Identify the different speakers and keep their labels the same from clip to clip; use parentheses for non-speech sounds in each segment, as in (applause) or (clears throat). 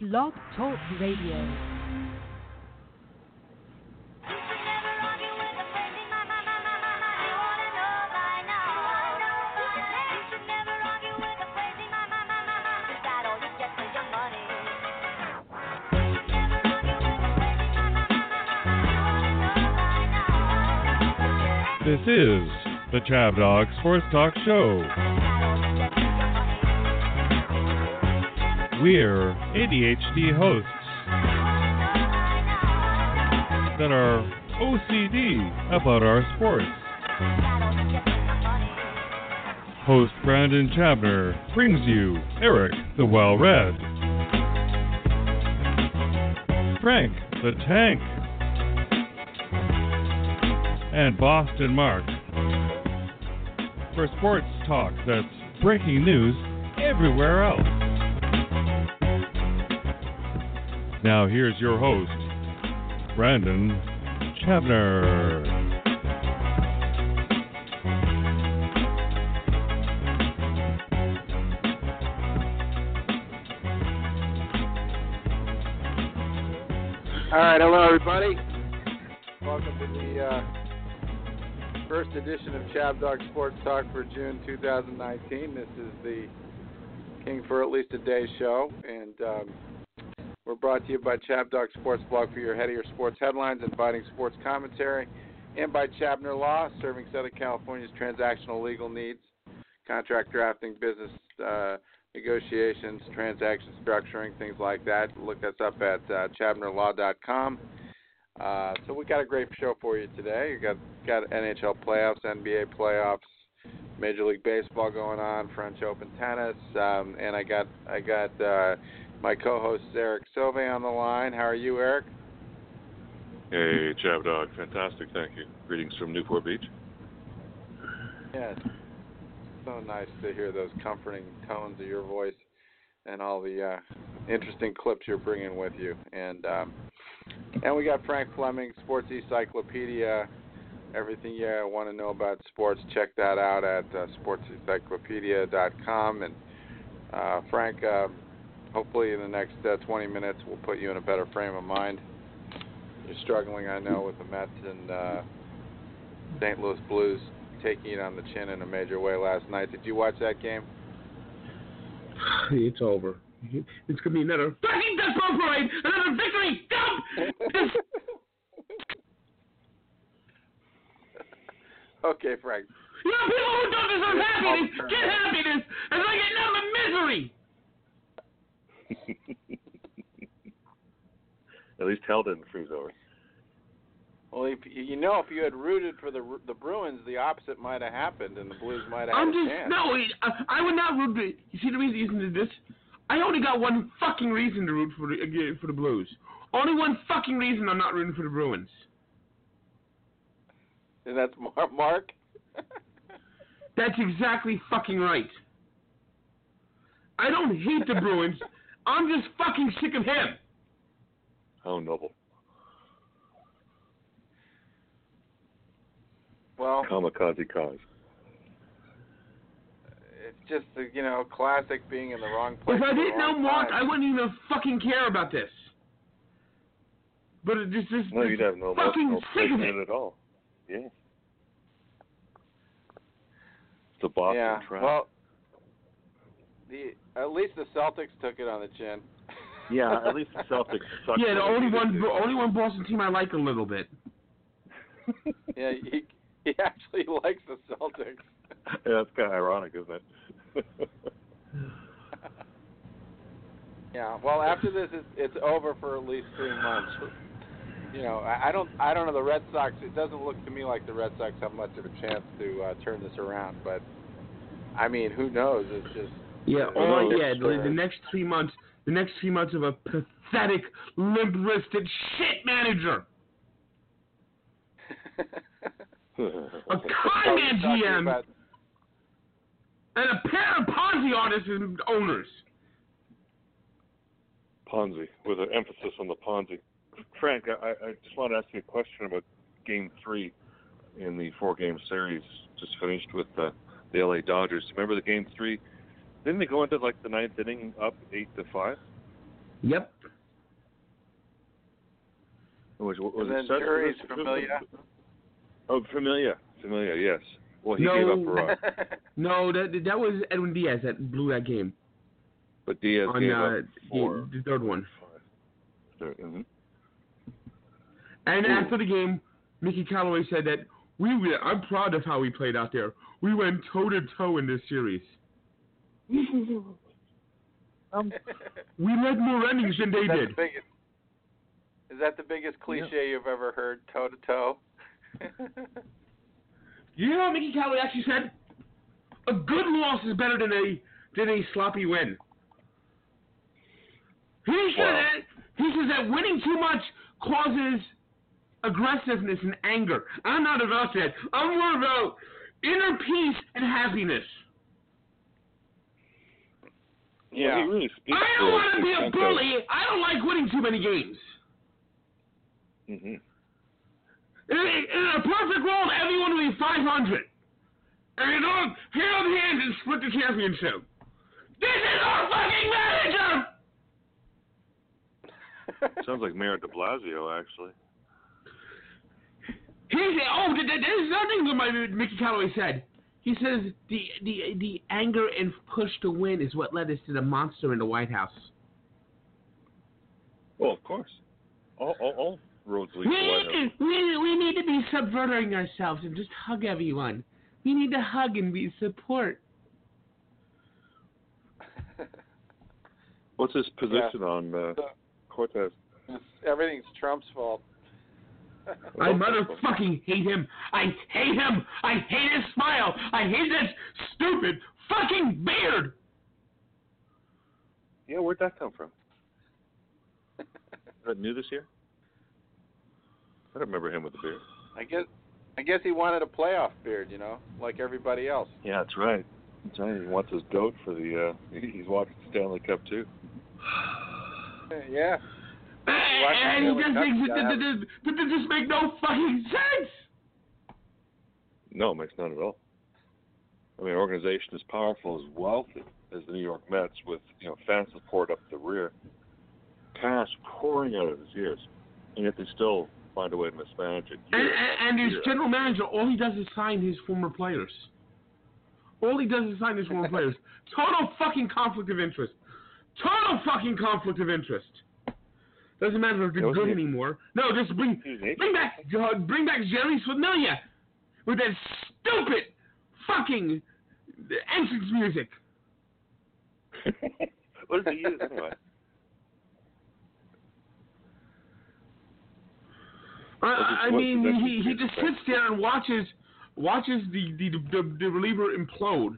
Speaker 1: Blog Talk Radio.
Speaker 2: This is the Chab Dog Sports Talk Show. We're ADHD hosts that are OCD about our sports. Host Brandon Chabner brings you Eric the Well Read, Frank the Tank, and Boston Mark for sports talk that's breaking news everywhere else. Now, here's your host, Brandon Chabner.
Speaker 3: All right, hello everybody. Welcome to the uh, first edition of Chab Dog Sports Talk for June 2019. This is the King for at least a day show, and um, we're brought to you by Chab Dog Sports Blog for your head of your sports headlines and biting sports commentary, and by Chabner Law, serving Southern California's transactional legal needs, contract drafting, business uh, negotiations, transaction structuring, things like that. Look us up at uh, chabnerlaw.com. Uh, so we got a great show for you today. You got got NHL playoffs, NBA playoffs, Major League Baseball going on, French Open tennis, um, and I got I got uh, my co-host Eric Silve on the line. How are you, Eric?
Speaker 4: Hey, Chab Dog. Fantastic. Thank you. Greetings from Newport Beach.
Speaker 3: Yes. So nice to hear those comforting tones of your voice and all the uh, interesting clips you're bringing with you. And um, and we got Frank Fleming, Sports Encyclopedia. Everything you want to know about sports, check that out at uh, sportsencyclopedia.com. And uh, Frank, uh, hopefully in the next uh, 20 minutes, we'll put you in a better frame of mind. You're struggling, I know, with the Mets and uh, St. Louis Blues taking it on the chin in a major way last night. Did you watch that game?
Speaker 5: It's over. It's gonna be another fucking baseball parade, another victory. Go! (laughs)
Speaker 3: okay, Frank.
Speaker 5: You know, people who don't deserve happiness get happiness, and I get nothing but misery.
Speaker 4: At least hell didn't freeze over.
Speaker 3: Well, if, you know, if you had rooted for the the Bruins, the opposite might have happened, and the Blues might have
Speaker 5: I'm
Speaker 3: had
Speaker 5: just
Speaker 3: a chance.
Speaker 5: no. I, uh, I would not root. For, you see the reason to this? I only got one fucking reason to root for the uh, again for the Blues. Only one fucking reason I'm not rooting for the Bruins.
Speaker 3: And that's (laughs) Mar- Mark.
Speaker 5: That's exactly fucking right. I don't hate the Bruins. I'm just fucking sick of him.
Speaker 4: How noble.
Speaker 3: Well,
Speaker 4: Kamikaze cause.
Speaker 3: it's just uh, you know classic being in the wrong place.
Speaker 5: If I didn't know
Speaker 3: wrong
Speaker 5: Mark, I wouldn't even fucking care about this. But it just, just,
Speaker 4: No,
Speaker 5: just
Speaker 4: you'd have no
Speaker 5: fucking
Speaker 4: emotional
Speaker 5: sick of it.
Speaker 4: it at all. Yeah. It's a Boston
Speaker 3: yeah.
Speaker 4: trap.
Speaker 3: Well, the at least the Celtics took it on the chin. (laughs)
Speaker 4: yeah, at least the Celtics suck.
Speaker 5: Yeah, the only one,
Speaker 4: this.
Speaker 5: only one Boston team I like a little bit. (laughs)
Speaker 3: yeah, he he actually likes the Celtics. (laughs)
Speaker 4: yeah, that's kind of ironic, isn't it?
Speaker 3: Yeah. Well, after this, it's, it's over for at least three months. You know, I, I don't, I don't know the Red Sox. It doesn't look to me like the Red Sox have much of a chance to uh, turn this around. But I mean, who knows? It's just
Speaker 5: Yeah, oh yeah, the, the next three months, the next three months of a pathetic, limp-wristed shit manager, a (laughs) con man GM,
Speaker 3: about-
Speaker 5: and a pair of Ponzi artists and owners.
Speaker 4: Ponzi, with an emphasis on the Ponzi. Frank, I, I just want to ask you a question about Game Three in the four-game series just finished with uh, the LA Dodgers. Remember the Game Three? Didn't they go into like the ninth inning up eight to five?
Speaker 5: Yep.
Speaker 4: Was, was
Speaker 3: And
Speaker 4: it
Speaker 3: then
Speaker 4: Seth-
Speaker 3: Jeurys
Speaker 4: who-
Speaker 3: Familia.
Speaker 4: Oh, familiar, familiar, yes. Well, he
Speaker 5: No.
Speaker 4: gave up a rock, (laughs)
Speaker 5: No, that that was Edwin Diaz that blew that game
Speaker 4: but Diaz
Speaker 5: on
Speaker 4: gave
Speaker 5: uh,
Speaker 4: up four.
Speaker 5: the, the third one.
Speaker 4: Mm-hmm.
Speaker 5: And
Speaker 4: Ooh.
Speaker 5: after the game, Mickey Callaway said that we were, I'm proud of how we played out there. We went toe to toe in this series. (laughs) Um, (laughs) we led more innings than they
Speaker 3: Is
Speaker 5: did.
Speaker 3: the biggest? Is that the biggest cliche you've ever heard, toe to toe?
Speaker 5: You know what Mickey Callaway actually said? A good loss is better than a than a sloppy win. He said
Speaker 4: Wow.
Speaker 5: that he says that winning too much causes aggressiveness and anger. I'm not about that. I'm more about inner peace and happiness.
Speaker 4: Yeah, he really speaks
Speaker 5: I don't want to be a
Speaker 4: sense of-
Speaker 5: bully. I don't like winning too many games.
Speaker 4: Mm-hmm.
Speaker 5: In, in a perfect world, everyone would be 500. And you know, hand in hand and split the championship. This is our fucking manager! (laughs)
Speaker 4: Sounds like Mayor de Blasio, actually.
Speaker 5: He said, oh, th- th- there's nothing that my Mickey Callaway said. He says the, the the anger and push to win is what led us to the monster in the White House.
Speaker 4: Well, of course. All, all, all roads lead
Speaker 5: We
Speaker 4: to White House.
Speaker 5: need, to, we, we need to be subverting ourselves and just hug everyone. We need to hug and be support.
Speaker 4: What's his position on uh,
Speaker 3: So-
Speaker 4: Cortez?
Speaker 3: It's- Everything's Trump's fault.
Speaker 5: I motherfucking hate him. I hate him. I hate his smile. I hate his stupid fucking beard.
Speaker 4: Yeah, where'd that come from? Is that new this year? I don't remember him with a beard.
Speaker 3: I guess I guess he wanted a playoff beard, you know, like everybody else.
Speaker 4: Yeah, that's right. That's right. He wants his goat for the. uh He's watching Stanley Cup too.
Speaker 3: Yeah.
Speaker 5: And he just
Speaker 3: Cup,
Speaker 5: makes it,
Speaker 3: yeah.
Speaker 5: that, that, that, that just make no fucking sense.
Speaker 4: No, it makes none at all. I mean, an organization as powerful as wealthy as the New York Mets, with you know fan support up the rear, cash pouring out of his ears, and yet they still find a way to mismanage it.
Speaker 5: And, and, and his general manager, all he does is sign his former players. All he does is sign his former players. (laughs) Total fucking conflict of interest. Total fucking conflict of interest. Doesn't matter if they're good anymore. No, just bring
Speaker 4: He was an
Speaker 5: bring back uh, bring back Jerry Familia with that stupid fucking entrance music. (laughs)
Speaker 4: what does he use anyway?
Speaker 5: I, I mean, he, he just sits there and watches watches the the, the, the reliever implode,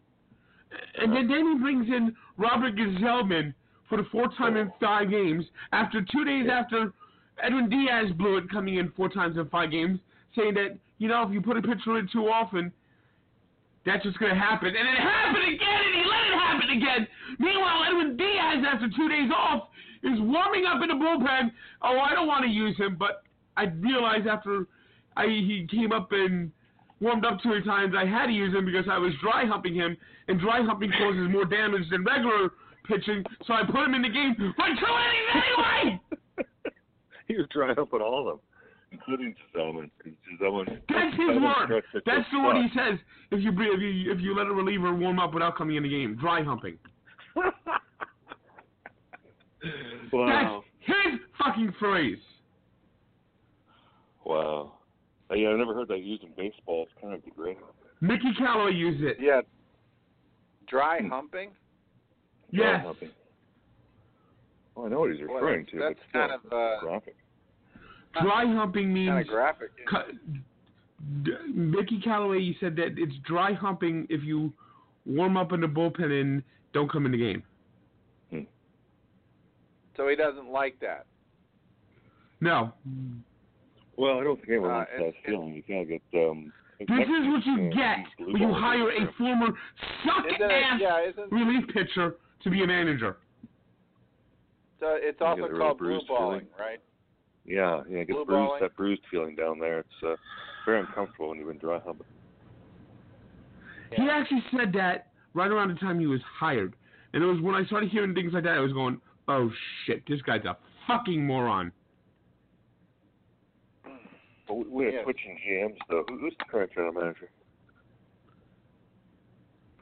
Speaker 5: and then, then he brings in Robert Gsellman for the fourth time in five games after two days after Edwin Diaz blew it, coming in four times in five games, saying that you know if you put a pitcher in too often, that's what's going to happen, and it happened again, and he let it happen again. Meanwhile, Edwin Diaz, after two days off, is warming up in the bullpen. Oh, I don't want to use him, but I realized after I he came up and warmed up two times, I had to use him because I was dry humping him, and dry humping causes more damage than regular pitching, so I put him in the game for two innings anyway. (laughs)
Speaker 4: he was trying up at all of them, including Gsellman. Gsellman
Speaker 5: That's his word. That's the word he says if you if you if you let a reliever warm up without coming in the game. Dry humping. (laughs)
Speaker 4: wow.
Speaker 5: That's his fucking phrase.
Speaker 4: Wow. Uh, yeah, I never heard that used in baseball. It's kind of degrading.
Speaker 5: Mickey Callaway used it.
Speaker 3: Yeah. Dry humping?
Speaker 5: Yes.
Speaker 4: Nothing. Oh, I know what he's
Speaker 3: Boy,
Speaker 4: referring
Speaker 3: that's,
Speaker 4: to.
Speaker 3: that's
Speaker 4: but
Speaker 3: kind of uh,
Speaker 4: graphic.
Speaker 5: Dry humping means
Speaker 3: kind of graphic.
Speaker 5: cu- d- Mickey Callaway you said that it's dry humping if you warm up in the bullpen and don't come in the game.
Speaker 3: So he doesn't like that.
Speaker 5: No.
Speaker 4: Well, I don't think anyone
Speaker 3: Uh,
Speaker 4: that feeling. You kind of get. Um,
Speaker 5: This is what you get when you hire a former suck
Speaker 3: Isn't
Speaker 5: ass
Speaker 3: it, yeah,
Speaker 5: relief pitcher to be a manager.
Speaker 3: so it's
Speaker 4: You
Speaker 3: also
Speaker 4: get
Speaker 3: called blue
Speaker 4: bruised
Speaker 3: balling,
Speaker 4: feeling.
Speaker 3: right?
Speaker 4: Yeah, yeah, it gets
Speaker 3: Blue
Speaker 4: bruised.
Speaker 3: balling.
Speaker 4: That bruised feeling down there. It's uh, very uncomfortable when you've been dry humping.
Speaker 5: He actually said that right around the time he was hired. And it was when I started hearing things like that, I was going, Oh shit, this guy's a fucking moron.
Speaker 4: But we- we have
Speaker 3: Yeah.
Speaker 4: switching GMs though. Who's the current general manager?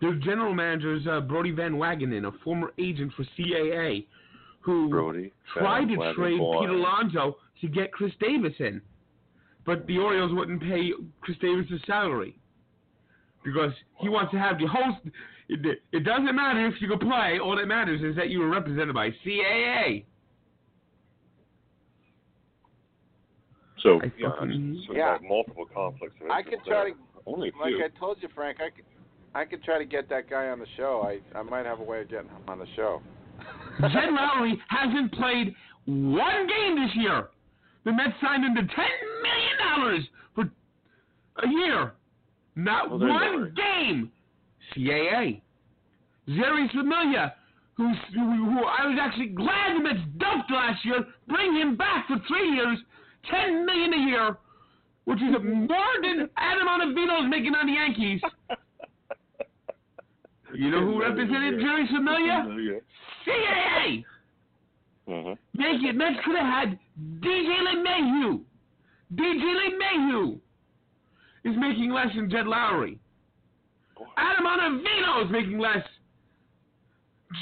Speaker 5: The general manager is uh, Brodie Van Wagenen, a former agent for CAA, who
Speaker 4: Brodie.
Speaker 5: tried to
Speaker 4: Van
Speaker 5: trade
Speaker 4: Wagen.
Speaker 5: Pete Alonso to get Chris Davis in, but the Orioles wouldn't pay Chris Davis' salary because he wants to have the host. It, it doesn't matter if you can play. All that matters is that you were represented by CAA.
Speaker 4: So
Speaker 5: I
Speaker 4: yeah, so
Speaker 3: Yeah.
Speaker 4: multiple conflicts
Speaker 3: I
Speaker 4: interest
Speaker 3: could try to,
Speaker 4: Only a
Speaker 3: like
Speaker 4: few.
Speaker 3: I told you, Frank, I could, I could try to get that guy on the show. I, I might have a way of getting him on the show. (laughs)
Speaker 5: Jed Lowrie hasn't played one game this year. The Mets signed him to ten million dollars for a year. Not
Speaker 4: Well,
Speaker 5: one
Speaker 4: Lowrie.
Speaker 5: game. CAA. Zeri Familia, who, who I was actually glad the Mets dumped last year. Bring him back for three years, ten million a year, which is more than Adam Ottavino is making on the Yankees. (laughs) You know who represented Jerry Familia? CAA.
Speaker 4: Uh-huh.
Speaker 5: Make it. Mets could have had DJ LeMahieu. DJ LeMahieu is making less than Jed Lowrie. Adam Ottavino is making less.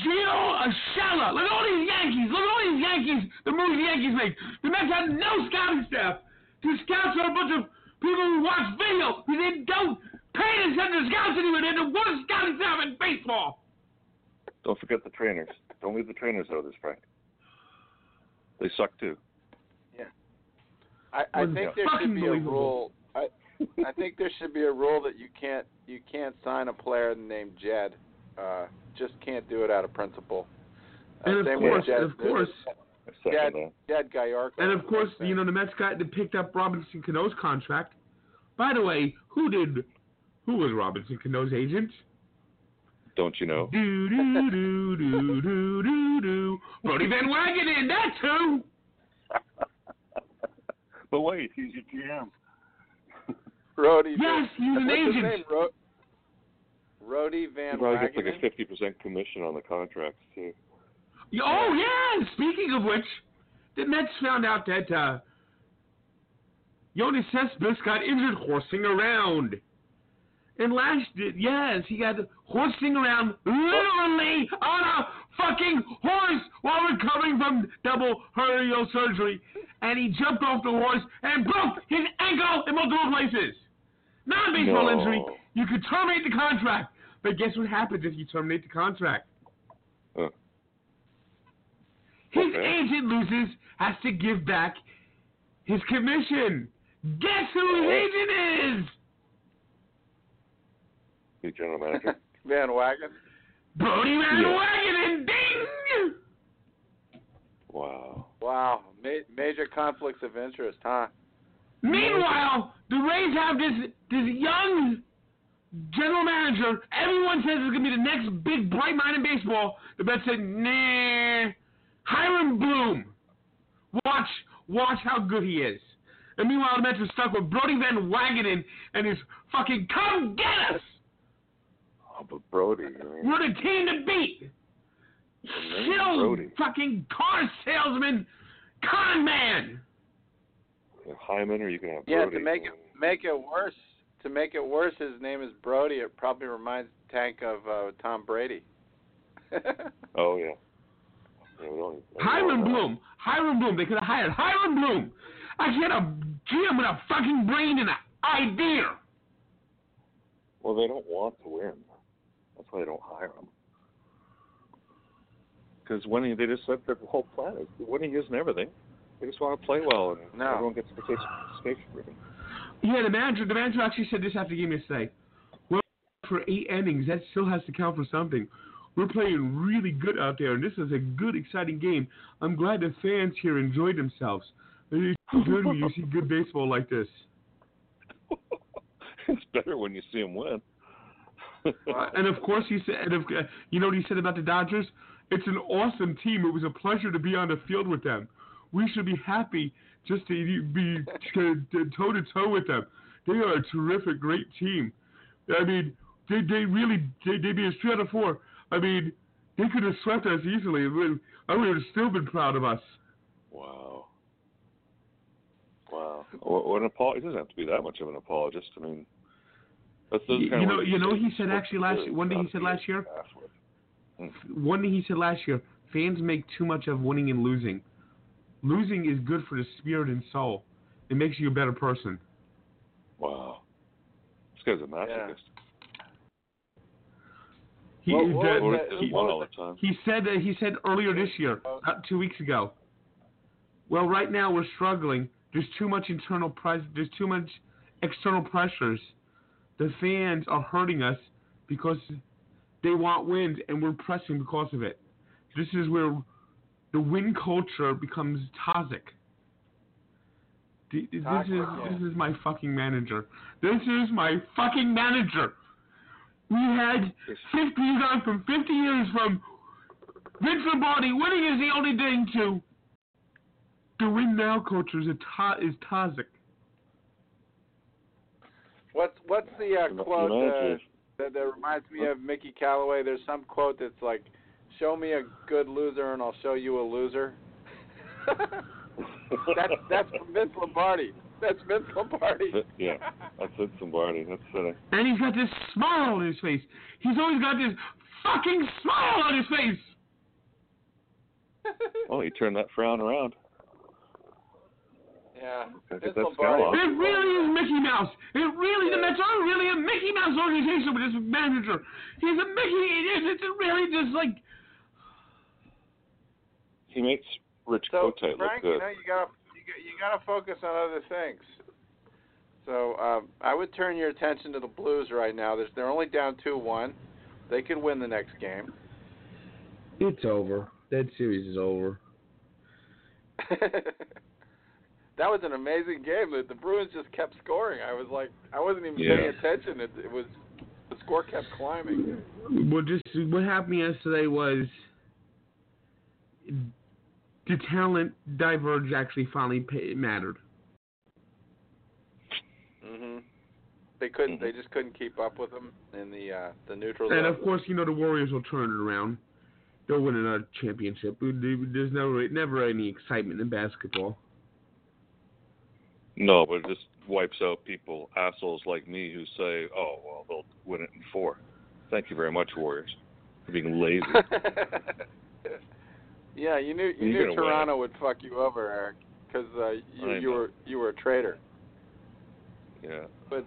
Speaker 5: Gio Urshela. Look at all these Yankees. Look at all these Yankees. The moves the Yankees make. The Mets had no scouting staff. The scouts are a bunch of people who watch video. Who they don't pay to send their scouts anywhere. The worst scouting in baseball.
Speaker 4: Don't forget the trainers. Don't leave the trainers out of this, Frank. They suck too.
Speaker 3: I, I think
Speaker 5: yeah.
Speaker 3: there should be a rule. I, I think there should be a rule that you can't you can't sign a player named Jed. Uh, just can't do it out of principle. Uh,
Speaker 5: And of
Speaker 3: same with
Speaker 5: course,
Speaker 3: Jed,
Speaker 5: of course,
Speaker 3: Jed,
Speaker 4: that.
Speaker 3: Jed Gallardo.
Speaker 5: And of course, you know the Mets got they picked up Robinson Cano's contract. By the way, who did who was Robinson Cano's agent?
Speaker 4: Don't you know?
Speaker 5: Do do do do do do do. Brodie Van Wagenen, that too. (laughs)
Speaker 4: but wait, he's your GM. (laughs)
Speaker 3: Rody.
Speaker 5: Yes, he's an
Speaker 3: what's his
Speaker 5: agent.
Speaker 3: name? Ro- Rody Van
Speaker 4: He probably gets like a fifty percent commission on the contracts too.
Speaker 5: Oh yeah. Speaking of which, the Mets found out that uh, Yoenis Cespedes got injured horsing around. And last, yes, he got horsing around literally on a fucking horse while recovering from double hernial surgery. And he jumped off the horse and broke his ankle in multiple places. Non-baseball
Speaker 4: No.
Speaker 5: injury. You could terminate the contract. But guess what happens if you terminate the contract?
Speaker 4: Huh.
Speaker 5: His
Speaker 4: Okay.
Speaker 5: agent loses, has to give back his commission. Guess who his agent is?
Speaker 4: New general manager. (laughs)
Speaker 3: Van Wagon.
Speaker 5: Brodie Van
Speaker 4: Yeah.
Speaker 5: Wagenen. Ding!
Speaker 4: wow.
Speaker 3: Wow, Ma- major conflicts of interest, huh?
Speaker 5: Meanwhile, the Rays have this this young general manager. Everyone says it's gonna be the next big bright mind in baseball. The Mets said, nah. Chaim Bloom. Watch, watch how good he is. And meanwhile, the Mets are stuck with Brodie Van Wagenen and his fucking come get us.
Speaker 4: Oh, but Brodie. I mean,
Speaker 5: We're the team to beat.
Speaker 4: the name
Speaker 5: Still,
Speaker 4: Brodie.
Speaker 5: fucking car salesman, con man.
Speaker 4: Hyman, or you can have Brodie.
Speaker 3: Yeah,
Speaker 4: Brodie.
Speaker 3: to make it make it worse, to make it worse, his name is Brodie. It probably reminds Tank of uh, Tom Brady. (laughs)
Speaker 4: Oh yeah. yeah don't,
Speaker 5: Chaim Bloom. Chaim Bloom. They could have hired Chaim Bloom. Actually had a GM with a fucking brain and an idea.
Speaker 4: Well, they don't want to win. That's why they don't hire them. Because winning, they just said their whole plan is winning isn't everything. They just want to play well, and
Speaker 3: No.
Speaker 4: everyone gets the participation. participation.
Speaker 5: Yeah, the manager. The manager actually said this after the game yesterday. Well, for eight innings, that still has to count for something. We're playing really good out there, and this is a good, exciting game. I'm glad the fans here enjoyed themselves. It's (laughs) good when you see good baseball like this. (laughs)
Speaker 4: it's better when you see them win.
Speaker 5: And of course, he said, uh, you know what he said about the Dodgers? It's an awesome team. It was a pleasure to be on the field with them. We should be happy just to be toe to toe with them. They are a terrific, great team. I mean, they they really they they be a three out of four. I mean, They could have swept us easily. I would have still been proud of us.
Speaker 4: Wow. Wow. Or, or an apologist. It doesn't have to be that much of an apologist. I mean,
Speaker 5: You-
Speaker 4: kind
Speaker 5: you know-
Speaker 4: words
Speaker 5: you know
Speaker 4: say
Speaker 5: he said actually last-
Speaker 4: really
Speaker 5: one day he said last year?
Speaker 4: passed.
Speaker 5: One day he said last year: fans make too much of winning and losing. Losing is good for the spirit and soul. It makes you a better person.
Speaker 4: Wow. This guy's a masochist.
Speaker 5: He,
Speaker 3: What-
Speaker 5: the-
Speaker 3: what that-
Speaker 4: just
Speaker 5: he-
Speaker 4: won all the time.
Speaker 5: He said that he said earlier this year, uh, two weeks ago. Well, right now we're struggling. There's too much internal press. There's too much external pressures. The fans are hurting us because they want wins, and we're pressing because of it. This is where the win culture becomes toxic. This is this is my fucking manager. This is my fucking manager. We had 50 years on from 50 years from Vince Lombardi. Winning is the only thing to the win now culture is a to, is toxic.
Speaker 3: What's what's the uh, quote uh, that, that reminds me of Mickey Callaway? There's some quote that's like, "Show me a good loser, and I'll show you a loser." (laughs) that's that's from Vince Lombardi. That's Vince Lombardi.
Speaker 4: yeah, that's it, Lombardi. That's uh,
Speaker 5: And he's got this smile on his face. He's always got this fucking smile on his face.
Speaker 4: oh, he turned that frown around.
Speaker 3: Yeah,
Speaker 4: Gotta
Speaker 3: Vince Lombardi.
Speaker 5: It really is Mickey Mouse. It really, the Mets are really a Mickey Mouse organization with this manager. He's a Mickey. It is. It's really just like
Speaker 4: He makes Rich Kotite look
Speaker 3: Frank,
Speaker 4: good.
Speaker 3: you know, you gotta you, got- you gotta focus on other things. So um, I would turn your attention to the Blues right now. There's, they're only down two one. They could win the next game.
Speaker 5: it's over. That series is over. (laughs)
Speaker 3: that was an amazing game. The, the Bruins just kept scoring. I was like, I wasn't even
Speaker 4: Yeah.
Speaker 3: paying attention. It, it was the score kept climbing.
Speaker 5: Well, just what happened yesterday was the talent diverge actually finally pay, mattered.
Speaker 3: hmm They couldn't. They just couldn't keep up with them in the uh, the neutral
Speaker 5: And of course, you know the Warriors will turn it around. They'll win another championship. There's never never any excitement in basketball.
Speaker 4: No, but it just wipes out people, assholes like me, who say, "Oh, well, they'll win it in four. Thank you very much, Warriors, for being lazy. (laughs)
Speaker 3: yeah, you knew you
Speaker 4: You're
Speaker 3: knew Toronto would fuck you over, Eric, because uh, you you were you were a traitor.
Speaker 4: yeah, But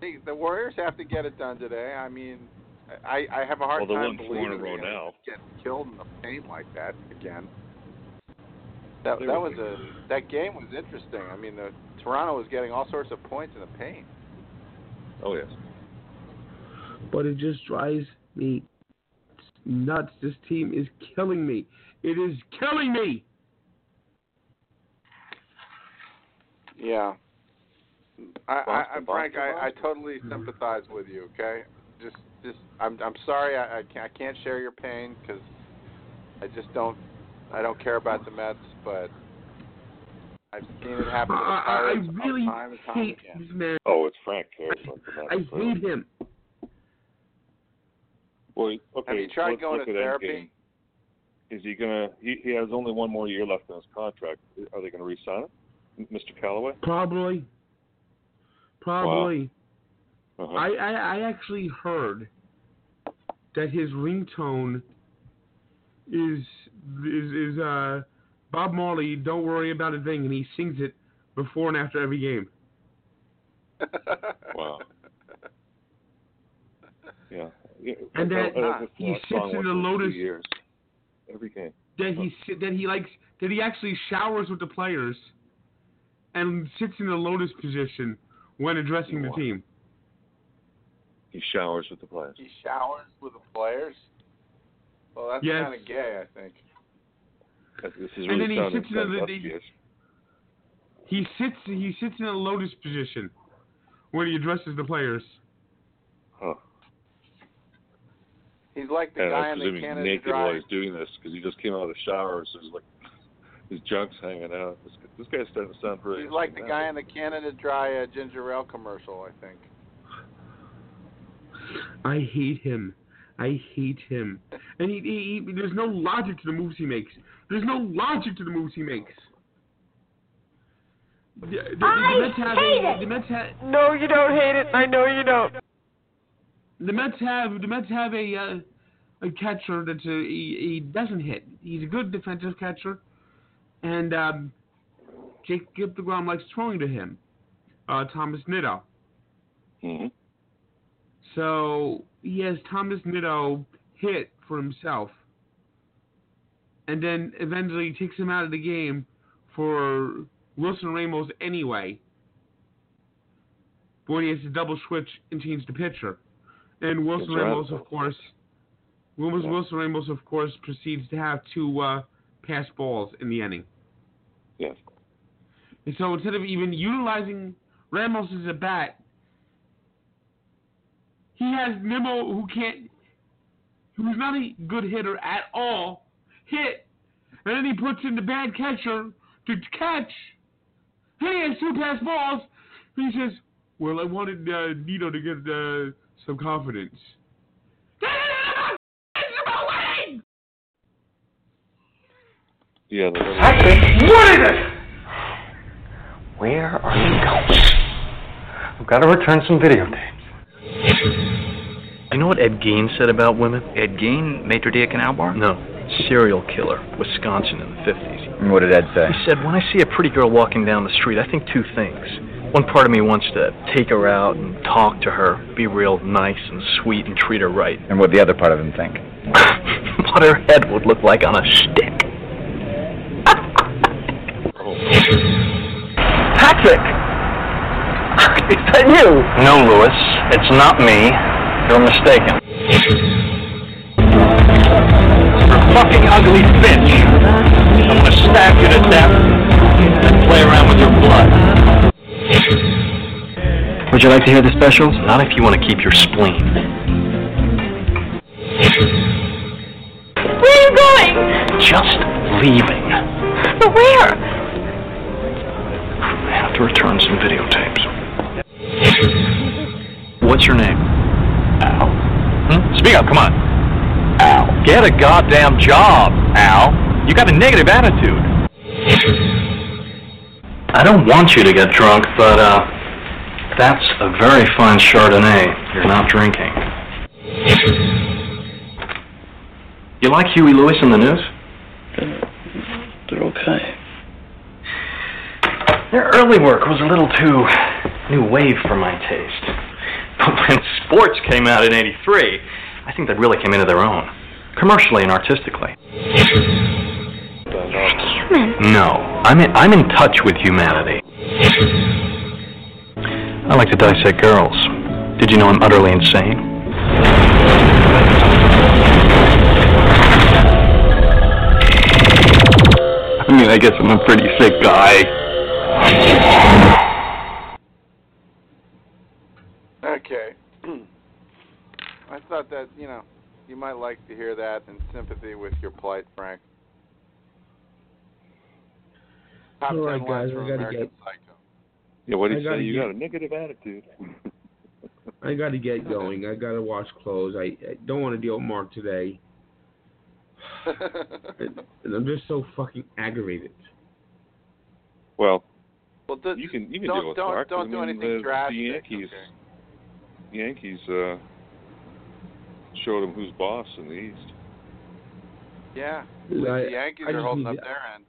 Speaker 3: The, the Warriors have to get it done today. I mean, I I have a hard
Speaker 4: Well,
Speaker 3: time
Speaker 4: won four in a
Speaker 3: believing they're gonna get killed in the paint like that again. That that was a that game was interesting. I mean, the Toronto was getting all sorts of points in the paint.
Speaker 4: oh yes,
Speaker 5: But it just drives me nuts. This team is killing me. It is killing me.
Speaker 3: Yeah. I, I, I
Speaker 4: Boston
Speaker 3: Frank, I, I totally sympathize with you. Okay, just, just, I'm, I'm sorry. I, I can't, I can't share your pain because I just don't, I don't care about the Mets, but I've seen it happen to the
Speaker 5: I, I
Speaker 3: Pirates
Speaker 5: really
Speaker 3: time and time
Speaker 5: hate
Speaker 3: again.
Speaker 5: this man.
Speaker 4: oh, it's Frank Harris. like the
Speaker 5: I
Speaker 4: Mets, so-
Speaker 5: hate him.
Speaker 4: Well, okay,
Speaker 3: Have you tried
Speaker 4: let's
Speaker 3: going to therapy?
Speaker 4: Is he gonna? He, he has only one more year left in his contract. Are they gonna re-sign him, Mr. Callaway?
Speaker 5: Probably. Probably.
Speaker 4: Uh-huh.
Speaker 5: I, I I actually heard that his ringtone is is is uh Bob Marley. Don't worry about a thing, and he sings it before and after every game.
Speaker 4: Wow. Yeah. (laughs) yeah.
Speaker 5: And
Speaker 4: I- I-
Speaker 5: that, uh, he sits in the Lotus-
Speaker 4: Years. Every game.
Speaker 5: That he si- that he likes that he actually showers with the players, and sits in the lotus position when addressing the team.
Speaker 4: He showers with the players.
Speaker 3: he showers with the players. Well, that's
Speaker 5: Yes.
Speaker 3: kind of gay, I think.
Speaker 4: This is
Speaker 5: And
Speaker 4: really
Speaker 5: then he
Speaker 4: sounding
Speaker 5: sits in the-
Speaker 4: incestuous.
Speaker 5: He sits he sits in a lotus position when he addresses the players.
Speaker 4: Huh.
Speaker 3: He's like the
Speaker 4: And
Speaker 3: guy
Speaker 4: I
Speaker 3: in the
Speaker 4: he's
Speaker 3: Canada
Speaker 4: naked
Speaker 3: Dry.
Speaker 4: while he's doing this because he just came out of the shower, so he's like (laughs) his junk's hanging out. This, this guy's starting to sound pretty.
Speaker 3: He's like the
Speaker 4: interesting
Speaker 3: guy in the Canada Dry uh, ginger ale commercial, I think.
Speaker 5: I hate him. I hate him. And he, he, he there's no logic to the moves he makes. There's no logic to the moves he makes. The, the, the
Speaker 1: I
Speaker 5: Mets have
Speaker 1: hate
Speaker 5: a,
Speaker 1: it.
Speaker 5: the Mets have
Speaker 1: No, you don't hate it. I know you don't.
Speaker 5: the Mets have the Mets have a uh, a catcher that's a he, he doesn't hit. He's a good defensive catcher, and um, Jacob Degrom likes throwing to him. Uh, Thomas Nido.
Speaker 4: hmm
Speaker 5: So he has Thomas Nido hit for himself, and then eventually takes him out of the game for Wilson Ramos anyway. When he has to double switch and change the pitcher, and Wilson
Speaker 4: That's right.
Speaker 5: Ramos, of course, Wilson,
Speaker 4: Yeah.
Speaker 5: Wilson Ramos, of course, proceeds to have two uh, pass balls in the inning.
Speaker 4: Yes.
Speaker 5: And so instead of even utilizing Ramos as a bat, he has Nimmo who can't, who's not a good hitter at all, hit, and then he puts in the bad catcher to catch. And he has two pass balls. He says, "Well, I wanted uh, Nido to get uh, some confidence." It's about winning!
Speaker 4: Yeah. The little,
Speaker 6: Patrick, what is it? Where are you going? I've got to return some videotapes.
Speaker 7: You know what Ed Gein said about women?
Speaker 8: Ed Gein, Maitre d' Canal Bar?
Speaker 7: No. Serial killer, Wisconsin in the 50s.
Speaker 8: What did Ed say?
Speaker 7: He said, When I see a pretty girl walking down the street, I think two things. One part of me wants to take her out and talk to her, be real nice and sweet and treat her right.
Speaker 8: And what the other part of him think? (laughs)
Speaker 7: what her head would look like on a stick. (laughs)
Speaker 6: Patrick! (laughs) Is that you?
Speaker 7: No, Lewis, it's not me. You're mistaken.
Speaker 6: You're a fucking ugly bitch. I'm gonna stab you to death and play around with your blood.
Speaker 7: Would you like to hear the specials? Not if you want to keep your spleen.
Speaker 1: Where are you going?
Speaker 7: Just leaving.
Speaker 1: But where?
Speaker 7: I have to return some videotapes. What's your name?
Speaker 6: Al.
Speaker 7: Hmm? Speak up, come on.
Speaker 6: Al.
Speaker 7: Get a goddamn job, Al. You got a negative attitude. I don't want you to get drunk, but, uh, that's a very fine Chardonnay you're not drinking. You like Huey Lewis and the News?
Speaker 6: They're okay.
Speaker 7: Their early work was a little too new wave for my taste. (laughs) But when sports came out in 83, I think they really came into their own, commercially and artistically.
Speaker 1: Human.
Speaker 7: No, I'm in, I'm in touch with humanity. I like to dissect girls. Did you know I'm utterly insane?
Speaker 6: I mean, I guess I'm a pretty sick guy.
Speaker 3: Okay. I thought that, you know, you might like to hear that in sympathy with your plight, Frank. Top
Speaker 5: All
Speaker 3: 10
Speaker 5: right,
Speaker 3: lines
Speaker 5: guys, we gotta
Speaker 3: American
Speaker 5: get-
Speaker 3: Psycho.
Speaker 4: yeah. What do you
Speaker 5: gotta
Speaker 4: say? You
Speaker 5: get-
Speaker 4: got a negative attitude. (laughs)
Speaker 5: I got to get going. I got to wash clothes. I, I don't want to deal with Mark today. (laughs) And I'm just so fucking aggravated.
Speaker 4: well,
Speaker 3: well, do,
Speaker 4: you can you can
Speaker 3: don't
Speaker 4: deal with
Speaker 3: don't
Speaker 4: Mark.
Speaker 3: don't
Speaker 4: I
Speaker 3: do
Speaker 4: mean,
Speaker 3: anything
Speaker 4: the,
Speaker 3: drastic.
Speaker 4: The Yankees,
Speaker 3: okay?
Speaker 4: Yankees uh, showed him who's boss in the East.
Speaker 3: Yeah.
Speaker 5: I,
Speaker 3: the Yankees
Speaker 5: I
Speaker 3: are holding
Speaker 5: need
Speaker 3: up
Speaker 5: to-
Speaker 3: their end.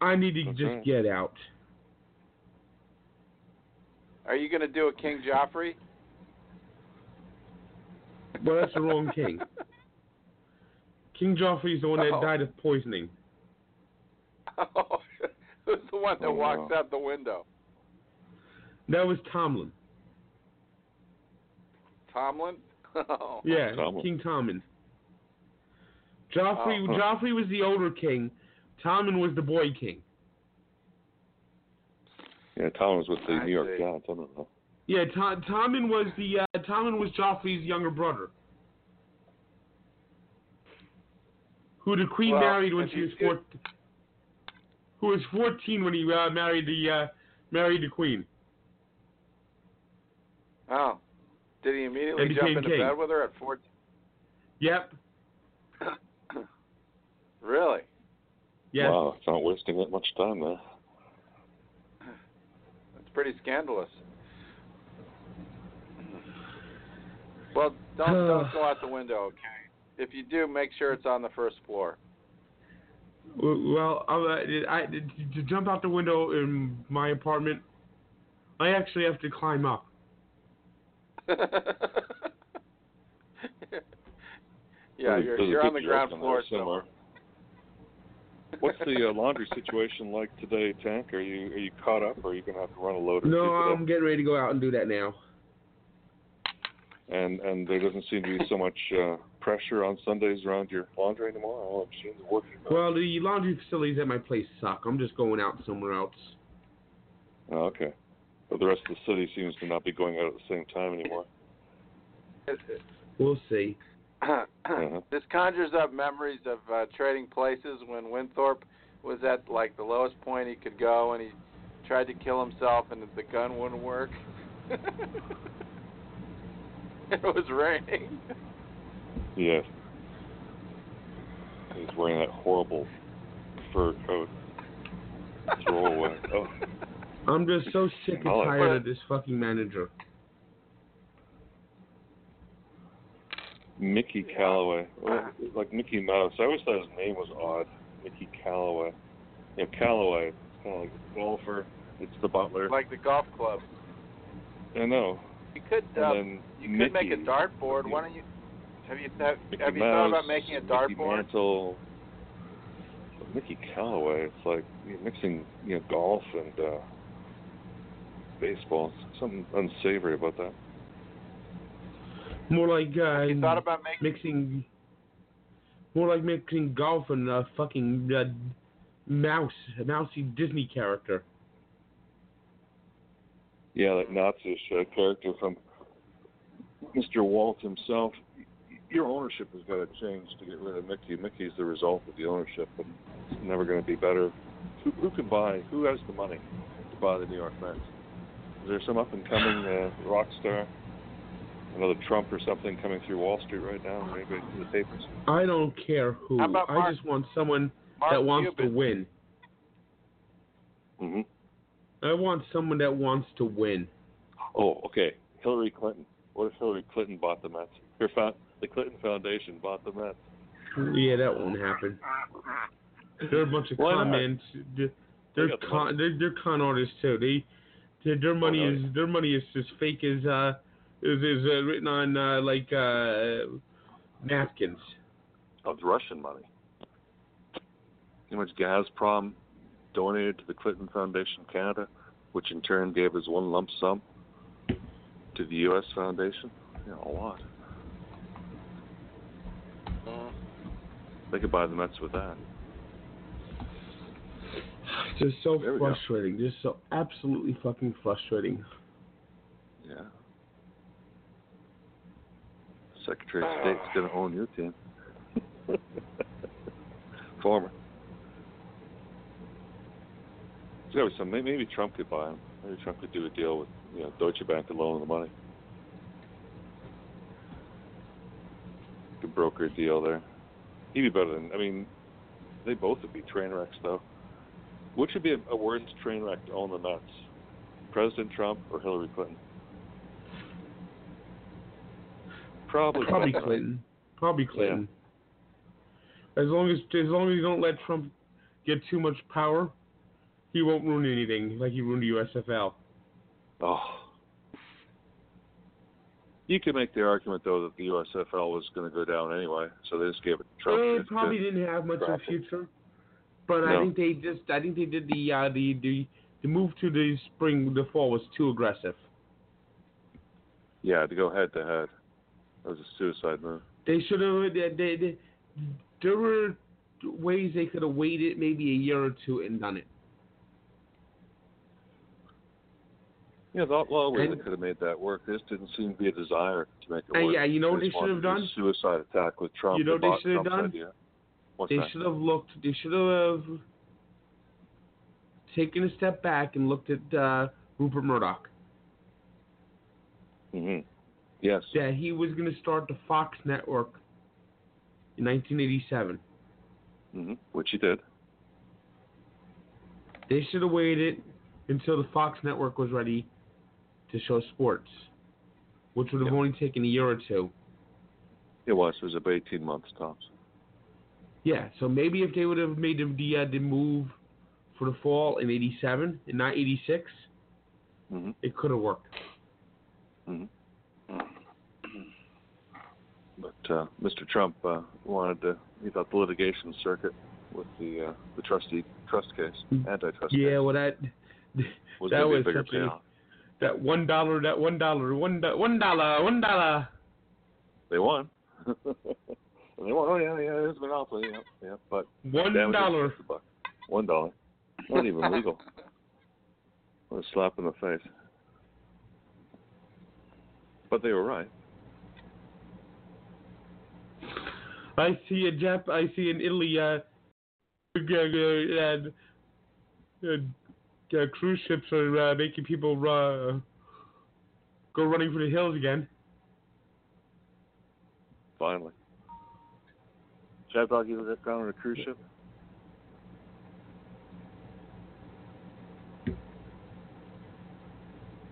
Speaker 5: I need to
Speaker 4: That's
Speaker 5: just
Speaker 4: right.
Speaker 5: get out.
Speaker 3: Are you going to do a King Joffrey?
Speaker 5: Well, that's the wrong king. (laughs) King Joffrey is the one that
Speaker 3: Oh.
Speaker 5: died of poisoning. (laughs)
Speaker 3: Oh, Who's the one that
Speaker 4: Oh,
Speaker 3: walks
Speaker 4: wow.
Speaker 3: out the window?
Speaker 5: That was Tomlin.
Speaker 3: Tomlin? Oh. (laughs)
Speaker 5: Yeah,
Speaker 4: Tomlin.
Speaker 5: King Tomlin. Joffrey,
Speaker 3: Oh.
Speaker 5: Joffrey was the older king. Tomlin was the boy king.
Speaker 4: Yeah, Tom was with the
Speaker 3: I
Speaker 4: New York. Giants. I don't know.
Speaker 5: Yeah, Tom, Tomlin was the uh, Tomlin was Joffrey's younger brother, who the queen
Speaker 3: Well,
Speaker 5: married when she was
Speaker 3: do-
Speaker 5: four, who was fourteen when he uh, married the uh, married the queen.
Speaker 3: Oh. Did he immediately jump into
Speaker 5: king.
Speaker 3: bed with her at 14?
Speaker 5: Yep. (coughs)
Speaker 3: really?
Speaker 5: Yes.
Speaker 4: Wow, it's not wasting that much time there.
Speaker 3: That's pretty scandalous. Well, don't don't go out the window, okay? If you do, make sure it's on the first floor.
Speaker 5: W- Well, I, I, to jump out the window in my apartment, I actually have to climb up. (laughs)
Speaker 3: yeah,
Speaker 4: There's-
Speaker 3: you're
Speaker 4: there's a
Speaker 3: you're on the ground floor
Speaker 4: somewhere.
Speaker 3: somewhere. (laughs)
Speaker 4: What's the uh, laundry situation like today, Tank? Are you are you caught up, or are you gonna have to run a loader?
Speaker 5: No. I'm getting ready to go out and do that now.
Speaker 4: And and there doesn't seem to be so much uh, pressure on Sundays around your laundry anymore. All the machines are working.
Speaker 5: Well, the laundry facilities at my place suck. I'm just going out somewhere else.
Speaker 4: Oh, okay. But the rest of the city seems to not be going out at the same time anymore.
Speaker 5: We'll see. (clears throat)
Speaker 4: Uh-huh.
Speaker 3: this conjures up memories of uh, trading places when Winthorpe was at like the lowest point he could go, and he tried to kill himself, and the gun wouldn't work. (laughs) it was raining.
Speaker 4: Yes. He's wearing that horrible fur coat. Throw away. Oh,
Speaker 5: I'm just so sick and tired of this fucking manager.
Speaker 4: Mickey Callaway. Well, like Mickey Mouse. I always thought his name was odd. Mickey Callaway. You know, Callaway. It's kind of like a golfer. It's the butler.
Speaker 3: like the golf club.
Speaker 4: I know.
Speaker 3: You could uh, you could make a
Speaker 4: Mickey.
Speaker 3: dartboard. Why don't you? Have you have,
Speaker 4: Mickey
Speaker 3: have you
Speaker 4: Mouse,
Speaker 3: thought about making a dartboard?
Speaker 4: Mickey
Speaker 3: dartboard?
Speaker 4: Mantle. But Mickey Callaway. It's like you're mixing, you know, golf and uh, baseball. Something unsavory about that.
Speaker 5: More like uh,
Speaker 3: You thought about making?
Speaker 5: mixing. More like mixing golf and a fucking uh, mouse, a mousy Disney character.
Speaker 4: Yeah, like Nazi uh, character from Mr. Walt himself. Your ownership has got to change to get rid of Mickey. Mickey's the result of the ownership, but it's never going to be better. Who, who can buy? Who has the money to buy the New York Mets? Is there some up and coming uh, rock star? Another Trump or something coming through Wall Street right now, maybe in the papers.
Speaker 5: I don't care who.
Speaker 3: How about
Speaker 5: I
Speaker 3: Mark-
Speaker 5: just want someone
Speaker 3: Mark
Speaker 5: that wants
Speaker 3: Cuban.
Speaker 5: to win.
Speaker 4: hmm
Speaker 5: I want someone that wants to win.
Speaker 4: Oh, okay. Hillary Clinton. What if Hillary Clinton bought the Mets? Her found, the Clinton Foundation bought the Mets.
Speaker 5: Yeah, that won't happen. They're a bunch of
Speaker 4: Why
Speaker 5: con
Speaker 4: not?
Speaker 5: They're they're con they're, they're con artists too. They their, their money
Speaker 4: no.
Speaker 5: is their money is as fake as uh is is uh, written on uh, like uh napkins.
Speaker 4: of Russian money. How much Gazprom donated to the Clinton Foundation Canada, which in turn gave us one lump sum to the U.S. Foundation? You know, a lot.
Speaker 3: Mm.
Speaker 4: They could buy the Mets with that. (laughs)
Speaker 5: Just so
Speaker 4: There go.
Speaker 5: frustrating. Just so absolutely fucking frustrating.
Speaker 4: Yeah. Secretary of State's going to own your team. (laughs) Former. To be some. Maybe, Trump could buy him. Maybe Trump could do a deal with you know Deutsche Bank to loan him the money. Could broker a deal there. He'd be better than. I mean, they both would be train wrecks though. Which would be a, a worse train wreck to own the Mets? President Trump or Hillary Clinton? Probably
Speaker 5: Probably Clinton. Probably Clinton. As long as as long as you don't let Trump get too much power, he won't ruin anything like he ruined the USFL.
Speaker 4: Oh. You could make the argument though that the USFL was going to go down anyway, so they just gave it to Trump.
Speaker 5: They probably didn't have much of a
Speaker 4: Profit.
Speaker 5: future, but I think they just I think they did the uh, the the the move to the spring the fall was too aggressive.
Speaker 4: Yeah, to go head to head. That was a suicide move.
Speaker 5: They should have. They, they, they, there were ways they could have waited maybe a year or two and done it.
Speaker 4: Yeah, of ways they could have made that work. This didn't seem to be a desire to make it
Speaker 5: Uh,
Speaker 4: work.
Speaker 5: yeah, you know what
Speaker 4: They
Speaker 5: they should have done?
Speaker 4: Suicide attack with Trump.
Speaker 5: You know what they should have done?
Speaker 4: Idea. What's
Speaker 5: they
Speaker 4: that?
Speaker 5: should have looked. They should have taken a step back and looked at uh, Rupert Murdoch.
Speaker 4: hmm Yes.
Speaker 5: That he was going to start the Fox network in 1987.
Speaker 4: hmm Which he did.
Speaker 5: They should have waited until the Fox network was ready to show sports, which would have
Speaker 4: Yeah.
Speaker 5: only taken a year or two.
Speaker 4: It was. It was about 18 months tops.
Speaker 5: Yeah, so maybe if they would have made the the, the move for the fall in '87 and not '86,
Speaker 4: hmm
Speaker 5: it could have worked.
Speaker 4: hmm But uh, Mr. Trump uh, wanted to. He thought the litigation circuit with the uh, the trustee trust case, antitrust
Speaker 5: Yeah,
Speaker 4: case,
Speaker 5: well that
Speaker 4: was
Speaker 5: that
Speaker 4: going to be a
Speaker 5: was a- that one dollar, that one dollar, one one dollar, one dollar.
Speaker 4: They won. (laughs) and they won. Oh yeah, yeah, it's monopoly. Yeah, yeah. But
Speaker 5: One dollar.
Speaker 4: was a buck. One dollar. Not even (laughs) legal. What a slap in the face. But they were right.
Speaker 5: I see a Jap. I see in Italy. Uh, uh, uh, uh, cruise ships are uh, making people uh, go running for the hills again.
Speaker 4: Finally. ChabDog, you ever gone on a cruise ship?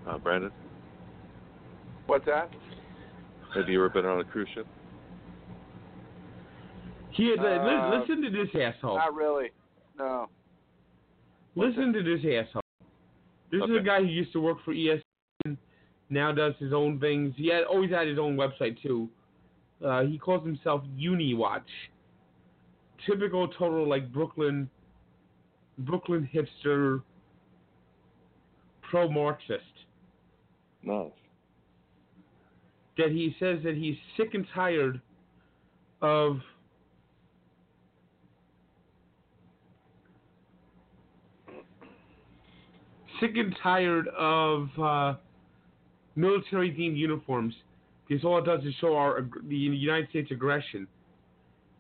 Speaker 4: Uh, Brandon,
Speaker 3: What's that?
Speaker 4: have you ever been on a cruise ship?
Speaker 5: Here, li-
Speaker 3: Uh,
Speaker 5: listen to this asshole.
Speaker 3: Not really. No.
Speaker 5: Listen to this asshole. This is a guy who used to work for ESPN, now does his own things. He had, always had his own website too. Uh, he calls himself UniWatch. Typical total like Brooklyn, Brooklyn hipster, pro Marxist.
Speaker 4: Nice.
Speaker 5: That he says that he's sick and tired of sick and tired of uh, military themed uniforms because all it does is show our the United States aggression,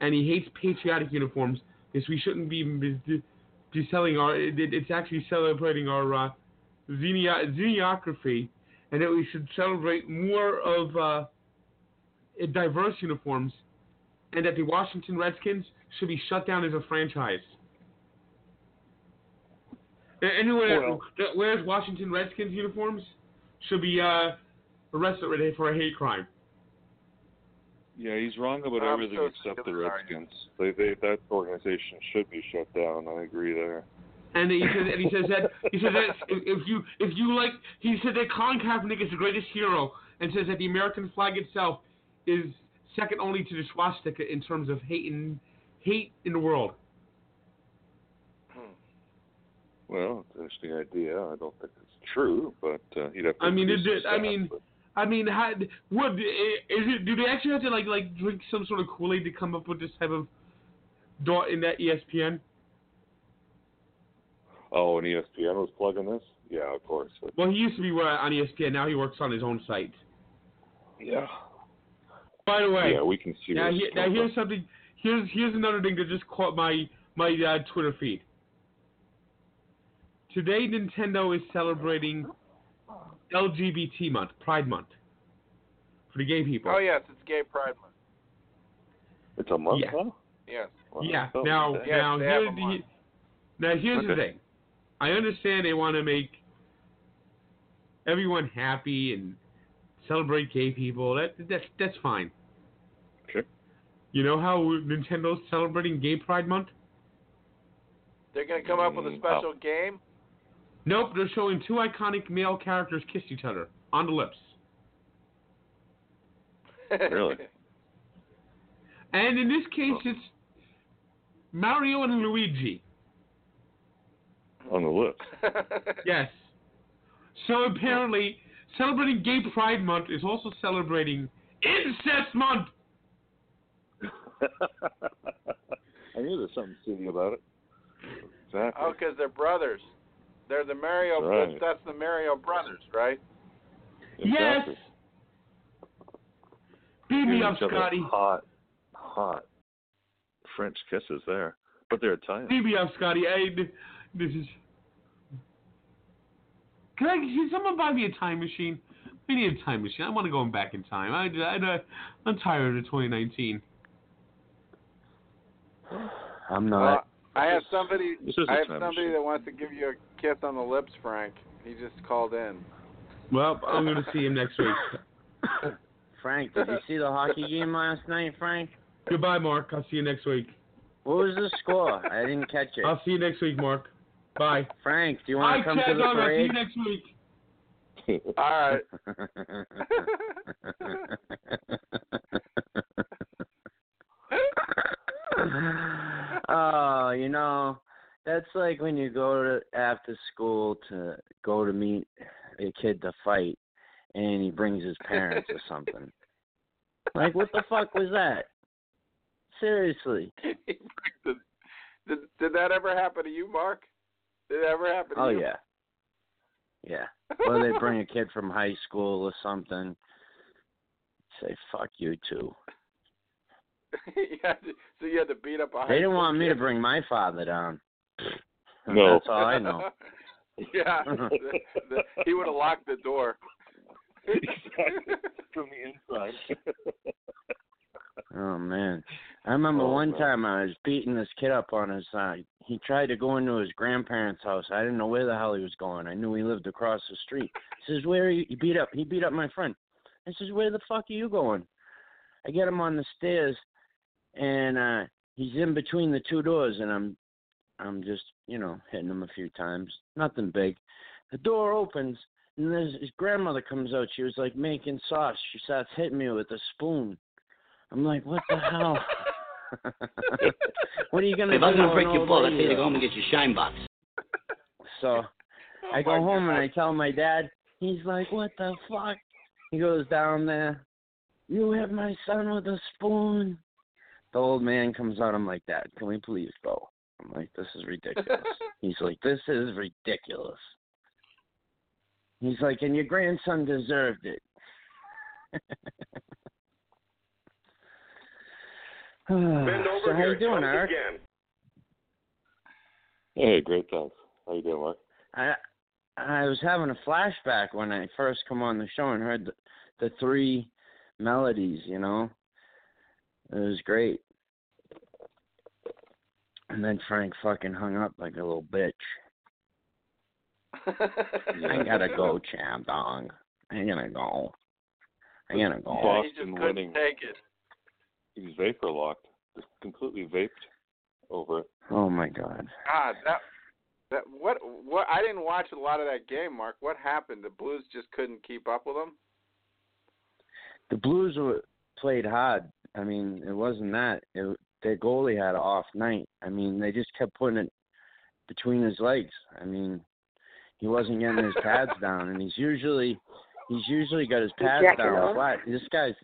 Speaker 5: and he hates patriotic uniforms because we shouldn't be be, be selling our. It, it's actually celebrating our uh, xeniography, and that we should celebrate more of uh, diverse uniforms, and that the Washington Redskins should be shut down as a franchise. Anyone that-
Speaker 4: Well-
Speaker 5: that wears Washington Redskins uniforms should be uh, arrested for a hate crime.
Speaker 4: Yeah, he's wrong about
Speaker 3: I'm
Speaker 4: everything
Speaker 3: so
Speaker 4: except the
Speaker 3: of this argument.
Speaker 4: Redskins. They, they, that organization should be shut down. I agree there.
Speaker 5: And he says, and he says that (laughs) he says that if if you if you like, he said that Colin Kaepernick is the greatest hero, and says that the American flag itself is second only to the swastika in terms of hate in hate in the world.
Speaker 4: Well, it's an interesting idea. I don't think it's true, but uh, he'd have to.
Speaker 5: I mean,
Speaker 4: increase
Speaker 5: it-
Speaker 4: the
Speaker 5: I mean-
Speaker 4: but-
Speaker 5: I mean, how, what is it? Do they actually have to like like drink some sort of Kool Aid to come up with this type of dot in that ESPN?
Speaker 4: oh, and ESPN was plugging this. Yeah, of course.
Speaker 5: Well, he used to be on ESPN. Now he works on his own site.
Speaker 4: yeah.
Speaker 5: By the way,
Speaker 4: Yeah, we can see.
Speaker 5: Now,
Speaker 4: it's
Speaker 5: now here's something. Here's here's another thing that just caught my my uh, Twitter feed. Today, Nintendo is celebrating LGBT month, Pride Month, for the gay people.
Speaker 3: Oh yes, it's Gay Pride Month.
Speaker 4: It's a month
Speaker 5: Yeah.
Speaker 4: now.
Speaker 3: Yes.
Speaker 4: Wow.
Speaker 5: Yeah.
Speaker 4: Oh,
Speaker 5: Now.
Speaker 3: Yes,
Speaker 5: now
Speaker 3: they have
Speaker 5: here's the now here's the thing. I understand they want to make everyone happy and celebrate gay people. That that's that's fine.
Speaker 4: Okay.
Speaker 5: You know how Nintendo's celebrating Gay Pride Month?
Speaker 3: They're gonna come up with a
Speaker 4: Mm,
Speaker 3: special game.
Speaker 5: Nope, they're showing two iconic male characters kiss each other on the lips.
Speaker 4: Really? (laughs)
Speaker 5: And in this case, it's Mario and Luigi.
Speaker 4: On the lips. (laughs)
Speaker 5: Yes. So apparently, celebrating Gay Pride Month is also celebrating Incest Month. (laughs)
Speaker 4: I knew there's something silly about it. Exactly.
Speaker 3: oh, because they're brothers. They're the Mario.
Speaker 4: That's right.
Speaker 3: That's, that's the Mario brothers, right?
Speaker 5: Yes.
Speaker 4: Exactly.
Speaker 5: Beat me up, Scotty.
Speaker 4: Hot, hot French kisses there, but they're Italian.
Speaker 5: Beat me up, Scotty. Hey, this is. Can I? Can someone buy me a time machine? I need a time machine. I want to go back in time. I, I, I, I'm tired of 2019. (sighs)
Speaker 9: I'm
Speaker 3: Well,
Speaker 9: not.
Speaker 3: Uh, I have somebody.
Speaker 4: This is
Speaker 3: I
Speaker 4: a
Speaker 3: have somebody
Speaker 4: machine.
Speaker 3: that wants to give you a kiss on the lips, Frank. He just called in.
Speaker 5: Well, I'm going to see him next week. (coughs)
Speaker 9: Frank, did you see the hockey game last night, Frank?
Speaker 5: Goodbye, Mark. I'll see you next week.
Speaker 9: What was the score? I didn't catch it.
Speaker 5: I'll see you next week, Mark. Bye.
Speaker 9: Frank, do you want to come
Speaker 5: Chad
Speaker 9: to the
Speaker 5: Dog. I'll see you next week. (laughs)
Speaker 3: All right. (laughs) (laughs)
Speaker 9: oh, you know, that's like when you go to after school to go to meet a kid to fight, and he brings his parents or something. (laughs) Like, what the fuck was that? Seriously.
Speaker 3: did, (laughs) did did that ever happen to you, Mark? Did it ever happen to
Speaker 9: Oh
Speaker 3: you?
Speaker 9: Oh yeah. Yeah. Or they bring a kid from high school or something. Say fuck you too. (laughs)
Speaker 3: you had to, so you had to beat up a high
Speaker 9: They didn't
Speaker 3: school
Speaker 9: want me to bring my father down. (laughs)
Speaker 4: No.
Speaker 9: That's all I know. (laughs)
Speaker 3: yeah, the, the, he would have locked the door.
Speaker 4: exactly. From the inside.
Speaker 9: Oh man. I remember
Speaker 4: Oh,
Speaker 9: one
Speaker 4: man.
Speaker 9: time I was beating this kid up on his side. He tried to go into his grandparents' house. I didn't know where the hell he was going. I knew he lived across the street. He says, Where are you he beat up he beat up my friend. I says, Where the fuck are you going? I get him on the stairs and uh he's in between the two doors and I'm I'm just, you know, hitting him a few times. Nothing big. The door opens and there's his grandmother comes out. She was like making sauce. She starts hitting me with a spoon. I'm like, what the hell? (laughs) what are you gonna
Speaker 10: If
Speaker 9: do?
Speaker 10: I'm gonna break your fall, I'll tell to go home and get your shine box.
Speaker 9: So (laughs) I
Speaker 3: Oh
Speaker 9: go
Speaker 3: my
Speaker 9: home and I tell my dad. He's like, "What the fuck?" He goes down there. You hit my son with a spoon. The old man comes out. I'm like, Dad, can we please go? I'm like, this is ridiculous. (laughs) He's like, this is ridiculous. He's like, and your grandson deserved it. (laughs) so how you doing, Eric?
Speaker 4: hey, great thanks. How you doing, Mark?
Speaker 9: I I was having a flashback when I first come on the show and heard the, the three melodies. You know, it was great. And then Frank fucking hung up like a little bitch. (laughs) I gotta go, champ dog. I gotta go. I gotta go.
Speaker 3: Yeah, he just
Speaker 4: Boston
Speaker 3: couldn't
Speaker 4: winning.
Speaker 3: take it.
Speaker 4: He's vapor locked. Just completely vaped over it.
Speaker 9: Oh my god.
Speaker 3: God, that that what what I didn't watch a lot of that game, Mark. What happened? The Blues just couldn't keep up with them.
Speaker 9: The Blues were played hard. I mean, it wasn't that. It, their goalie had an off night. I mean, they just kept putting it between his legs. I mean, he wasn't getting his pads (laughs) down, and he's usually he's usually got his pads down flat. This guy's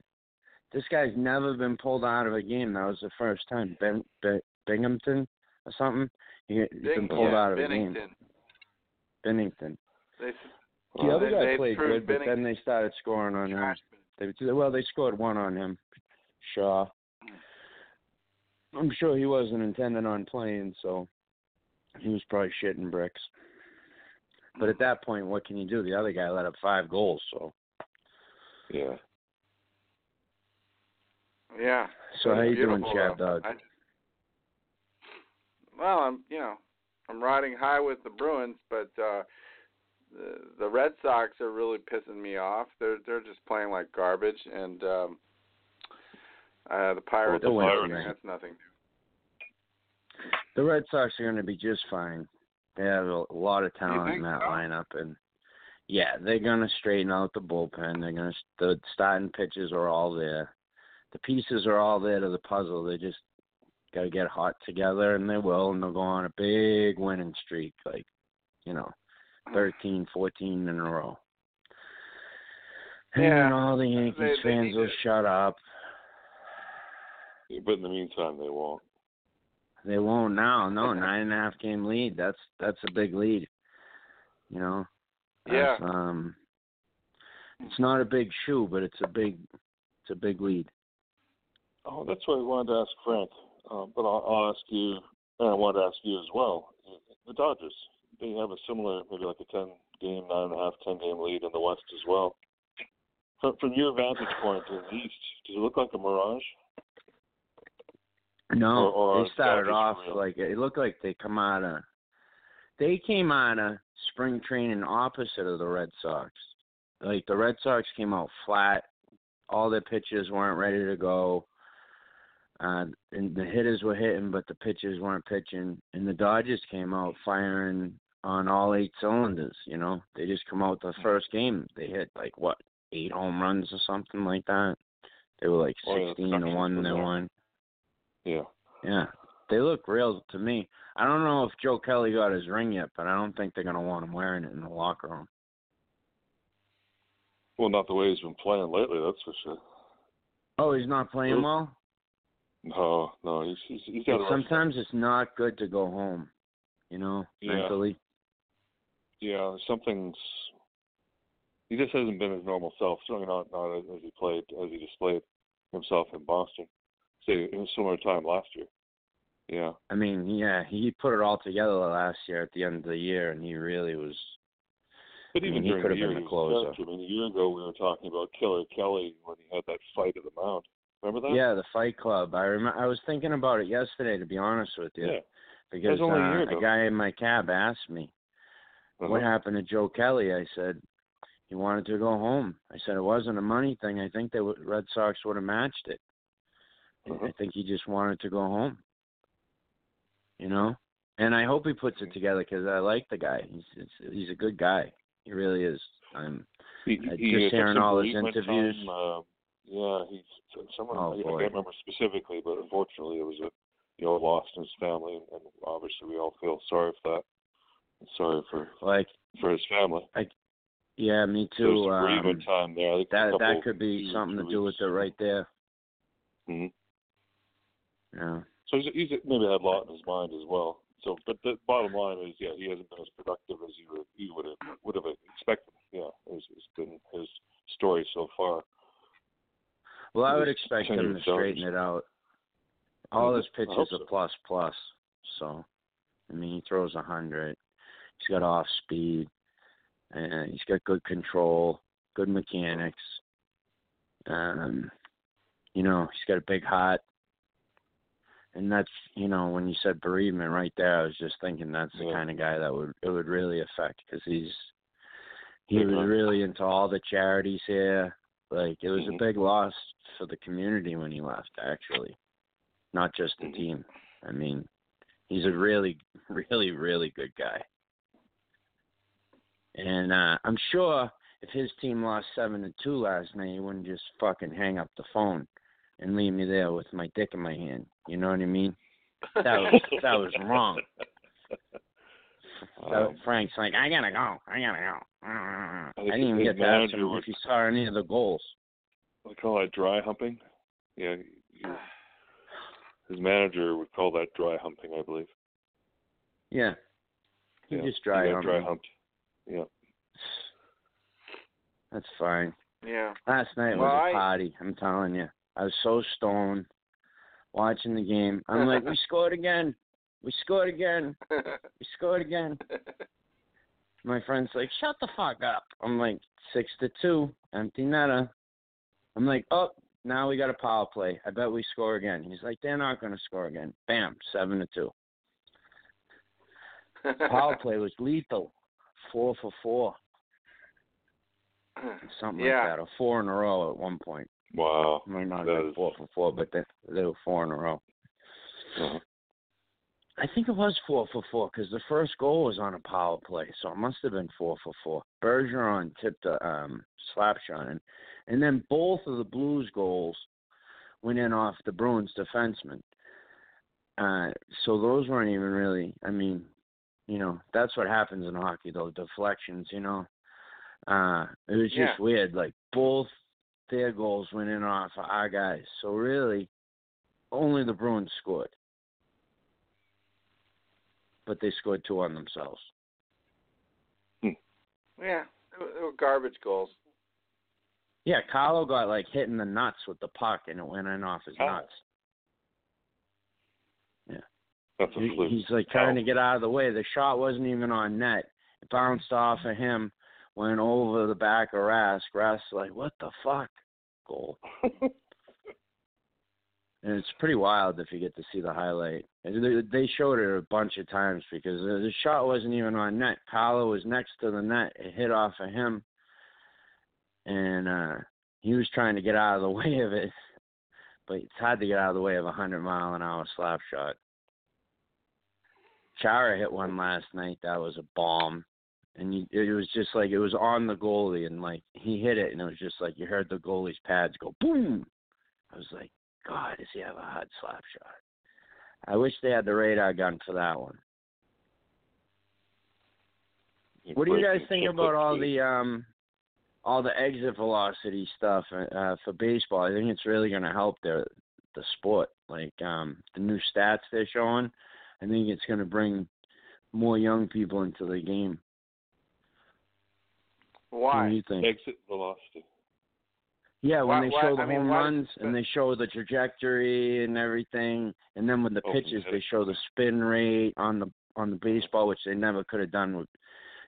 Speaker 9: this guy's never been pulled out of a game. That was the first time. Ben, ben Binghamton or something. He, he's been pulled
Speaker 3: yeah,
Speaker 9: out of a game.
Speaker 3: Binnington.
Speaker 9: Binnington.
Speaker 3: They,
Speaker 9: The other
Speaker 3: they,
Speaker 9: guy played
Speaker 3: proved
Speaker 9: good, but then they started scoring on him. They, well, they scored one on him. Shaw. I'm sure he wasn't intended on playing, so he was probably shitting bricks. But at that point, what can you do? The other guy let up five goals, so.
Speaker 4: Yeah.
Speaker 3: Yeah.
Speaker 9: So how you doing,
Speaker 3: Beautiful,
Speaker 9: Chad
Speaker 3: though.
Speaker 9: Dog?
Speaker 3: I- well, I'm you know I'm riding high with the Bruins, but uh the the Red Sox are really pissing me off. They're they're just playing like garbage, and um uh the Pirates
Speaker 9: They'll
Speaker 3: are
Speaker 9: win
Speaker 3: That's nothing.
Speaker 9: The Red Sox are going to be just fine. They have a lot of talent in that
Speaker 3: so?
Speaker 9: lineup, and yeah, they're going to straighten out the bullpen. They're going to the starting pitches are all there. The pieces are all there to the puzzle. They just got to get hot together, and they will, and they'll go on a big winning streak, like you know, thirteen, fourteen in a row. (sighs) And
Speaker 3: Yeah,
Speaker 9: then all the Yankees
Speaker 3: they- they
Speaker 9: fans will shut up.
Speaker 4: But in the meantime, they won't.
Speaker 9: They won't now. No, nine and a half game lead. That's that's a big lead. You know.
Speaker 3: Yeah.
Speaker 9: Um. It's not a big shoe, but it's a big, it's a big lead.
Speaker 4: Oh, that's what I wanted to ask Frank. Uh, but I'll, I'll ask you, and I wanted to ask you as well. The Dodgers, they have a similar, maybe like a 10 game, nine and a half, 10 game lead in the West as well. From, from your vantage point in the East, does it look like a mirage?
Speaker 9: No,
Speaker 4: Or- or
Speaker 9: they started off
Speaker 4: real?
Speaker 9: like it looked like they come out of they came out of spring training opposite of the Red Sox. Like the Red Sox came out flat. All their pitches weren't ready to go. Uh, and the hitters were hitting, but the pitchers weren't pitching. And the Dodgers came out firing on all eight cylinders. You know, they just come out the first game. They hit like what eight home runs or something like that. They were like
Speaker 4: Oh, yeah,
Speaker 9: sixteen to one. They won.
Speaker 4: Yeah.
Speaker 9: Yeah, they look real to me. I don't know if Joe Kelly got his ring yet, but I don't think they're gonna want him wearing it in the locker room.
Speaker 4: Well, not the way he's been playing lately, that's for sure.
Speaker 9: Oh, he's not playing well.
Speaker 4: No, no, he's he's, he's got
Speaker 9: sometimes it's not good to go home. You know,
Speaker 4: Yeah.
Speaker 9: mentally.
Speaker 4: Yeah, something's. He just hasn't been his normal self. Certainly not not as he played as he displayed himself in Boston. Say it was a similar time last year. Yeah,
Speaker 9: I mean, yeah, he put it all together last year at the end of the year, and he really was.
Speaker 4: but
Speaker 9: I
Speaker 4: even
Speaker 9: mean, he
Speaker 4: during
Speaker 9: could
Speaker 4: the
Speaker 9: have
Speaker 4: year,
Speaker 9: been
Speaker 4: he
Speaker 9: the closer.
Speaker 4: I mean, a year ago we were talking about Killer Kelly when he had that fight at the mound. Remember that?
Speaker 9: Yeah, the Fight Club. I remember. I was thinking about it yesterday, to be honest with you,
Speaker 4: Yeah.
Speaker 9: because
Speaker 4: a
Speaker 9: uh,
Speaker 4: year
Speaker 9: a guy in my cab asked me,
Speaker 4: Uh-huh.
Speaker 9: what happened to Joe Kelly? I said he wanted to go home. I said it wasn't a money thing. I think the Red Sox would have matched it.
Speaker 4: Uh-huh.
Speaker 9: I think he just wanted to go home. You know, and I hope he puts it together because I like the guy. He's he's, he's a good guy. He really is. I'm
Speaker 4: He,
Speaker 9: Uh, just hearing all his interviews.
Speaker 4: Time, uh, yeah, he's someone.
Speaker 9: Oh,
Speaker 4: I, I can't remember specifically, but unfortunately, it was a you know loss in his family, and, obviously we all feel sorry for that. And sorry for
Speaker 9: like,
Speaker 4: for his family.
Speaker 9: I, yeah, me too. Um,
Speaker 4: time there. I think a
Speaker 9: that that could be something to do with it right there.
Speaker 4: hmm
Speaker 9: Yeah.
Speaker 4: So he's, he's maybe had a lot in his mind as well. So, but the bottom line is, yeah, he hasn't been as productive as you would you would have would have expected. Yeah, it's, it's been his story so far.
Speaker 9: Well, I would expect him to straighten it out. All his pitches
Speaker 4: so.
Speaker 9: are plus plus. So, I mean, he throws a hundred. He's got off speed, and he's got good control, good mechanics. Um, you know, he's got a big heart, and that's you know when you said bereavement right there, I was just thinking that's the
Speaker 4: Yeah.
Speaker 9: kind of guy that would it would really affect because he's he was really into all the charities here. Like it was
Speaker 4: Mhm.
Speaker 9: a big loss for the community when he left, actually, not just the
Speaker 4: Mhm.
Speaker 9: team. I mean, he's a really, (laughs) really, really good guy. And uh I'm sure if his team lost seven to two last night, he wouldn't just fucking hang up the phone and leave me there with my dick in my hand. You know what I mean? (laughs) That was that was wrong. So
Speaker 4: Um,
Speaker 9: Frank's like, I gotta go, I gotta go. I
Speaker 4: think
Speaker 9: didn't even get to ask him if he saw any of the goals.
Speaker 4: They call that dry humping. Yeah, he, his manager would call that dry humping, I believe.
Speaker 9: Yeah, he
Speaker 4: yeah,
Speaker 9: just dry
Speaker 4: he got
Speaker 9: humped
Speaker 4: dry humped. Yeah.
Speaker 9: That's fine.
Speaker 3: Yeah.
Speaker 9: Last night
Speaker 3: Well,
Speaker 9: was
Speaker 3: I-
Speaker 9: a party. I'm telling you, I was so stoned watching the game. I'm like, we (laughs) scored again. We scored again. We scored again. (laughs) My friend's like, shut the fuck up. I'm like, six to two, empty netter. I'm like, oh, now we got a power play. I bet we score again. He's like, they're not going to score again. Bam, seven to two. Power (laughs) play was lethal, four for four, (sighs) something
Speaker 3: Yeah.
Speaker 9: like that, or four in a row at one point.
Speaker 4: Wow.
Speaker 9: Might not have been four for four, but they, they were four in a row.
Speaker 4: Uh-huh.
Speaker 9: I think it was four for four because the first goal was on a power play, so it must have been four for four. Bergeron tipped a um, slap shot, in, and then both of the Blues goals went in off the Bruins defenseman. Uh, so those weren't even really. I mean, you know, that's what happens in hockey, though deflections. You know, uh, it was just
Speaker 3: Yeah.
Speaker 9: weird. Like both their goals went in off of our guys. So really, only the Bruins scored but they scored two on themselves. Hmm.
Speaker 3: yeah. They were, garbage goals.
Speaker 9: Yeah, Carlo got like hit in the nuts with the puck and it went in off his
Speaker 4: Oh.
Speaker 9: nuts.
Speaker 4: Yeah, that's a fluke.
Speaker 9: he's like trying to get out of the way. The shot wasn't even on net. It bounced off of him, went over the back of Rask. Rask's like, what the fuck? Goal. (laughs) and it's pretty wild if you get to see the highlight. And They showed it a bunch of times because the shot wasn't even on net. Paolo was next to the net. It hit off of him, and uh he was trying to get out of the (laughs) way of it. But it's hard to get out of the way of a hundred mile an hour slap shot. Chara hit one last night that was a bomb, and you, it was just like it was on the goalie, and like he hit it, and it was just like you heard the goalie's pads go boom. I was like, God, does he have a hot slap shot? I wish they had the radar gun for that one. What do you guys think about all the um all the exit velocity stuff uh, for baseball? I think it's really going to help the the sport. Like um the new stats they're showing, I think it's going to bring more young people into the game. What
Speaker 3: Why?
Speaker 9: do you think?
Speaker 4: Exit velocity.
Speaker 9: Yeah, when
Speaker 3: Why-
Speaker 9: they
Speaker 3: why-
Speaker 9: show the
Speaker 3: I mean,
Speaker 9: home
Speaker 3: why-
Speaker 9: runs and they show the trajectory and everything, and then with the
Speaker 4: Oh,
Speaker 9: pitches they show the spin rate on the on the baseball, which they never could have done with,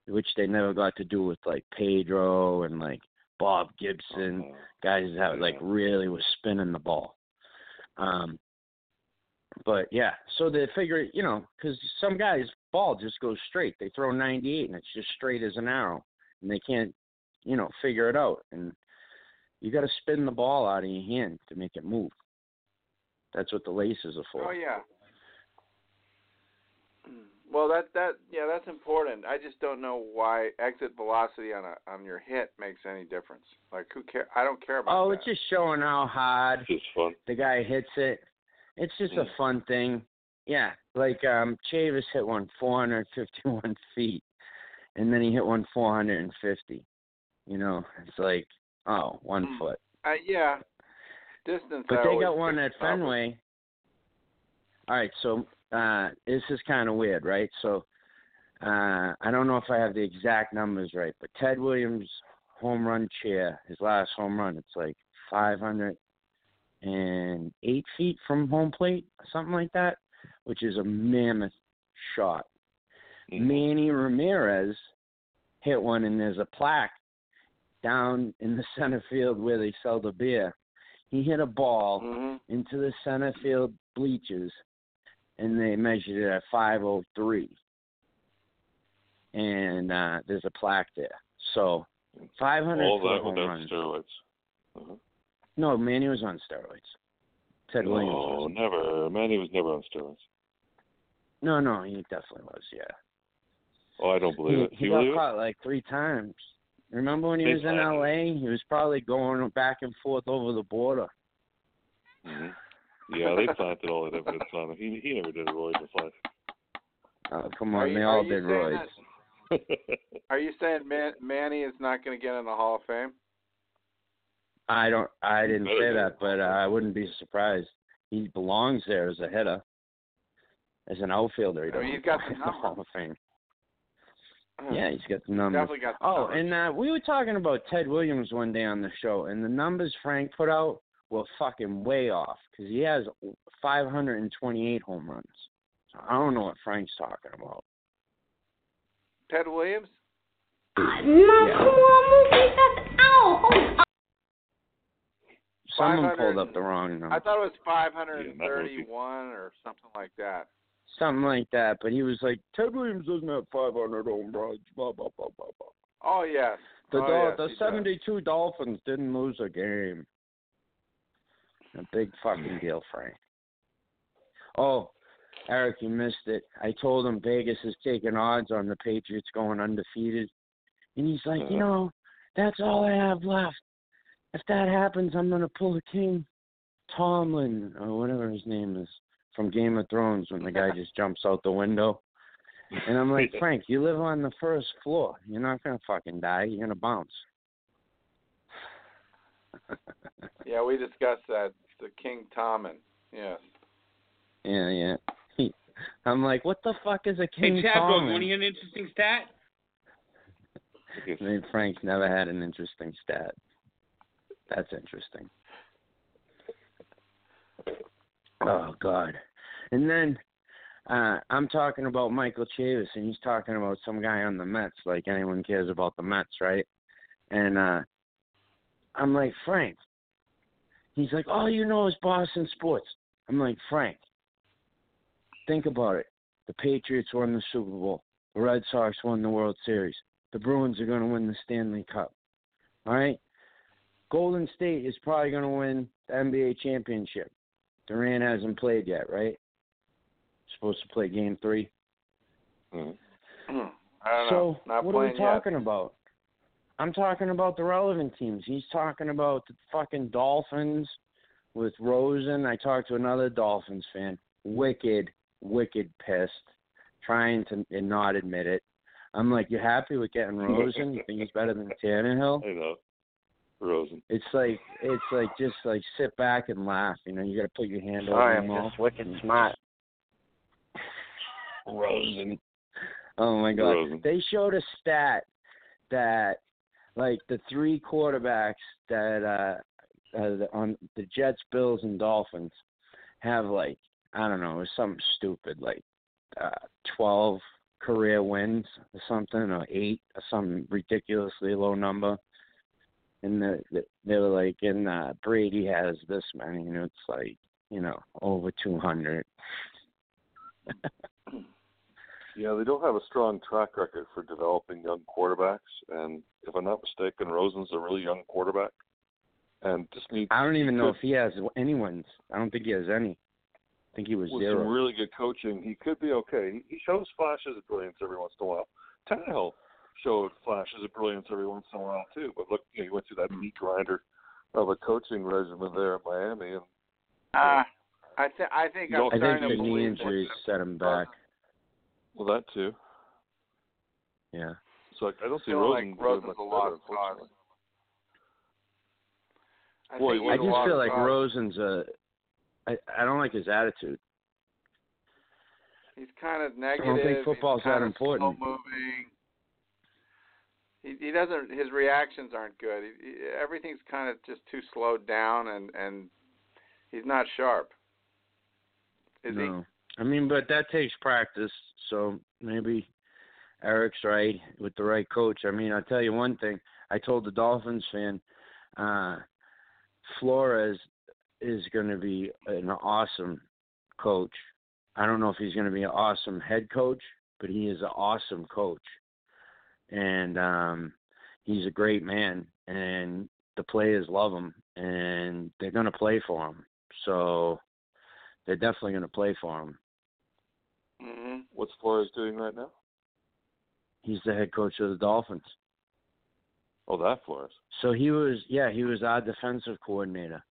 Speaker 9: which they never got to do with like Pedro and like Bob Gibson,
Speaker 4: Uh,
Speaker 9: guys that like really was spinning the ball. Um, but yeah, so they figure, you know, because some guys' ball just goes straight. They throw 98 and it's just straight as an arrow, and they can't, you know, figure it out. And you got to spin the ball out of your hand to make it move. That's what the laces are for.
Speaker 3: Oh yeah. Well, that that yeah, that's important. I just don't know why exit velocity on a on your hit makes any difference. Like who care? I don't care about
Speaker 9: Oh,
Speaker 3: that.
Speaker 9: it's just showing how hard
Speaker 4: fun.
Speaker 9: the guy hits it. It's just a
Speaker 4: Mm.
Speaker 9: fun thing. Yeah, like um Chavis hit one 451 (laughs) feet, and then he hit one 450. You know, it's like oh, one
Speaker 3: Mm.
Speaker 9: foot.
Speaker 3: uh, yeah. Distance.
Speaker 9: But
Speaker 3: I
Speaker 9: they got one at
Speaker 3: problem.
Speaker 9: Fenway. All right, so uh this is kind of weird, right? So uh I don't know if I have the exact numbers right, but Ted Williams home run chair, his last home run, it's like 508 feet from home plate, something like that, which is a mammoth shot.
Speaker 4: Mhm.
Speaker 9: Manny Ramirez hit one, and there's a plaque down in the (laughs) center field where they sell the beer. He hit a ball
Speaker 3: Mhm.
Speaker 9: into the center field bleachers, and they measured it at 503. And uh, there's a plaque there. So 500
Speaker 4: All that
Speaker 9: home
Speaker 4: without
Speaker 9: runs.
Speaker 4: steroids. Uh-huh.
Speaker 9: No, Manny was on steroids. Ted Williams.
Speaker 4: No, never. Manny was never on steroids.
Speaker 9: No, no, he definitely was. Yeah.
Speaker 4: Oh, I don't believe
Speaker 9: he,
Speaker 4: it.
Speaker 9: he
Speaker 4: you
Speaker 9: got
Speaker 4: believe it?
Speaker 9: caught like three times. Remember when he
Speaker 4: Big
Speaker 9: was in
Speaker 4: time.
Speaker 9: L.A.? He was probably going back and forth over the border.
Speaker 4: hmm Yeah, they planted all that evidence on him. He he never did a roid in his life.
Speaker 9: Oh, come on,
Speaker 3: you-
Speaker 9: they
Speaker 3: are
Speaker 9: all did roids.
Speaker 3: that- Are you saying Man- Manny is not going to get in the Hall of Fame?
Speaker 9: I don't. I didn't
Speaker 4: Better
Speaker 9: say that, but uh, I wouldn't be surprised. He belongs there as a hitter. As an outfielder, He
Speaker 3: I mean, he's got
Speaker 9: belong
Speaker 3: the
Speaker 9: the. Hall of Fame. Yeah, he's got the numbers.
Speaker 3: Definitely got the
Speaker 9: Oh,
Speaker 3: numbers.
Speaker 9: and uh, we were talking about Ted Williams one day on the show, and the numbers Frank put out were fucking way off because he has 528 home runs. So I don't know what Frank's talking about.
Speaker 3: Ted Williams?
Speaker 1: No, come on, move that. Oh,
Speaker 9: Someone pulled up the wrong number.
Speaker 3: I thought it was
Speaker 4: Yeah, that would be-
Speaker 3: 531 or something like that.
Speaker 9: Something like that, but he was like, Ted Williams doesn't have 500 home runs. Blah, blah, blah, blah, blah.
Speaker 3: Oh yes.
Speaker 9: The,
Speaker 3: oh,
Speaker 9: Dol-
Speaker 3: yes,
Speaker 9: the
Speaker 3: he does.
Speaker 9: 72 Dolphins didn't lose a game. A big fucking deal, Frank. Oh, Eric, you missed it. I told him Vegas is taking odds on the Patriots going undefeated. And he's like, you know, that's all I have left. If that happens, I'm going to pull the king. Tomlin, or whatever his name is, from Game of Thrones when the guy (laughs) just jumps out the window. And I'm like, (laughs) Frank, you live on the first floor. You're not going to fucking die. You're going to bounce. (laughs)
Speaker 3: Yeah, we discussed that. The King Tommen. Yes.
Speaker 9: Yeah, yeah. He, I'm like, what the fuck is a king
Speaker 5: Hey, Chad, Dog,
Speaker 9: Tomlin?
Speaker 5: want to hear an interesting stat?
Speaker 4: I
Speaker 9: I mean, Frank's never had an interesting stat. That's interesting. Oh God. And then uh I'm talking about Michael Chavis and he's talking about some guy on the Mets, like anyone cares about the Mets, right? And uh I'm like, Frank. He's like, All you know is Boston sports. I'm like, Frank, think about it. The Patriots won the Super Bowl. The Red Sox won the World Series. The Bruins are going to win the Stanley Cup. All right? Golden State is probably going to win the NBA championship. Durant hasn't played yet, right? Supposed to play game 3.
Speaker 4: Mhm.
Speaker 3: I don't
Speaker 9: so,
Speaker 3: know. Not
Speaker 9: what are we
Speaker 3: playing yet.
Speaker 9: talking about? I'm talking about the relevant teams. He's talking about the fucking Dolphins with Rosen. I talked to another Dolphins fan. Wicked, wicked pissed, trying to and not admit it. I'm like, you happy with getting (laughs) Rosen? You think he's better than Tannehill?
Speaker 4: I know. Rosen.
Speaker 9: It's like it's like just like sit back and laugh. You know, you got to put your hand over
Speaker 10: Sorry,
Speaker 9: your
Speaker 10: I'm
Speaker 9: mouth.
Speaker 10: just wicked smart.
Speaker 9: Rosen. Oh my god.
Speaker 4: Rosen.
Speaker 9: They showed a stat that like the three quarterbacks that uh, uh on the Jets, Bills and Dolphins have like I don't know, it's something stupid like uh 12 career wins or something or 8 or some ridiculously low number. And the, the they were like and uh Brady has this many and it's like, you know, over 200. (laughs)
Speaker 4: Yeah, they don't have a strong track record for developing young quarterbacks, and if I'm not mistaken, Rosen's a really young quarterback, and just needs
Speaker 9: I don't even know
Speaker 4: could-
Speaker 9: if he has any wins. I don't think he has any. I think he was
Speaker 4: with
Speaker 9: zero.
Speaker 4: some really good coaching, he could be okay. He, he shows flashes of brilliance every once in a while. Tannehill showed flashes of brilliance every once in a while too, but look, you know, he went through that meat grinder of a coaching regimen there at Miami, and
Speaker 3: Uh, I think I think I'm
Speaker 4: I
Speaker 9: I think
Speaker 3: starting
Speaker 9: the
Speaker 3: to
Speaker 9: knee injuries set him back.
Speaker 4: Well, that too.
Speaker 9: Yeah.
Speaker 4: So I, I don't see Rosen
Speaker 3: like
Speaker 4: doing
Speaker 3: Rosen's
Speaker 4: much
Speaker 3: a
Speaker 4: better,
Speaker 3: lost cause.
Speaker 4: unfortunately.
Speaker 3: I
Speaker 4: Boy,
Speaker 3: think
Speaker 9: I just feel like
Speaker 3: cause.
Speaker 9: Rosen's a. I I don't like his attitude.
Speaker 3: He's kind of negative.
Speaker 9: I don't think football's that important.
Speaker 3: Slow moving. He he doesn't. His reactions aren't good. He, he, everything's kind of just too slowed down, and and he's not sharp. Is
Speaker 9: no. I mean, but that takes practice. So maybe Eric's right with the right coach. I mean, I'll tell you one thing. I told the Dolphins fan, uh, Flores is going to be an awesome coach. I don't know if he's going to be an awesome head coach, but he is an awesome coach. And um he's a great man and the players love him and they're going to play for him. So they're definitely going to play for him.
Speaker 3: Hmm
Speaker 4: What's Flores doing right now?
Speaker 9: He's the head coach of the Dolphins.
Speaker 4: Oh, that Flores.
Speaker 9: So he was, yeah, he was our defensive coordinator.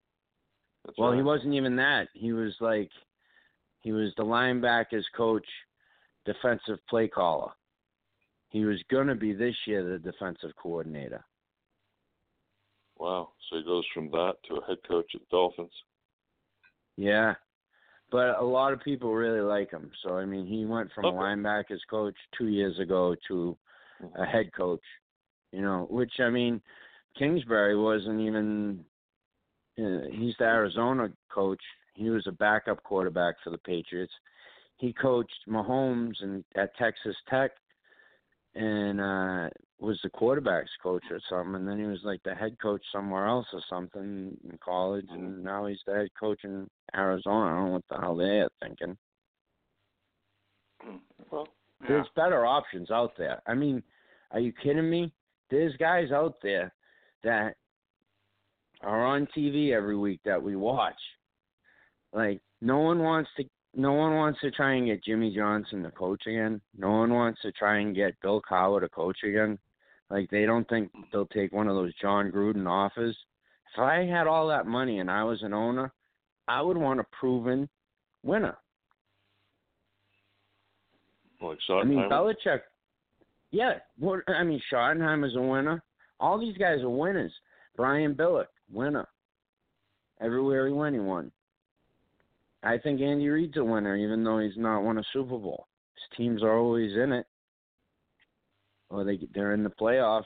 Speaker 4: That's
Speaker 9: Well,
Speaker 4: right.
Speaker 9: he wasn't even that. He was like, he was the linebackers coach, defensive play caller. He was going to be this year the defensive coordinator.
Speaker 4: Wow. So he goes from that to a head coach at the Dolphins.
Speaker 9: Yeah. But a lot of people really like him. So, I mean, he went from
Speaker 4: Okay.
Speaker 9: a linebackers coach two years ago to a head coach, you know, which, I mean, Kingsbury wasn't even, uh, he's the Arizona coach. He was a backup quarterback for the Patriots. He coached Mahomes and at Texas Tech and uh was the quarterbacks coach or something and then he was like the head coach somewhere else or something in college and now he's the head coach in Arizona. I don't know what the hell they're thinking.
Speaker 4: Well,
Speaker 3: Yeah.
Speaker 9: There's better options out there. I mean, are you kidding me? There's guys out there that are on TV every week that we watch. Like no one wants to no one wants to try and get Jimmy Johnson to coach again. No one wants to try and get Bill Cowher to coach again. Like they don't think they'll take one of those Jon Gruden offers. If I had all that money and I was an owner, I would want a proven winner.
Speaker 4: like
Speaker 9: I mean,
Speaker 4: Schottenheimer?
Speaker 9: Belichick. Yeah, what I mean, Schottenheimer's a winner. All these guys are winners. Brian Billick, winner. Everywhere he went, he won. I think Andy Reid's a winner, even though he's not won a Super Bowl. His teams are always in it, or they they're in the playoffs.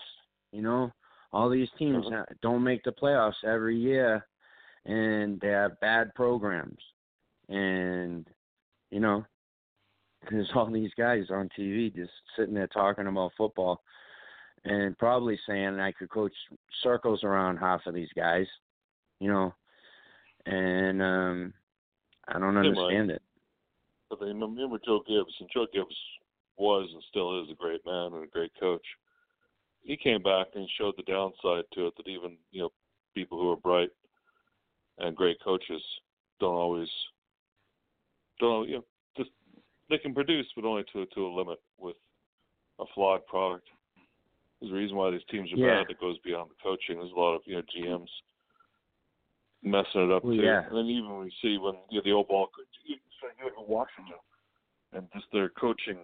Speaker 9: You know, all these teams
Speaker 4: Mhm.
Speaker 9: don't make the playoffs every year, and they have bad programs, and you know, (laughs) there's all these guys on TV just sitting there talking about football and probably saying I could coach circles around half of these guys, you know. And um I don't understand it.
Speaker 4: But they remember Joe Gibbs, and Joe Gibbs was and still is a great man and a great coach. He came back and showed the downside to it that even you know people who are bright and great coaches don't always don't you know just they can produce but only to to a limit with a flawed product. There's a reason why these teams are
Speaker 9: Yeah.
Speaker 4: bad that goes beyond the coaching. There's a lot of you know GMs messing it up
Speaker 9: Well,
Speaker 4: too.
Speaker 9: yeah.
Speaker 4: And then even we see when you know, the old ball coach, you look at Washington and just their coaching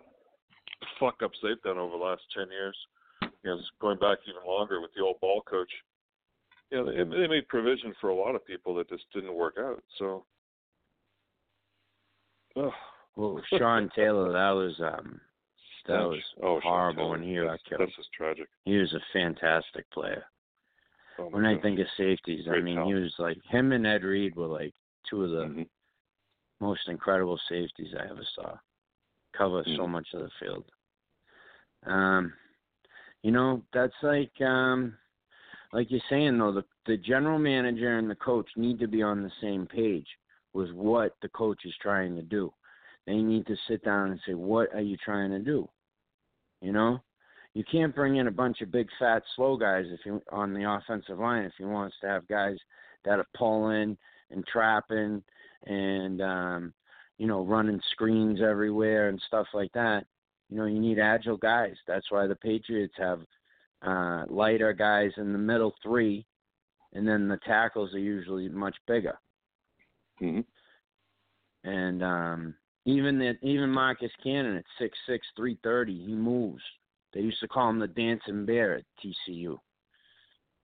Speaker 4: fuck ups they've done over the last ten years. You know, going back even longer with the old ball coach. You know, they, they made provision for a lot of people that just didn't work out. So, oh,
Speaker 9: Well, (laughs) Sean Taylor, that was um, that was
Speaker 4: oh,
Speaker 9: horrible when he
Speaker 4: that's,
Speaker 9: killed.
Speaker 4: That's just tragic.
Speaker 9: He was a fantastic player.
Speaker 4: Oh,
Speaker 9: When I think of safeties, I mean,
Speaker 4: talent.
Speaker 9: he was like him and Ed Reed were like two of the
Speaker 4: Mhm.
Speaker 9: most incredible safeties I ever saw. Cover so
Speaker 4: Mhm.
Speaker 9: much of the field. Um, you know, that's like um, like you're saying though, the the general manager and the coach need to be on the same page with what the coach is trying to do. They need to sit down and say, what are you trying to do? You know, you can't bring in a bunch of big, fat, slow guys if you on the offensive line if he wants to have guys that are pulling and trapping and um, you know running screens everywhere and stuff like that. You know, you need agile guys. That's why the Patriots have uh, lighter guys in the middle three, and then the tackles are usually much bigger.
Speaker 4: Mhm.
Speaker 9: And um, even that, even Marcus Cannon at six six three thirty, he moves. They used to call him the dancing bear at TCU,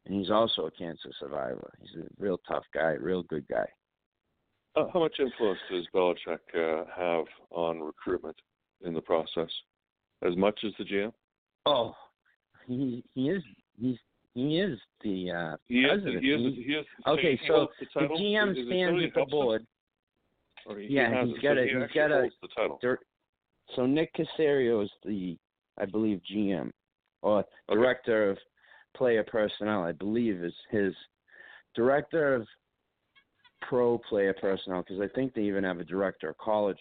Speaker 9: and he's also a cancer survivor. He's a real tough guy, real good guy.
Speaker 4: Uh, how much influence does Belichick uh, have on recruitment in the process? As much as the GM?
Speaker 9: Oh, he he is he's he is the uh,
Speaker 4: He is.
Speaker 9: president.
Speaker 4: He is.
Speaker 9: He-
Speaker 4: He is
Speaker 9: okay, so
Speaker 4: the,
Speaker 9: the? GM
Speaker 4: Is
Speaker 9: stands at the board.
Speaker 4: Or he,
Speaker 9: Yeah,
Speaker 4: he has
Speaker 9: he's got a-
Speaker 4: he
Speaker 9: he's got a-
Speaker 4: holds the title.
Speaker 9: Dir- So Nick Caserio is the, I believe, GM or director of player personnel. I believe is his director of pro player personnel because I think they even have a director of college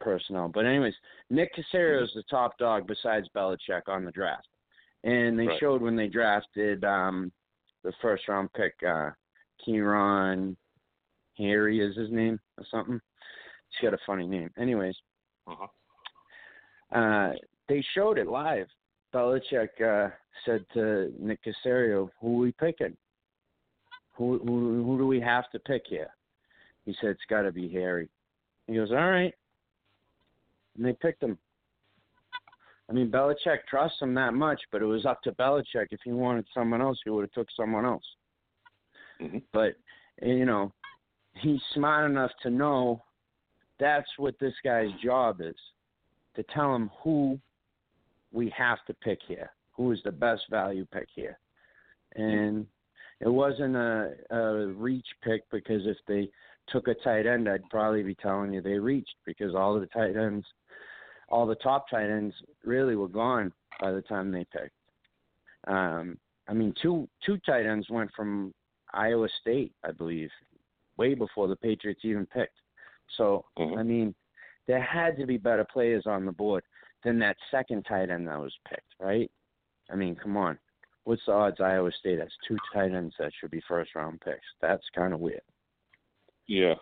Speaker 9: personnel. But anyways, Nick Caserio is the top dog besides Belichick on the draft, and they
Speaker 4: Right.
Speaker 9: showed when they drafted um, the first round pick, uh, Kieran Harry is his name or something. He's got a funny name. Anyways,
Speaker 4: Uh-huh.
Speaker 9: uh, they showed it live. Belichick uh, said to Nick Caserio, "Who are we picking? Who who who do we have to pick here?" He said, "It's got to be Harry." He goes, "All right," and they picked him. I mean, Belichick trusts him that much, but it was up to Belichick. If he wanted someone else, he would have took someone else.
Speaker 4: Mhm.
Speaker 9: But you know, he's smart enough to know that's what this guy's job is to tell him who we have to pick here, who is the best value pick here. And it wasn't a, a reach pick because if they took a tight end, I'd probably be telling you they reached because all the tight ends, all the top tight ends really were gone by the time they picked. Um, I mean, two two tight ends went from Iowa State, I believe, way before the Patriots even picked. So,
Speaker 4: Mhm.
Speaker 9: I mean, there had to be better players on the board than that second tight end that was picked, right? I mean, come on. What's the odds Iowa State has two tight ends that should be first round picks? That's kind of weird.
Speaker 4: Yeah.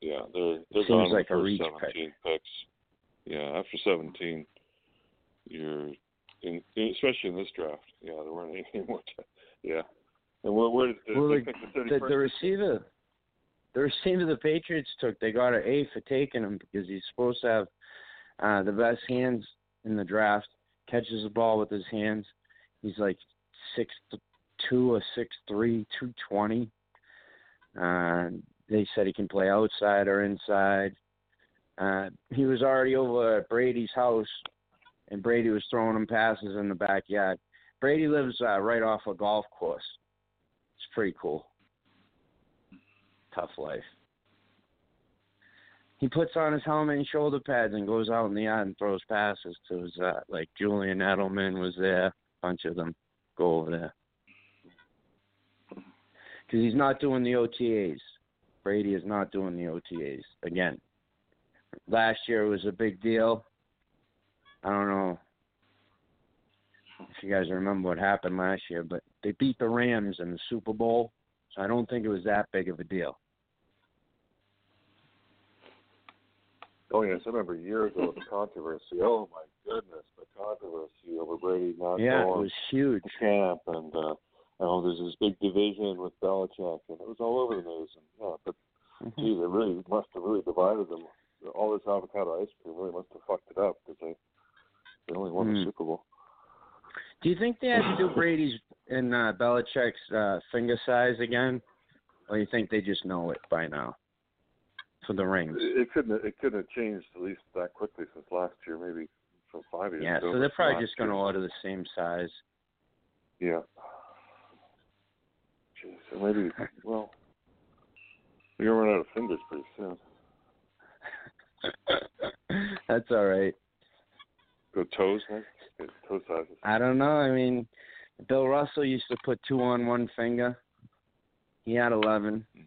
Speaker 4: Yeah, they're they're
Speaker 9: Seems
Speaker 4: gone
Speaker 9: like
Speaker 4: first
Speaker 9: reach pick.
Speaker 4: seventeen picks. Yeah, after seventeen, you're in, especially in this draft. Yeah, there weren't any (laughs) more. T- yeah, and where, where did
Speaker 9: Well, the-
Speaker 4: pick the
Speaker 9: The,
Speaker 4: 31st?
Speaker 9: the receiver, the receiver the Patriots took, they got an A for taking him because he's supposed to have uh, the best hands in the draft. Catches the ball with his hands. He's like six two or six three, two twenty. Uh, they said he can play outside or inside. Uh, he was already over at Brady's house, and Brady was throwing him passes in the backyard. Brady lives uh, right off a golf course. It's pretty cool. Tough life. He puts on his helmet and shoulder pads and goes out in the yard and throws passes to his uh, like Julian Edelman was there, a bunch of them go over there. Because he's not doing the OTAs. Brady is not doing the OTAs again. Last year was a big deal. I don't know if you guys remember what happened last year, but they beat the Rams in the Super Bowl, so I don't think it was that big of a deal.
Speaker 4: Oh yes, I remember years ago the controversy. Oh my goodness, the controversy over Brady not
Speaker 9: Yeah, it
Speaker 4: going
Speaker 9: was huge.
Speaker 4: to camp, and uh, oh, there's this big division with Belichick, and it was all over the news. And yeah, but
Speaker 9: Mm-hmm.
Speaker 4: geez, it really must have really divided them. All this avocado ice cream really must have fucked it up because they they only won the
Speaker 9: Mm.
Speaker 4: Super Bowl.
Speaker 9: Do you think they had to do Brady's and uh, Belichick's uh, finger size again, or do you think they just know it by now for the rings?
Speaker 4: It couldn't it couldn't have changed at least that quickly since last year, maybe from five years
Speaker 9: Yeah,
Speaker 4: ago.
Speaker 9: so they're probably just going to order the same size.
Speaker 4: Yeah. Jeez, so maybe (laughs) well, we're gonna run out of fingers pretty soon. (laughs)
Speaker 9: That's all right.
Speaker 4: Go toes next. Toe sizes.
Speaker 9: I don't know. I mean, Bill Russell used to put two on one finger. He had 11.
Speaker 4: Mm-hmm.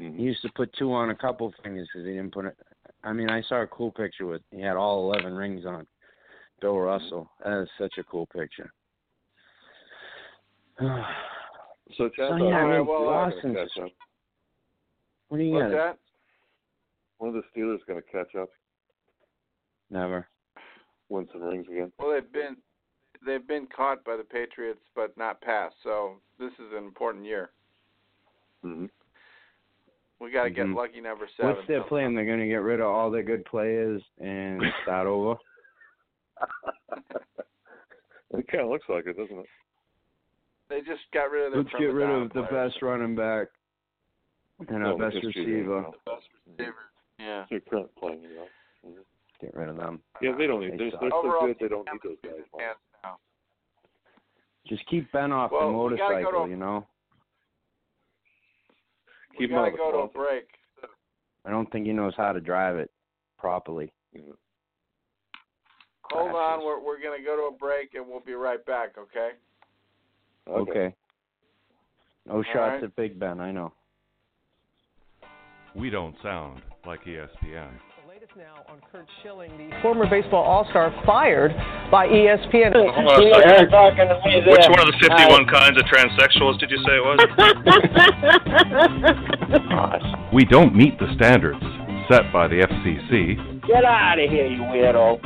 Speaker 9: He used to put two on a couple fingers because he didn't put it. I mean, I saw a cool picture with he had all 11 rings on. Bill
Speaker 4: Mm-hmm.
Speaker 9: Russell. That is such a cool picture. (sighs)
Speaker 4: So, Chad,
Speaker 9: So, yeah,
Speaker 4: all
Speaker 9: I
Speaker 4: right,
Speaker 9: mean,
Speaker 4: well, I'm gonna catch up.
Speaker 9: what do you
Speaker 3: What's
Speaker 9: got?
Speaker 3: that?
Speaker 4: One of the Steelers going to catch up,
Speaker 9: Never.
Speaker 4: win some rings again.
Speaker 3: Well, they've been they've been caught by the Patriots, but not passed. So this is an important year.
Speaker 4: Mm-hmm.
Speaker 3: We got to get
Speaker 9: Mhm.
Speaker 3: lucky number seven.
Speaker 9: What's their plan? They're going to get rid of all their good players and (laughs) start over. (laughs)
Speaker 4: it kind of looks like it, doesn't it?
Speaker 3: They just got rid of their
Speaker 9: Let's get rid
Speaker 3: down
Speaker 9: of the
Speaker 3: players.
Speaker 9: best running back and our
Speaker 4: Well,
Speaker 9: best receiver.
Speaker 4: there,
Speaker 3: The best receiver. Yeah.
Speaker 4: Your current playing, you know. Mhm.
Speaker 9: Get rid of them.
Speaker 4: Yeah, they don't need.
Speaker 9: They
Speaker 4: They're, they're so good. They don't need those guys. Mike.
Speaker 3: hands now.
Speaker 9: Just keep Ben off
Speaker 3: Well,
Speaker 9: the
Speaker 3: we gotta go
Speaker 9: motorcycle,
Speaker 3: to-
Speaker 9: you know.
Speaker 3: We
Speaker 4: Keep 'em out
Speaker 3: gotta
Speaker 4: of the
Speaker 3: go to a break.
Speaker 9: I don't think he knows how to drive it properly.
Speaker 4: Mhm.
Speaker 3: Hold on, we're we're gonna go to a break and we'll be right back. Okay.
Speaker 9: Okay. No
Speaker 3: All
Speaker 9: shots
Speaker 3: right.
Speaker 9: at Big Ben, I know.
Speaker 2: We don't sound like ESPN.
Speaker 10: The now on Curt Schilling, the former baseball all-star fired by ESPN.
Speaker 7: Hold on a second.
Speaker 10: You're talking to me
Speaker 7: Which one of the 51 kinds of transsexuals did you say it was? (laughs)
Speaker 2: We don't meet the standards set by the FCC.
Speaker 10: Get out of here, you weirdo.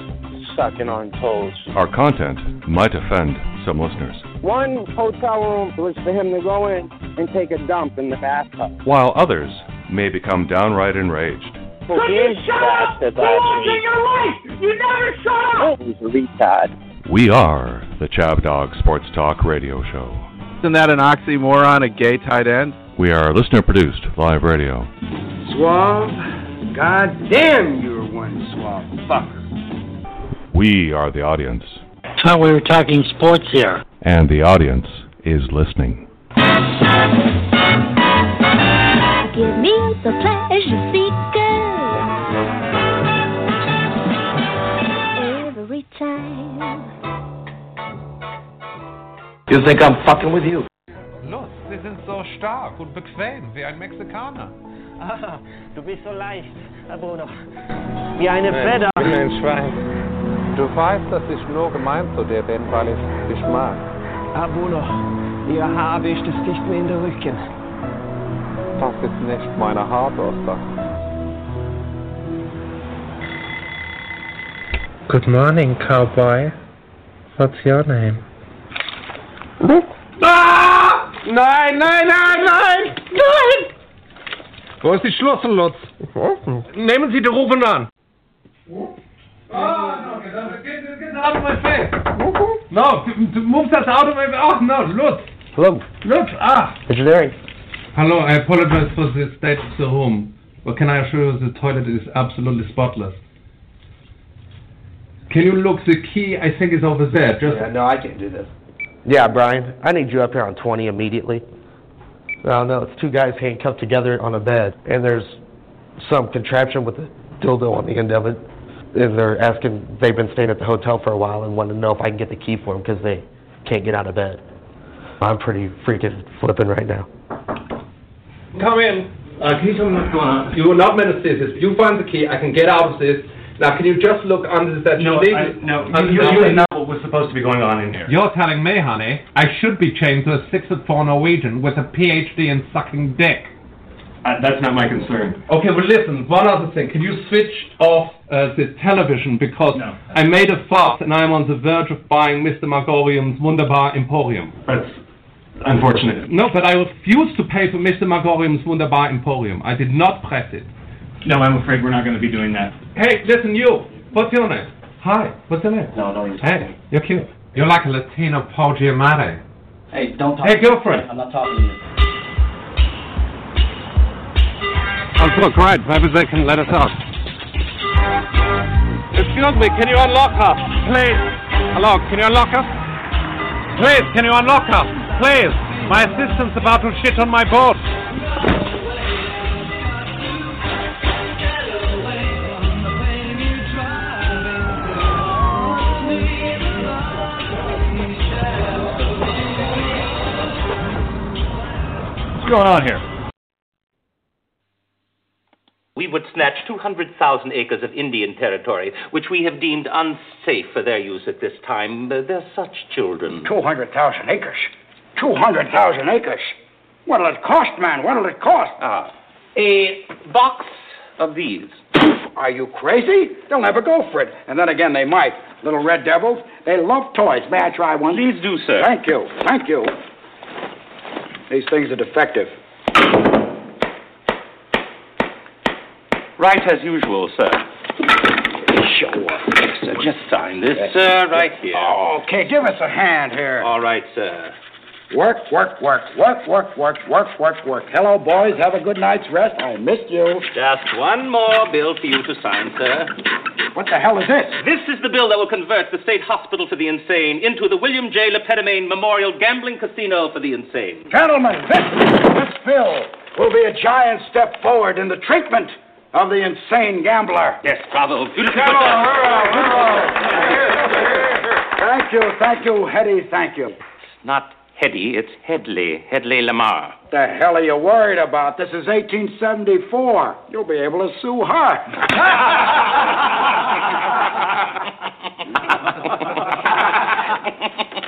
Speaker 10: Sucking on toes.
Speaker 2: Our content might offend some listeners,
Speaker 10: One hotel room was for him to go in and take a dump in the bathtub.
Speaker 2: while others may become downright enraged.
Speaker 10: Well, here's bastard last week.
Speaker 1: your life! You never shut up!
Speaker 10: Oh, he's a retard.
Speaker 2: We are the ChabDog Sports Talk Radio Show.
Speaker 11: Isn't that an oxymoron, a gay tight end?
Speaker 2: We are listener produced live radio.
Speaker 12: Suave? God damn, you're one suave fucker.
Speaker 2: We are the audience,
Speaker 12: Thought we were talking sports here.
Speaker 2: and the audience is listening.
Speaker 1: Give me the pleasure
Speaker 12: You think I'm fucking with you?
Speaker 13: Los, Sie sind so stark und bequem wie ein Mexikaner.
Speaker 10: Ah, du bist so leicht, Herr Bruno. Wie eine Feder.
Speaker 13: Ich bin ein Schwein. Du weißt, dass ich nur gemeint zu dir bin, weil ich dich mag.
Speaker 10: Herr Bruno, Ihr Haar wischt es dicht mir in den Rücken.
Speaker 13: Das ist nicht meine Haarbürste.
Speaker 14: Good morning, cowboy. What's your name?
Speaker 13: Ah! Nein, nein, nein, nein! Nein! Wo ist die Schlüssel, Lutz? Nehmen Sie die Rufen an. Oh, no, get out, get, get out of my face. No, move that out of my Oh, no, Lutz.
Speaker 14: Hello.
Speaker 13: Lutz, ah.
Speaker 14: Engineering.
Speaker 13: Hello, I apologize for the state of the room. But can I assure you the toilet is absolutely spotless? Can you look? The key, I think, is over there. Just
Speaker 14: Yeah, no, I can't do this. Yeah, Brian, I need you up here on 20 immediately. Well, no, it's two guys handcuffed together on a bed, and there's some contraption with a dildo on the end of it. And they're asking, they've been staying at the hotel for a while and want to know if I can get the key for them because they can't get out of bed. I'm pretty freaking flipping right now.
Speaker 13: come in. Uh, can you tell me what's going on? You were not meant to see this. If you find the key, I can get out of this. Now, can you just look under the that?
Speaker 15: No,
Speaker 13: legal-
Speaker 15: I, no,
Speaker 13: under
Speaker 15: you,
Speaker 13: the-
Speaker 15: you didn't know what was supposed to be going on in here.
Speaker 16: You're telling me, honey, I should be chained to a six foot four Norwegian with a PhD in sucking dick.
Speaker 15: Uh, that's not my concern.
Speaker 13: Okay, well, listen, one other thing. Can you switch off uh, the television because I made a fuss and I'm on the verge of buying Mr. Magorium's Wunderbar Emporium.
Speaker 15: That's unfortunate.
Speaker 13: No, but I refuse to pay for Mr. Magorium's Wunderbar Emporium. I did not press it.
Speaker 15: No, I'm afraid we're not going to be doing that.
Speaker 13: Hey, listen, you. What's your name? Hi. What's your name?
Speaker 15: No, no. You.
Speaker 13: Hey, you're cute.
Speaker 16: You're like a Latino Paul Giamatti.
Speaker 15: Hey, don't talk.
Speaker 13: Hey, girlfriend.
Speaker 15: I'm not talking to you.
Speaker 16: Oh, look, right. Maybe they can let us out. Excuse me, can you unlock her? Please. Hello, can you unlock her? Please, can you unlock her? Please. My assistant's about to shit on my boat.
Speaker 15: Going on here?
Speaker 17: We would snatch 200,000 acres of Indian territory, which we have deemed unsafe for their use at this time. They're such children.
Speaker 12: 200,000 acres. 200,000 acres. What'll it cost, man? What'll it cost?
Speaker 17: Ah, a box of these.
Speaker 12: Are you crazy? They'll never go for it. And then again, they might. Little red devils. They love toys. May I try one?
Speaker 17: Please do, sir.
Speaker 12: Thank you. Thank you. These things are defective.
Speaker 17: Right as usual, sir.
Speaker 12: Show up.
Speaker 17: Sir, just sign this, sir, right here.
Speaker 12: Okay, give us a hand here.
Speaker 17: All right, sir.
Speaker 12: Work, work, work, work, work, work, work, work, work. Hello, boys. Have a good night's rest. I missed you.
Speaker 17: Just one more bill for you to sign, sir.
Speaker 12: What the hell is this?
Speaker 17: This is the bill that will convert the State Hospital for the Insane into the William J. Le Petomane Memorial Gambling Casino for the Insane.
Speaker 12: Gentlemen, this, this bill will be a giant step forward in the treatment of the insane gambler.
Speaker 17: Yes, bravo. Beautiful.
Speaker 12: Come on, Thank you, thank you, Hedy, thank you.
Speaker 17: Not Hedy, it's Hedley. Hedley Lamarr.
Speaker 12: The hell are you worried about? This is 1874. You'll be able to sue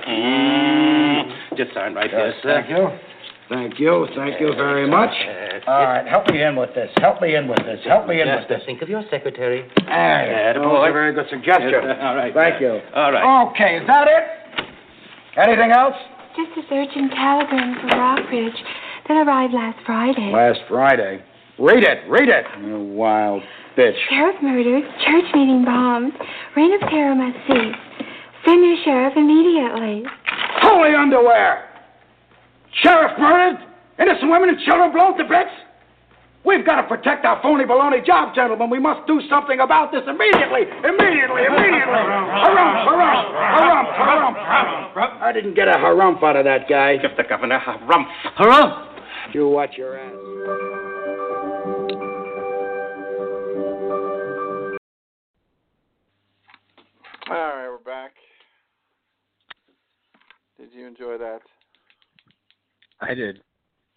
Speaker 17: Mm, (laughs) just sign right here, sir.
Speaker 12: thank you. Thank you, thank you very much. All right, help me in with this. Help me in with this. Help me in
Speaker 17: Just
Speaker 12: with this.
Speaker 17: think of your secretary.
Speaker 12: That was a very good suggestion.
Speaker 17: Yes, (laughs) all right.
Speaker 12: Thank you.
Speaker 17: All right.
Speaker 12: Okay, is that it? Anything else?
Speaker 18: Just a urgent telegram from Rock Ridge that arrived last Friday.
Speaker 12: Last Friday. Read it, read it. You wild bitch.
Speaker 18: Sheriff murdered, church meeting bombed, reign of terror must cease. Send your sheriff immediately.
Speaker 12: Holy underwear! Sheriff murdered? Innocent women and children blown to bits? We've got to protect our phony baloney job, gentlemen. We must do something about this immediately. Immediately, immediately. Harumph, harumph, harumph, harumph, harumph. I didn't get a harumph out of that guy.
Speaker 17: Give the governor a rump.
Speaker 12: Harumph! You watch your ass.
Speaker 3: All right, we're back. Did you enjoy that?
Speaker 9: I did.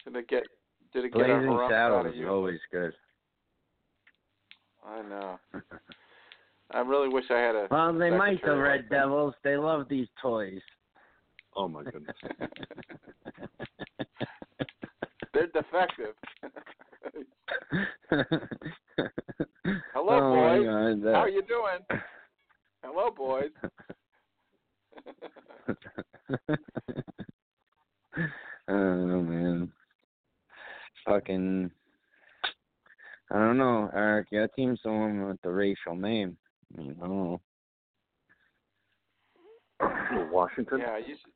Speaker 3: Did it get did it get a
Speaker 9: Blazing
Speaker 3: harumph out
Speaker 9: Saddles
Speaker 3: of
Speaker 9: is always good.
Speaker 3: I know. (laughs) I really wish I had a.
Speaker 9: Well, they might the Red
Speaker 3: like that.
Speaker 9: Devils. They love these toys.
Speaker 4: Oh my goodness. (laughs)
Speaker 3: They're defective. (laughs) Hello,
Speaker 9: oh
Speaker 3: boys.
Speaker 9: God,
Speaker 3: How are you doing? Hello, boys.
Speaker 9: oh man, fucking. I don't know, Eric. Your team's the one with the racial name. I mean, I don't know.
Speaker 4: Washington.
Speaker 3: Yeah, you should.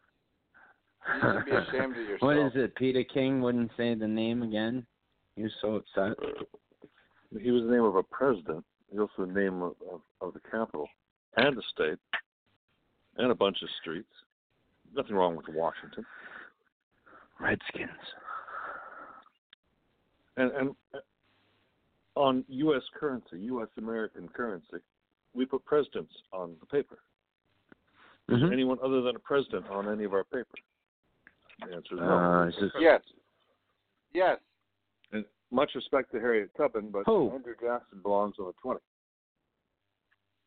Speaker 3: You should be (laughs) ashamed of yourself.
Speaker 9: What is it? Peter King wouldn't say the name again. He was so upset.
Speaker 4: He was the name of a president. He also the name of, of, of the capital and the state and a bunch of streets. Nothing wrong with Washington.
Speaker 9: Redskins.
Speaker 4: And and uh, on U.S. currency, U.S. American currency, we put presidents on the paper. Is there
Speaker 9: Mhm.
Speaker 4: anyone other than a president on any of our paper? The answer is no.
Speaker 9: Uh, just-
Speaker 3: Yes. Yes.
Speaker 4: And much respect to Harriet Tubman, but
Speaker 9: Who?
Speaker 4: Andrew Jackson belongs on the 20.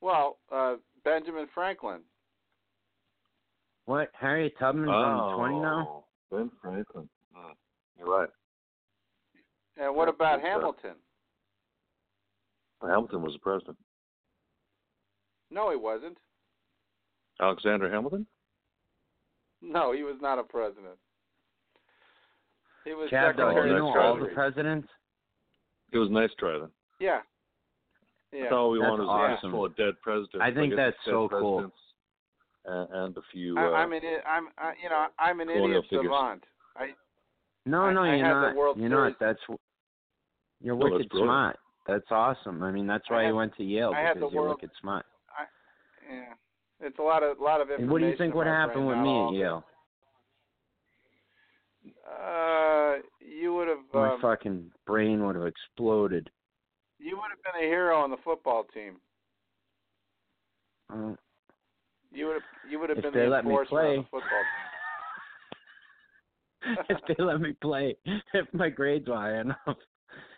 Speaker 3: Well, uh, Benjamin Franklin.
Speaker 9: What? Harriet Tubman's on the 20 now?
Speaker 4: Oh, Ben Franklin. Hmm, You're right.
Speaker 3: And what about
Speaker 4: That's, uh,
Speaker 3: Hamilton?
Speaker 4: Hamilton was the president.
Speaker 3: No, he wasn't.
Speaker 4: Alexander Hamilton?
Speaker 3: No, he was not a president. He was
Speaker 9: Chad, though,
Speaker 3: Secretary
Speaker 9: you know all the presidents?
Speaker 4: It was nice try then.
Speaker 3: Yeah. Yeah.
Speaker 4: That's all we
Speaker 9: That's
Speaker 4: wanted was a
Speaker 9: awesome.
Speaker 4: full of dead presidents.
Speaker 9: I think
Speaker 4: guess
Speaker 9: that's so cool.
Speaker 4: And, and a few.
Speaker 3: I,
Speaker 4: uh,
Speaker 3: I'm an i- I'm I, you know I'm an idiot
Speaker 4: figures.
Speaker 3: savant. I
Speaker 9: No, no,
Speaker 3: I
Speaker 9: you're
Speaker 3: had
Speaker 9: not. You're
Speaker 3: Series-
Speaker 9: not. That's you're
Speaker 4: No,
Speaker 9: wicked smart. That's awesome. I mean, that's why
Speaker 3: had-
Speaker 9: you went to Yale
Speaker 3: I
Speaker 9: because you're
Speaker 3: World-
Speaker 9: wicked smart.
Speaker 3: yeah. It's a lot of lot of
Speaker 9: And
Speaker 3: information.
Speaker 9: what do you think would happen with me
Speaker 3: all
Speaker 9: at. Yale?
Speaker 3: Uh, you would have
Speaker 9: My
Speaker 3: um,
Speaker 9: fucking brain would have exploded.
Speaker 3: you would have been a hero on the football team.
Speaker 9: Uh,
Speaker 3: You would have you would have been the enforcer on the football team. (laughs)
Speaker 9: if they let me play, (laughs) if my grades were high enough,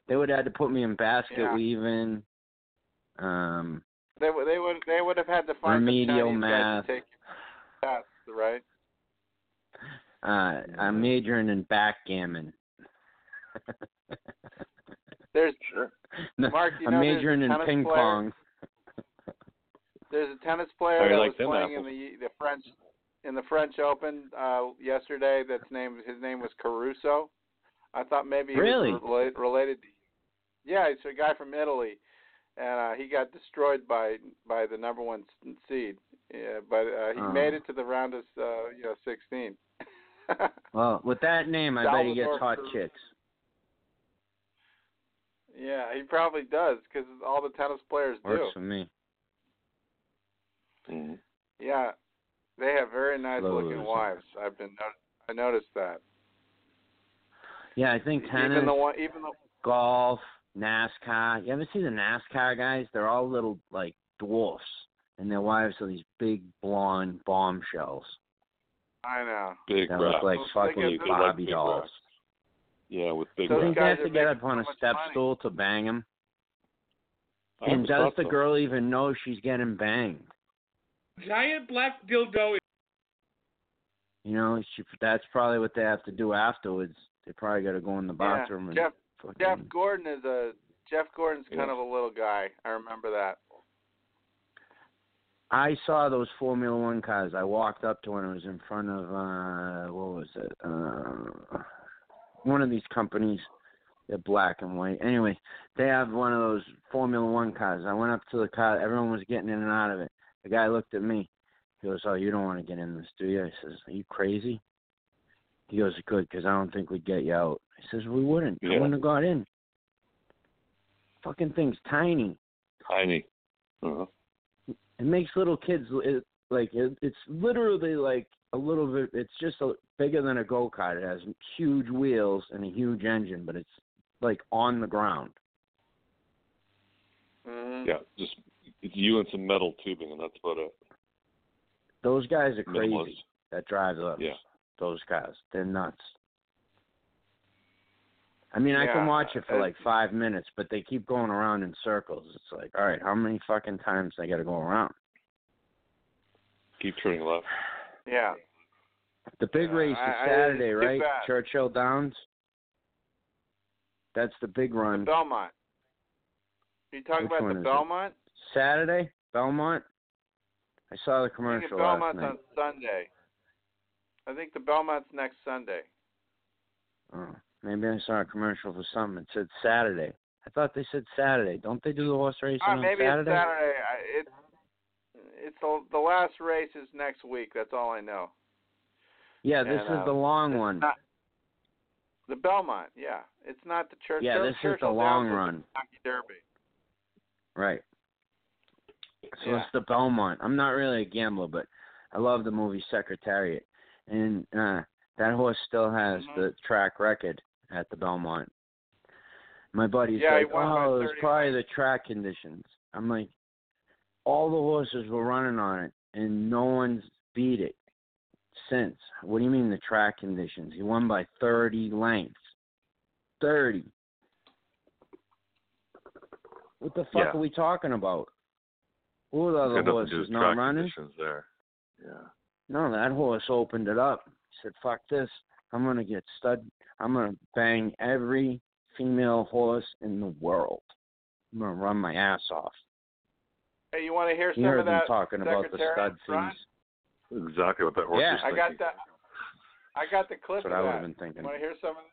Speaker 9: they would have had to put me in basket
Speaker 3: Yeah.
Speaker 9: weaving. Um,
Speaker 3: They would they would they would have had to find
Speaker 9: Remedial
Speaker 3: some
Speaker 9: math.
Speaker 3: guys to take your tests, right?
Speaker 9: uh, I'm majoring in backgammon. (laughs)
Speaker 3: There's Mark, you
Speaker 9: I'm
Speaker 3: know, there's a
Speaker 9: majoring in ping
Speaker 3: player-
Speaker 9: pong. (laughs)
Speaker 3: There's a tennis player
Speaker 4: How do you
Speaker 3: that
Speaker 4: like
Speaker 3: was
Speaker 4: them
Speaker 3: playing in the the French in the French Open uh yesterday. That's name his name was Caruso. I thought maybe he
Speaker 9: Really?
Speaker 3: was related, related. Yeah, it's a guy from Italy, and uh, he got destroyed by by the number one seed. Yeah, but uh, he
Speaker 9: Oh.
Speaker 3: made it to the round of uh, you know 16. (laughs)
Speaker 9: Well, with that name, I bet he gets hot
Speaker 3: Caruso.
Speaker 9: chicks.
Speaker 3: yeah, he probably does because all the tennis players
Speaker 9: Works
Speaker 3: do.
Speaker 9: for me.
Speaker 4: Mhm.
Speaker 3: Yeah, they have very nice looking wives. I've been not- I noticed that.
Speaker 9: Yeah, I think tennis,
Speaker 3: Even the one, even the
Speaker 9: golf, NASCAR. You ever see the NASCAR guys? They're all little like dwarfs, and their wives are these big blonde bombshells
Speaker 3: I know.
Speaker 4: Big
Speaker 9: that look like
Speaker 3: Well,
Speaker 9: fucking
Speaker 3: they get-
Speaker 4: They like
Speaker 9: Barbie dolls.
Speaker 4: breasts. Yeah, with big
Speaker 9: You
Speaker 3: Those
Speaker 9: think
Speaker 3: guys
Speaker 9: have to get up on a step
Speaker 3: money.
Speaker 9: stool to bang him?
Speaker 4: I
Speaker 9: And does the
Speaker 4: so.
Speaker 9: girl even know she's getting banged?
Speaker 5: Giant black dildo.
Speaker 9: You know, she, that's probably what they have to do afterwards. They probably got to go in the
Speaker 3: Yeah,
Speaker 9: bathroom and
Speaker 3: Jeff
Speaker 9: fucking.
Speaker 3: Jeff Gordon is a Jeff Gordon's kind
Speaker 4: Yeah.
Speaker 3: of a little guy. I remember that.
Speaker 9: I saw those Formula One cars. I walked up to one. It was in front of uh, what was it? Uh, one of these companies. They're black and white. Anyway, they have one of those Formula One cars. I went up to the car. Everyone was getting in and out of it. The guy looked at me. He goes, "Oh, you don't want to get in this, do you?" I says, "Are you crazy?" He goes, "Good, because I don't think we'd get you out." I says, "We wouldn't. I wouldn't have got in." Fucking thing's tiny.
Speaker 4: Tiny. Uh-huh.
Speaker 9: It makes little kids it, like it, it's literally like a little bit. It's just a, bigger than a go kart. It has huge wheels and a huge engine, but it's like on the ground.
Speaker 3: hmm
Speaker 4: Yeah, just it's you and some metal tubing, and that's about it.
Speaker 9: Those guys are crazy
Speaker 4: Minimalist.
Speaker 9: that drive those
Speaker 4: Yeah.
Speaker 9: those guys. They're nuts. I mean, I can watch it for
Speaker 3: uh,
Speaker 9: like five minutes, but they keep going around in circles. It's like, all right, how many fucking times I got to go around?
Speaker 4: Keep turning left.
Speaker 3: Yeah.
Speaker 9: The big
Speaker 3: Yeah,
Speaker 9: race is
Speaker 3: I- I-
Speaker 9: Saturday,
Speaker 3: skip
Speaker 9: right?
Speaker 3: that.
Speaker 9: Churchill Downs. That's the big run.
Speaker 3: Belmont. you talking
Speaker 9: Which
Speaker 3: about the
Speaker 9: is it?
Speaker 3: Belmont?
Speaker 9: Saturday, Belmont. I saw the
Speaker 3: I think
Speaker 9: commercial
Speaker 3: the
Speaker 9: last
Speaker 3: Belmont's
Speaker 9: night.
Speaker 3: on Sunday. I think the Belmont's next Sunday.
Speaker 9: Oh, maybe I saw a commercial for something. It said Saturday. I thought they said Saturday. Don't they do the horse racing
Speaker 3: Ah,
Speaker 9: on
Speaker 3: maybe
Speaker 9: Saturday?
Speaker 3: it's Saturday. I, it's the the last race is next week. That's all I know.
Speaker 9: Yeah, this
Speaker 3: And,
Speaker 9: is
Speaker 3: uh,
Speaker 9: the long one.
Speaker 3: Not, the Belmont, yeah. It's not the Churchill.
Speaker 9: Yeah, this is the long
Speaker 3: Downs
Speaker 9: run.
Speaker 3: the Derby.
Speaker 9: Right. So
Speaker 3: Yeah.
Speaker 9: it's the Belmont. I'm not really a gambler, but I love the movie Secretariat, and uh, that horse still has
Speaker 3: Mhm.
Speaker 9: the track record at the Belmont. My buddy's
Speaker 3: Yeah,
Speaker 9: like, "Oh, it's
Speaker 3: 30
Speaker 9: probably the track conditions." I'm like, "All the horses were running on it, and no one's beat it since." What do you mean the track conditions? He won by 30 lengths. 30. What the fuck
Speaker 4: Yeah.
Speaker 9: are we talking about? Who are the other horses not running?
Speaker 4: there. Yeah.
Speaker 9: No, that horse opened it up. He said, "Fuck this! I'm gonna get stud. I'm gonna bang every female horse in the world. I'm gonna run my ass off."
Speaker 3: Hey, you want to hear
Speaker 9: You
Speaker 3: some
Speaker 9: heard
Speaker 3: of that
Speaker 9: talking about the stud
Speaker 3: Brian?
Speaker 9: fees.
Speaker 4: Exactly what that horse
Speaker 9: Yeah.
Speaker 4: was
Speaker 3: I got that. I got the clip
Speaker 9: That's what
Speaker 3: of
Speaker 9: I would
Speaker 3: that.
Speaker 9: have been thinking.
Speaker 3: Want to hear some of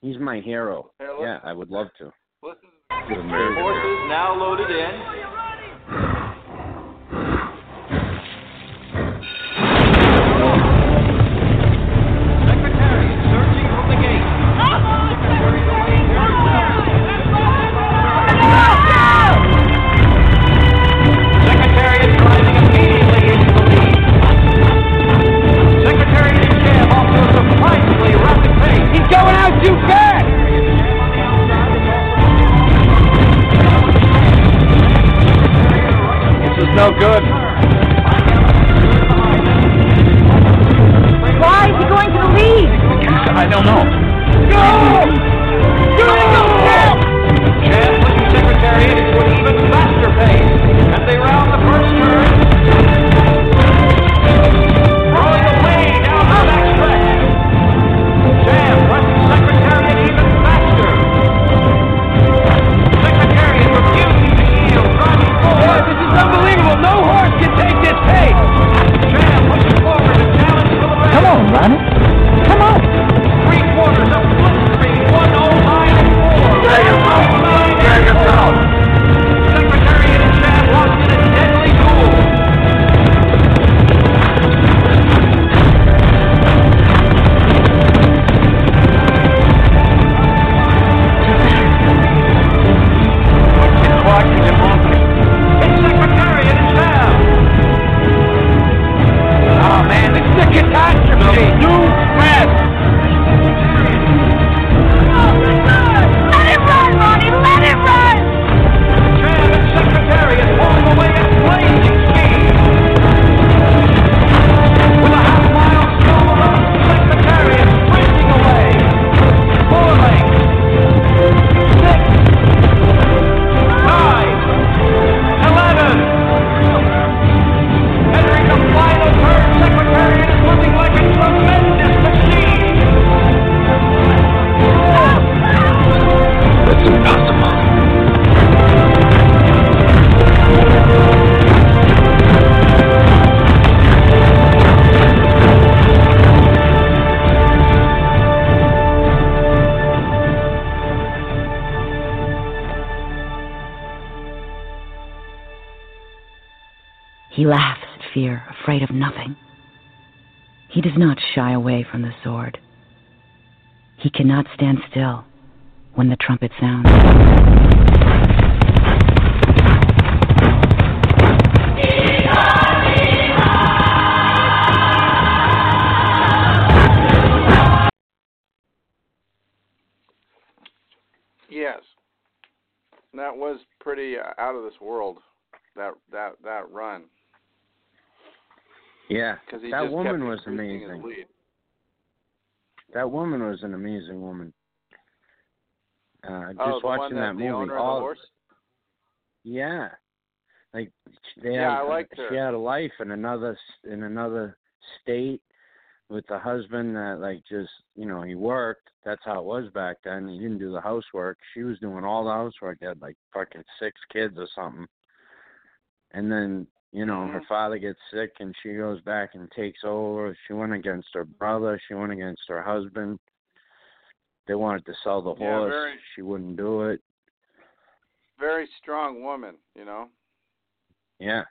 Speaker 9: He's my hero.
Speaker 3: Here.
Speaker 9: Yeah, I would love to.
Speaker 3: Listen.
Speaker 4: Good marriage here.
Speaker 6: Horses now loaded in.
Speaker 19: Not shy away from the sword. He cannot stand still when the trumpet sounds.
Speaker 3: Yes. That was pretty uh, out of this world. That that that run.
Speaker 9: Yeah, that woman was amazing. That woman was an amazing woman. Uh, just
Speaker 3: oh,
Speaker 9: watching
Speaker 3: that,
Speaker 9: that movie, all
Speaker 3: of the horse.
Speaker 9: yeah, like they
Speaker 3: Yeah,
Speaker 9: had,
Speaker 3: I liked
Speaker 9: She
Speaker 3: her.
Speaker 9: had a life in another in another state with a husband that like just you know he worked. That's how it was back then. He didn't do the housework. She was doing all the housework. They had like fucking six kids or something. And then you know her father gets sick and she goes back and takes over. She went against her brother. She went against her husband. They wanted to sell the
Speaker 3: Yeah,
Speaker 9: horse.
Speaker 3: very-
Speaker 9: She wouldn't do it.
Speaker 3: Very strong woman, you know.
Speaker 9: Yeah.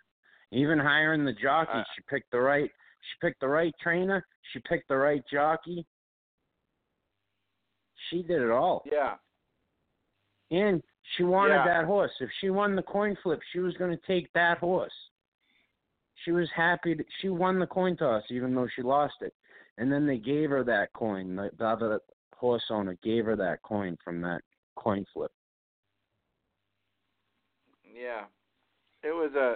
Speaker 9: Even hiring the jockey,
Speaker 3: Uh,
Speaker 9: she picked the right she picked the right trainer, she picked the right jockey. She did it all.
Speaker 3: Yeah.
Speaker 9: And she wanted
Speaker 3: Yeah.
Speaker 9: that horse. If she won the coin flip, she was going to take that horse. She was happy that she won the coin toss even though she lost it. And then they gave her that coin. The, the other horse owner gave her that coin from that coin flip.
Speaker 3: Yeah, it was a.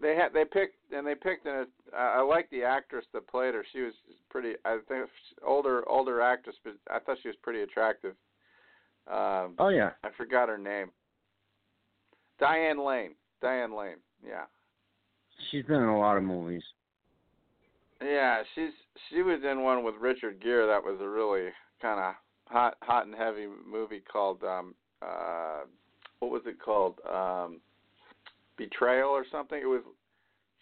Speaker 3: They had they picked and they picked and I I like the actress that played her. She was pretty. I think older older actress, but I thought she was pretty attractive. Um,
Speaker 9: Oh yeah.
Speaker 3: I forgot her name. Diane Lane. Diane Lane. Yeah.
Speaker 9: She's been in a lot of movies.
Speaker 3: Yeah, she's she was in one with Richard Gere that was a really kind of hot hot and heavy movie called um uh what was it called? Um Betrayal or something. It was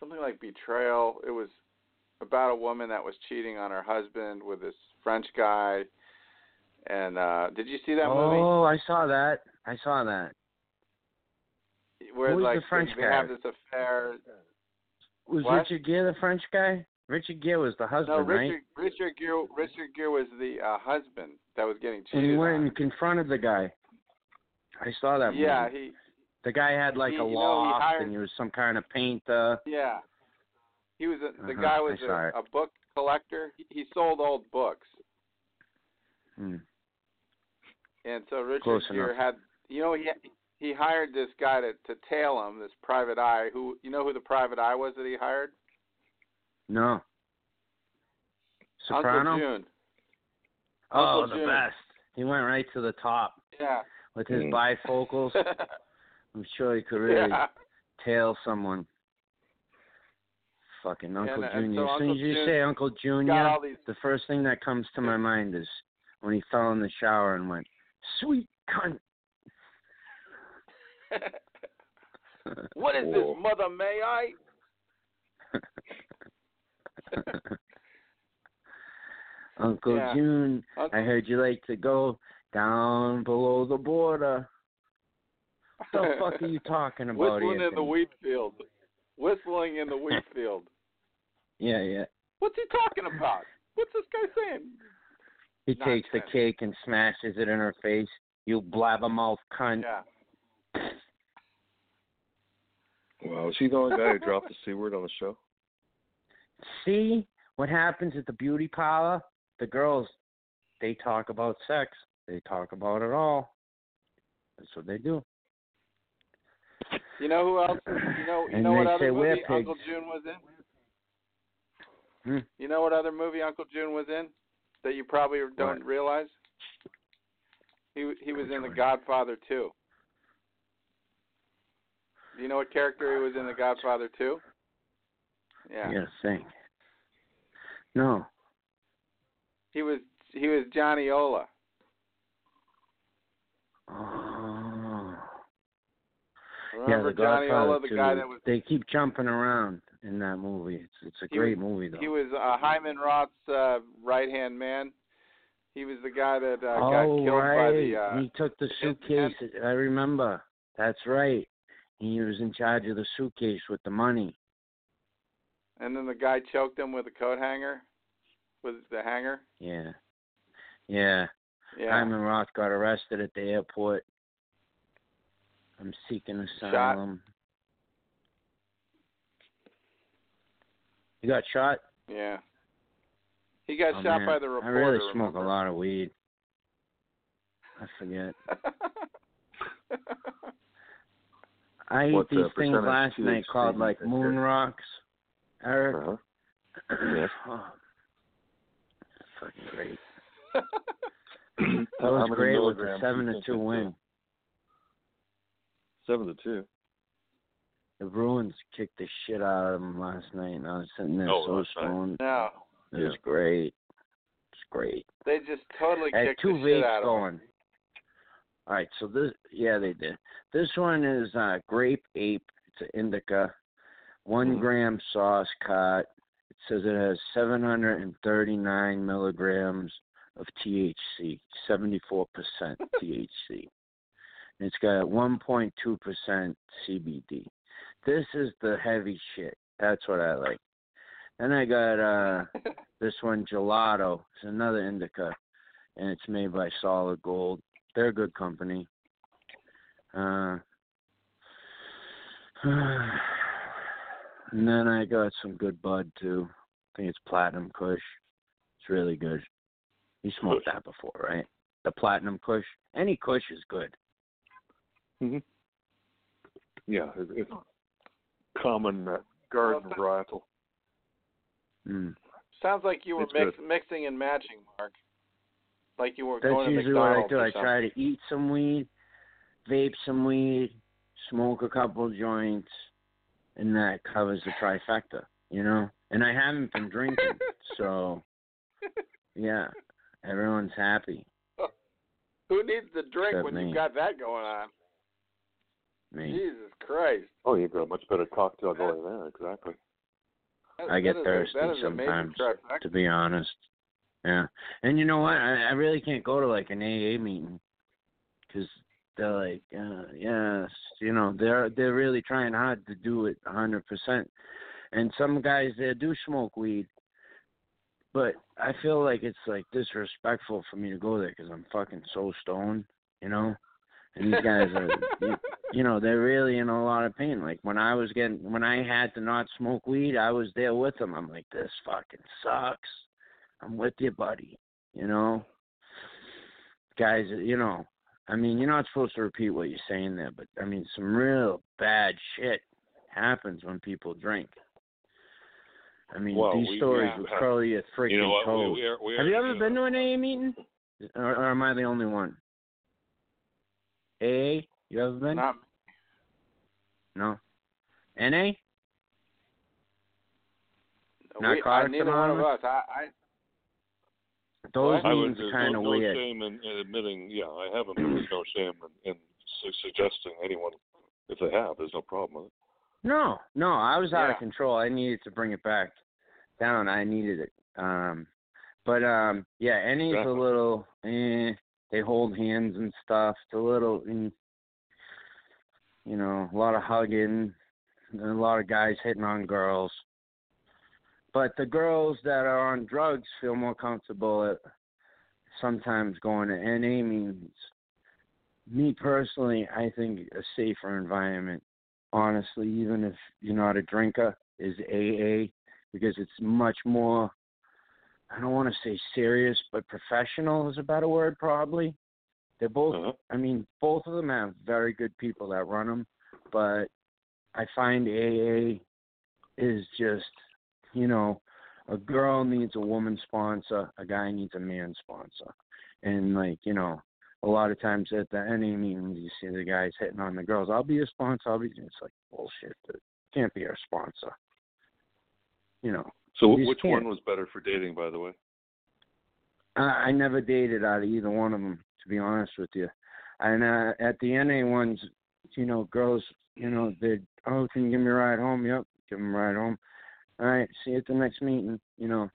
Speaker 3: something like Betrayal. It was about a woman that was cheating on her husband with this French guy. And uh did you see that movie?
Speaker 9: oh, I saw that. I saw that.
Speaker 3: Where
Speaker 9: who's the French
Speaker 3: they,
Speaker 9: guy?
Speaker 3: they have this affair.
Speaker 9: Was
Speaker 3: What?
Speaker 9: Richard Gere the French guy? Richard Gere was the husband,
Speaker 3: No, Richard
Speaker 9: right?
Speaker 3: Richard Gere Richard Gere was the uh, husband that was getting
Speaker 9: And
Speaker 3: cheated
Speaker 9: he went
Speaker 3: on.
Speaker 9: and confronted the guy. I saw that
Speaker 3: Yeah,
Speaker 9: movie.
Speaker 3: he
Speaker 9: The guy had like
Speaker 3: he-
Speaker 9: a
Speaker 3: you know, he hired-
Speaker 9: and he was some kind of painter.
Speaker 3: Yeah. He was a, the
Speaker 9: Uh-huh,
Speaker 3: guy was a, a book collector. He, he sold old books,
Speaker 9: Hmm.
Speaker 3: and so Richard
Speaker 9: Close
Speaker 3: Gere
Speaker 9: enough.
Speaker 3: had you know he he hired this guy to to tail him, this private eye. Who you know who the private eye was that he hired?
Speaker 9: No. Soprano?
Speaker 3: Uncle June.
Speaker 9: Oh,
Speaker 3: Uncle
Speaker 9: the
Speaker 3: June.
Speaker 9: best. He went right to the top
Speaker 3: Yeah.
Speaker 9: with his
Speaker 3: Mm.
Speaker 9: bifocals. (laughs) I'm sure he could really
Speaker 3: yeah.
Speaker 9: tail someone. Fucking Uncle
Speaker 3: and- and
Speaker 9: Junior.
Speaker 3: so
Speaker 9: as soon as you
Speaker 3: June
Speaker 9: say Uncle Junior,
Speaker 3: these.
Speaker 9: the first thing that comes to my mind is when he fell in the shower and went, "Sweet cunt." (laughs)
Speaker 3: what is this, Mother May I? (laughs)
Speaker 9: Uncle
Speaker 3: Yeah.
Speaker 9: June,
Speaker 3: Uncle-
Speaker 9: I heard you like to go down below the border. What the (laughs) fuck are you talking about,
Speaker 3: Whistling in the wheat field. Whistling in the wheat field.
Speaker 9: Yeah, yeah.
Speaker 3: What's he talking about? What's this guy saying?
Speaker 9: He takes the cake and smashes it in her face. You blabbermouth cunt.
Speaker 3: Yeah.
Speaker 4: Wow, is he the only guy who dropped the c word on the show? (laughs)
Speaker 9: See what happens at the beauty parlor? The girls, they talk about sex. They talk about it all. That's what they do.
Speaker 3: You know who else? You know, you (clears throat) know what
Speaker 9: they
Speaker 3: other
Speaker 9: say we're
Speaker 3: movie. Uncle June was in?
Speaker 9: Hmm.
Speaker 3: You know what other movie Uncle June was in that you probably don't
Speaker 9: What?
Speaker 3: realize? He he was in The Godfather 2. Do you know what character he was in The Godfather 2? Yeah.
Speaker 9: Gotta think. No.
Speaker 3: He was he was Johnny Ola.
Speaker 9: Oh.
Speaker 3: Remember
Speaker 9: yeah, the
Speaker 3: Johnny
Speaker 9: Godfather
Speaker 3: Ola, the
Speaker 9: too.
Speaker 3: guy that was
Speaker 9: They keep jumping around in that movie. It's it's a great
Speaker 3: was-
Speaker 9: movie though.
Speaker 3: he was uh, Hyman Roth's uh, right hand man. He was the guy that uh,
Speaker 9: oh
Speaker 3: got killed
Speaker 9: right.
Speaker 3: by the uh,
Speaker 9: he took the suitcase. I remember. That's right. He was in charge of the suitcase with the money.
Speaker 3: and then the guy choked him with a coat hanger, with the hanger.
Speaker 9: Yeah. Yeah.
Speaker 3: Yeah.
Speaker 9: Hyman Roth got arrested at the airport. I'm seeking asylum. You got shot?
Speaker 3: Yeah. He got
Speaker 9: Oh,
Speaker 3: shot
Speaker 9: man.
Speaker 3: by the reporter.
Speaker 9: I really smoke
Speaker 3: remember?
Speaker 9: a lot of weed. I forget. (laughs) I ate
Speaker 4: What, uh,
Speaker 9: these things last night called like moon
Speaker 4: Eric?
Speaker 9: rocks. Eric.
Speaker 4: Uh-huh. Yes. (sighs)
Speaker 9: Oh, fucking great. (clears throat)
Speaker 4: How
Speaker 9: That was
Speaker 4: many
Speaker 9: great with the seven to two win.
Speaker 4: Seven to two.
Speaker 9: The Bruins kicked the shit out of them last night, and I was sitting there
Speaker 4: Oh,
Speaker 9: so
Speaker 4: last night.
Speaker 9: stoned.
Speaker 3: No,
Speaker 9: It was great. It's great.
Speaker 3: they just totally
Speaker 9: I had
Speaker 3: kicked
Speaker 9: two
Speaker 3: the shit
Speaker 9: vapes
Speaker 3: out of him.
Speaker 9: All right, so this, yeah, they did. This one is uh, grape ape. It's an indica, one
Speaker 4: Mhm.
Speaker 9: gram sauce cut. It says it has 739 milligrams of THC, 74% THC. And it's got 1.2% CBD. This is the heavy shit. That's what I like. Then I got uh (laughs) this one gelato. It's another indica, and it's made by Solid Gold. They're a good company. Uh, (sighs) and then I got some good bud too. I think it's Platinum Kush. It's really good. You smoked that before, right? The Platinum Kush. Any Kush is good.
Speaker 4: hmm Yeah, it, it's common uh, garden varietal.
Speaker 9: Mm.
Speaker 3: Sounds like you were mix, mixing and matching, Mark. Like you were
Speaker 9: That's
Speaker 3: going to
Speaker 9: usually what I do. I try to eat some weed, vape some weed, smoke a couple joints, and that covers the trifecta, you know. And I haven't been drinking, (laughs) so yeah, everyone's happy. (laughs)
Speaker 3: Who needs the drink
Speaker 9: Except
Speaker 3: when
Speaker 9: me.
Speaker 3: you've got that going on?
Speaker 9: Me,
Speaker 3: Jesus Christ.
Speaker 4: Oh, you've got a much better cocktail going there. Exactly.
Speaker 3: That-
Speaker 9: I get
Speaker 3: that is a-
Speaker 9: thirsty
Speaker 3: a
Speaker 9: sometimes, to be honest. Yeah, and you know what? I, I really can't go to like an AA meeting because they're like, uh, yes, you know, they're they're really trying hard to do it a hundred percent. And some guys there do smoke weed, but I feel like it's like disrespectful for me to go there because I'm fucking so stoned, you know. And these guys are, you, you know, they're really in a lot of pain. Like when I was getting, when I had to not smoke weed, I was there with them. I'm like, this fucking sucks. I'm with you, buddy. You know, guys, you know, I mean, you're not supposed to repeat what you're saying there, but I mean, some real bad shit happens when people drink. I mean,
Speaker 4: Well,
Speaker 9: these
Speaker 4: we-
Speaker 9: stories
Speaker 4: yeah.
Speaker 9: would curl your freaking
Speaker 4: You know what? We- we are- we are-
Speaker 9: Have you ever
Speaker 4: you
Speaker 9: been to an AA meeting, or, or am I the only one? AA? You ever been?
Speaker 3: Not
Speaker 9: No. NA?
Speaker 3: we, uh,
Speaker 9: Narcotics
Speaker 3: neither one of us. I, I
Speaker 9: Those
Speaker 4: would,
Speaker 9: meetings
Speaker 4: there's
Speaker 9: are kind
Speaker 4: no,
Speaker 9: of
Speaker 4: no
Speaker 9: weird.
Speaker 4: shame in, in admitting, yeah, I haven't. There's no shame in, in su- suggesting anyone, if they have, there's no problem with it.
Speaker 9: No, no, I was out
Speaker 4: Yeah.
Speaker 9: of control. I needed to bring it back down. I needed it. Um, but um, yeah, NA's a little. Eh, they hold hands and stuff. It's a little. You know, a lot of hugging, and a lot of guys hitting on girls. But the girls that are on drugs feel more comfortable at sometimes going to NA meetings. Me personally, I think a safer environment, honestly, even if you're not a drinker, is AA because it's much more, I don't want to say serious, but professional is a better word, probably. They're both, uh-huh. I mean, both of them have very good people that run them, but I find AA is just, you know, a girl needs a woman sponsor, a guy needs a man sponsor. And, like, you know, a lot of times at the NA meetings, you see the guys hitting on the girls. I'll be a sponsor. I'll be. It's like bullshit. Dude. Can't be our sponsor. You know.
Speaker 4: So,
Speaker 9: you
Speaker 4: wh-
Speaker 9: just
Speaker 4: which
Speaker 9: can't.
Speaker 4: one was better for dating, by the way?
Speaker 9: I, I never dated out of either one of them, to be honest with you. And uh, at the NA ones, you know, girls, you know, they oh, can you give me a ride home? Yep, give them a ride home. All right, see you at the next meeting. You know.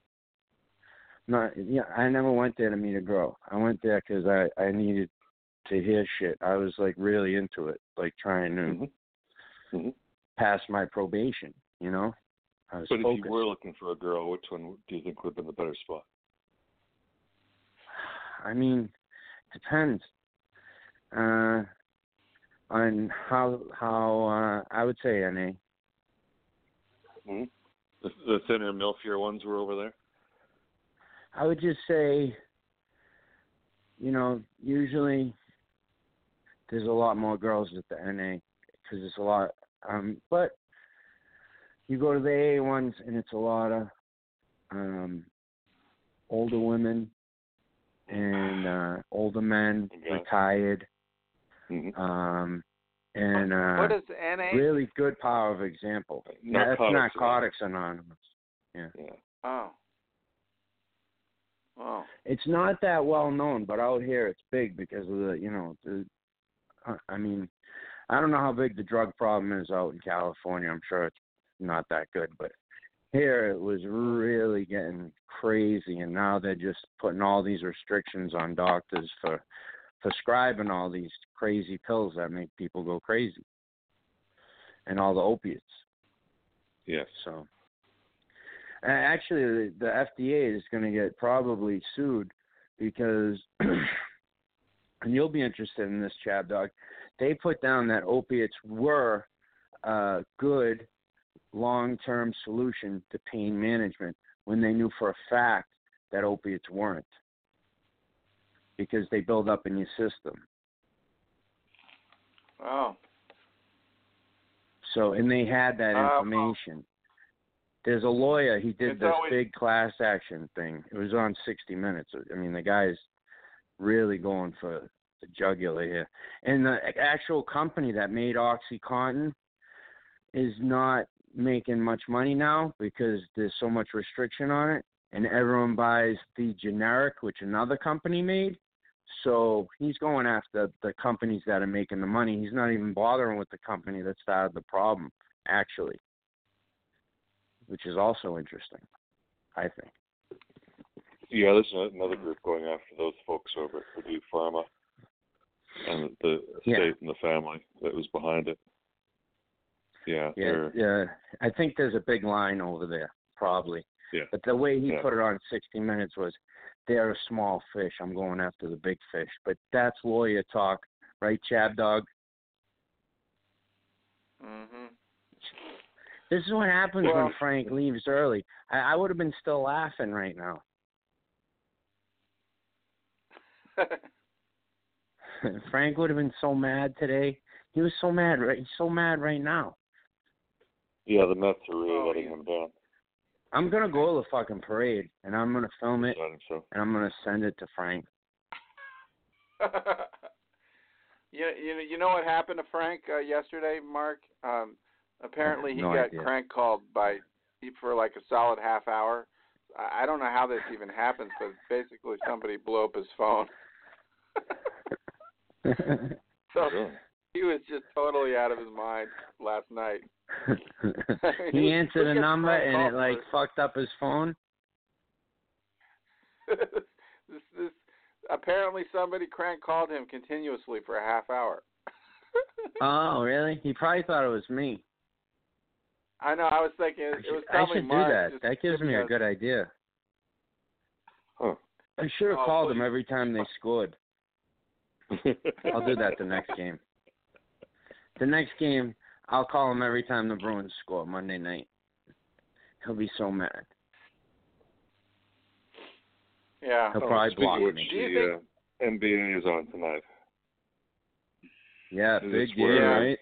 Speaker 9: Not yeah, I never went there to meet a girl. I went there because I I needed to hear shit. I was like really into it, like trying to
Speaker 4: Mm-hmm.
Speaker 9: pass my probation. You know, I was
Speaker 4: But if you were looking for a girl, which one do you think would have been the better spot?
Speaker 9: I mean, depends uh, on how how uh, I would say NA.
Speaker 4: hmm The, the thinner, milkier ones were over there.
Speaker 9: I would just say, you know, usually there's a lot more girls at the NA because it's a lot. Um, but you go to the AA ones and it's a lot of um, older women and uh, older men,
Speaker 4: Okay.
Speaker 9: retired,
Speaker 4: Mm-hmm.
Speaker 9: um, and uh,
Speaker 3: what is NA?
Speaker 9: really good power of example. Yeah, That's
Speaker 4: Narcotics
Speaker 9: Narcotics Anonymous. Yeah.
Speaker 3: Oh. Oh.
Speaker 9: It's not that well known, but out here it's big because of the, you know, the. uh, I mean, I don't know how big the drug problem is out in California. I'm sure it's not that good, but here it was really getting crazy, and now they're just putting all these restrictions on doctors for prescribing all these crazy pills that make people go crazy, and all the opiates.
Speaker 4: Yes.
Speaker 9: So, uh, actually, the, the FDA is going to get probably sued because, (clears throat) and you'll be interested in this, ChabDog. They put down that opiates were a good long-term solution to pain management when they knew for a fact that opiates weren't because they build up in your system.
Speaker 3: Oh.
Speaker 9: So, and they had that
Speaker 3: Uh,
Speaker 9: information. There's a lawyer. He did this
Speaker 3: always-
Speaker 9: big class action thing. It was on 60 Minutes. I mean, the guy's really going for the jugular here. And the actual company that made OxyContin is not making much money now because there's so much restriction on it, and everyone buys the generic, which another company made. So he's going after the companies that are making the money. He's not even bothering with the company that started the problem, actually, which is also interesting, I think.
Speaker 4: Yeah, there's another group going after those folks over at Purdue Pharma and the
Speaker 9: Yeah.
Speaker 4: and the family that was behind it. Yeah,
Speaker 9: Yeah, yeah. I think there's a big line over there, probably.
Speaker 4: yeah.
Speaker 9: But the way he
Speaker 4: Yeah.
Speaker 9: put it on 60 Minutes was, they're a small fish. I'm going after the big fish. But that's lawyer talk, right, Chab Dog?
Speaker 3: hmm
Speaker 9: This is what happens
Speaker 3: Well-
Speaker 9: when Frank leaves early. I, I would have been still laughing right now. (laughs) Frank would have been so mad today. He was so mad. Right, he's so mad right now.
Speaker 4: Yeah, the Mets are
Speaker 3: Oh,
Speaker 4: really letting him down.
Speaker 9: I'm gonna go to the fucking parade and I'm gonna film it
Speaker 4: so.
Speaker 9: and I'm gonna send it to Frank. (laughs)
Speaker 3: you, you know you know what happened to Frank uh, yesterday, Mark? Um, apparently he
Speaker 9: no
Speaker 3: got
Speaker 9: idea.
Speaker 3: crank called by for like a solid half hour. I I don't know how this even happens, but basically somebody blew up his phone. (laughs) (laughs) so he was just totally out of his mind last night. (laughs)
Speaker 9: he answered a number and it like fucked up his phone. (laughs)
Speaker 3: this, this apparently somebody crank called him continuously for a half hour. (laughs)
Speaker 9: Oh, really? He probably thought it was me.
Speaker 3: I know. I was thinking it,
Speaker 9: I
Speaker 3: it
Speaker 9: should,
Speaker 3: was
Speaker 9: I
Speaker 3: probably
Speaker 9: should do that.
Speaker 3: just
Speaker 9: That gives me a good idea.
Speaker 4: Huh.
Speaker 9: I should have
Speaker 3: Oh,
Speaker 9: called
Speaker 3: well,
Speaker 9: him every time they scored. I'll do that the next game. The next game, I'll call him every time the Bruins score Monday night. He'll be so mad.
Speaker 3: Yeah.
Speaker 9: He'll
Speaker 4: Oh,
Speaker 9: probably
Speaker 4: speaking
Speaker 9: block
Speaker 4: which,
Speaker 9: me.
Speaker 4: the uh, NBA is on tonight.
Speaker 9: Yeah,
Speaker 4: Is
Speaker 9: big
Speaker 4: this
Speaker 9: game,
Speaker 4: where-
Speaker 9: right?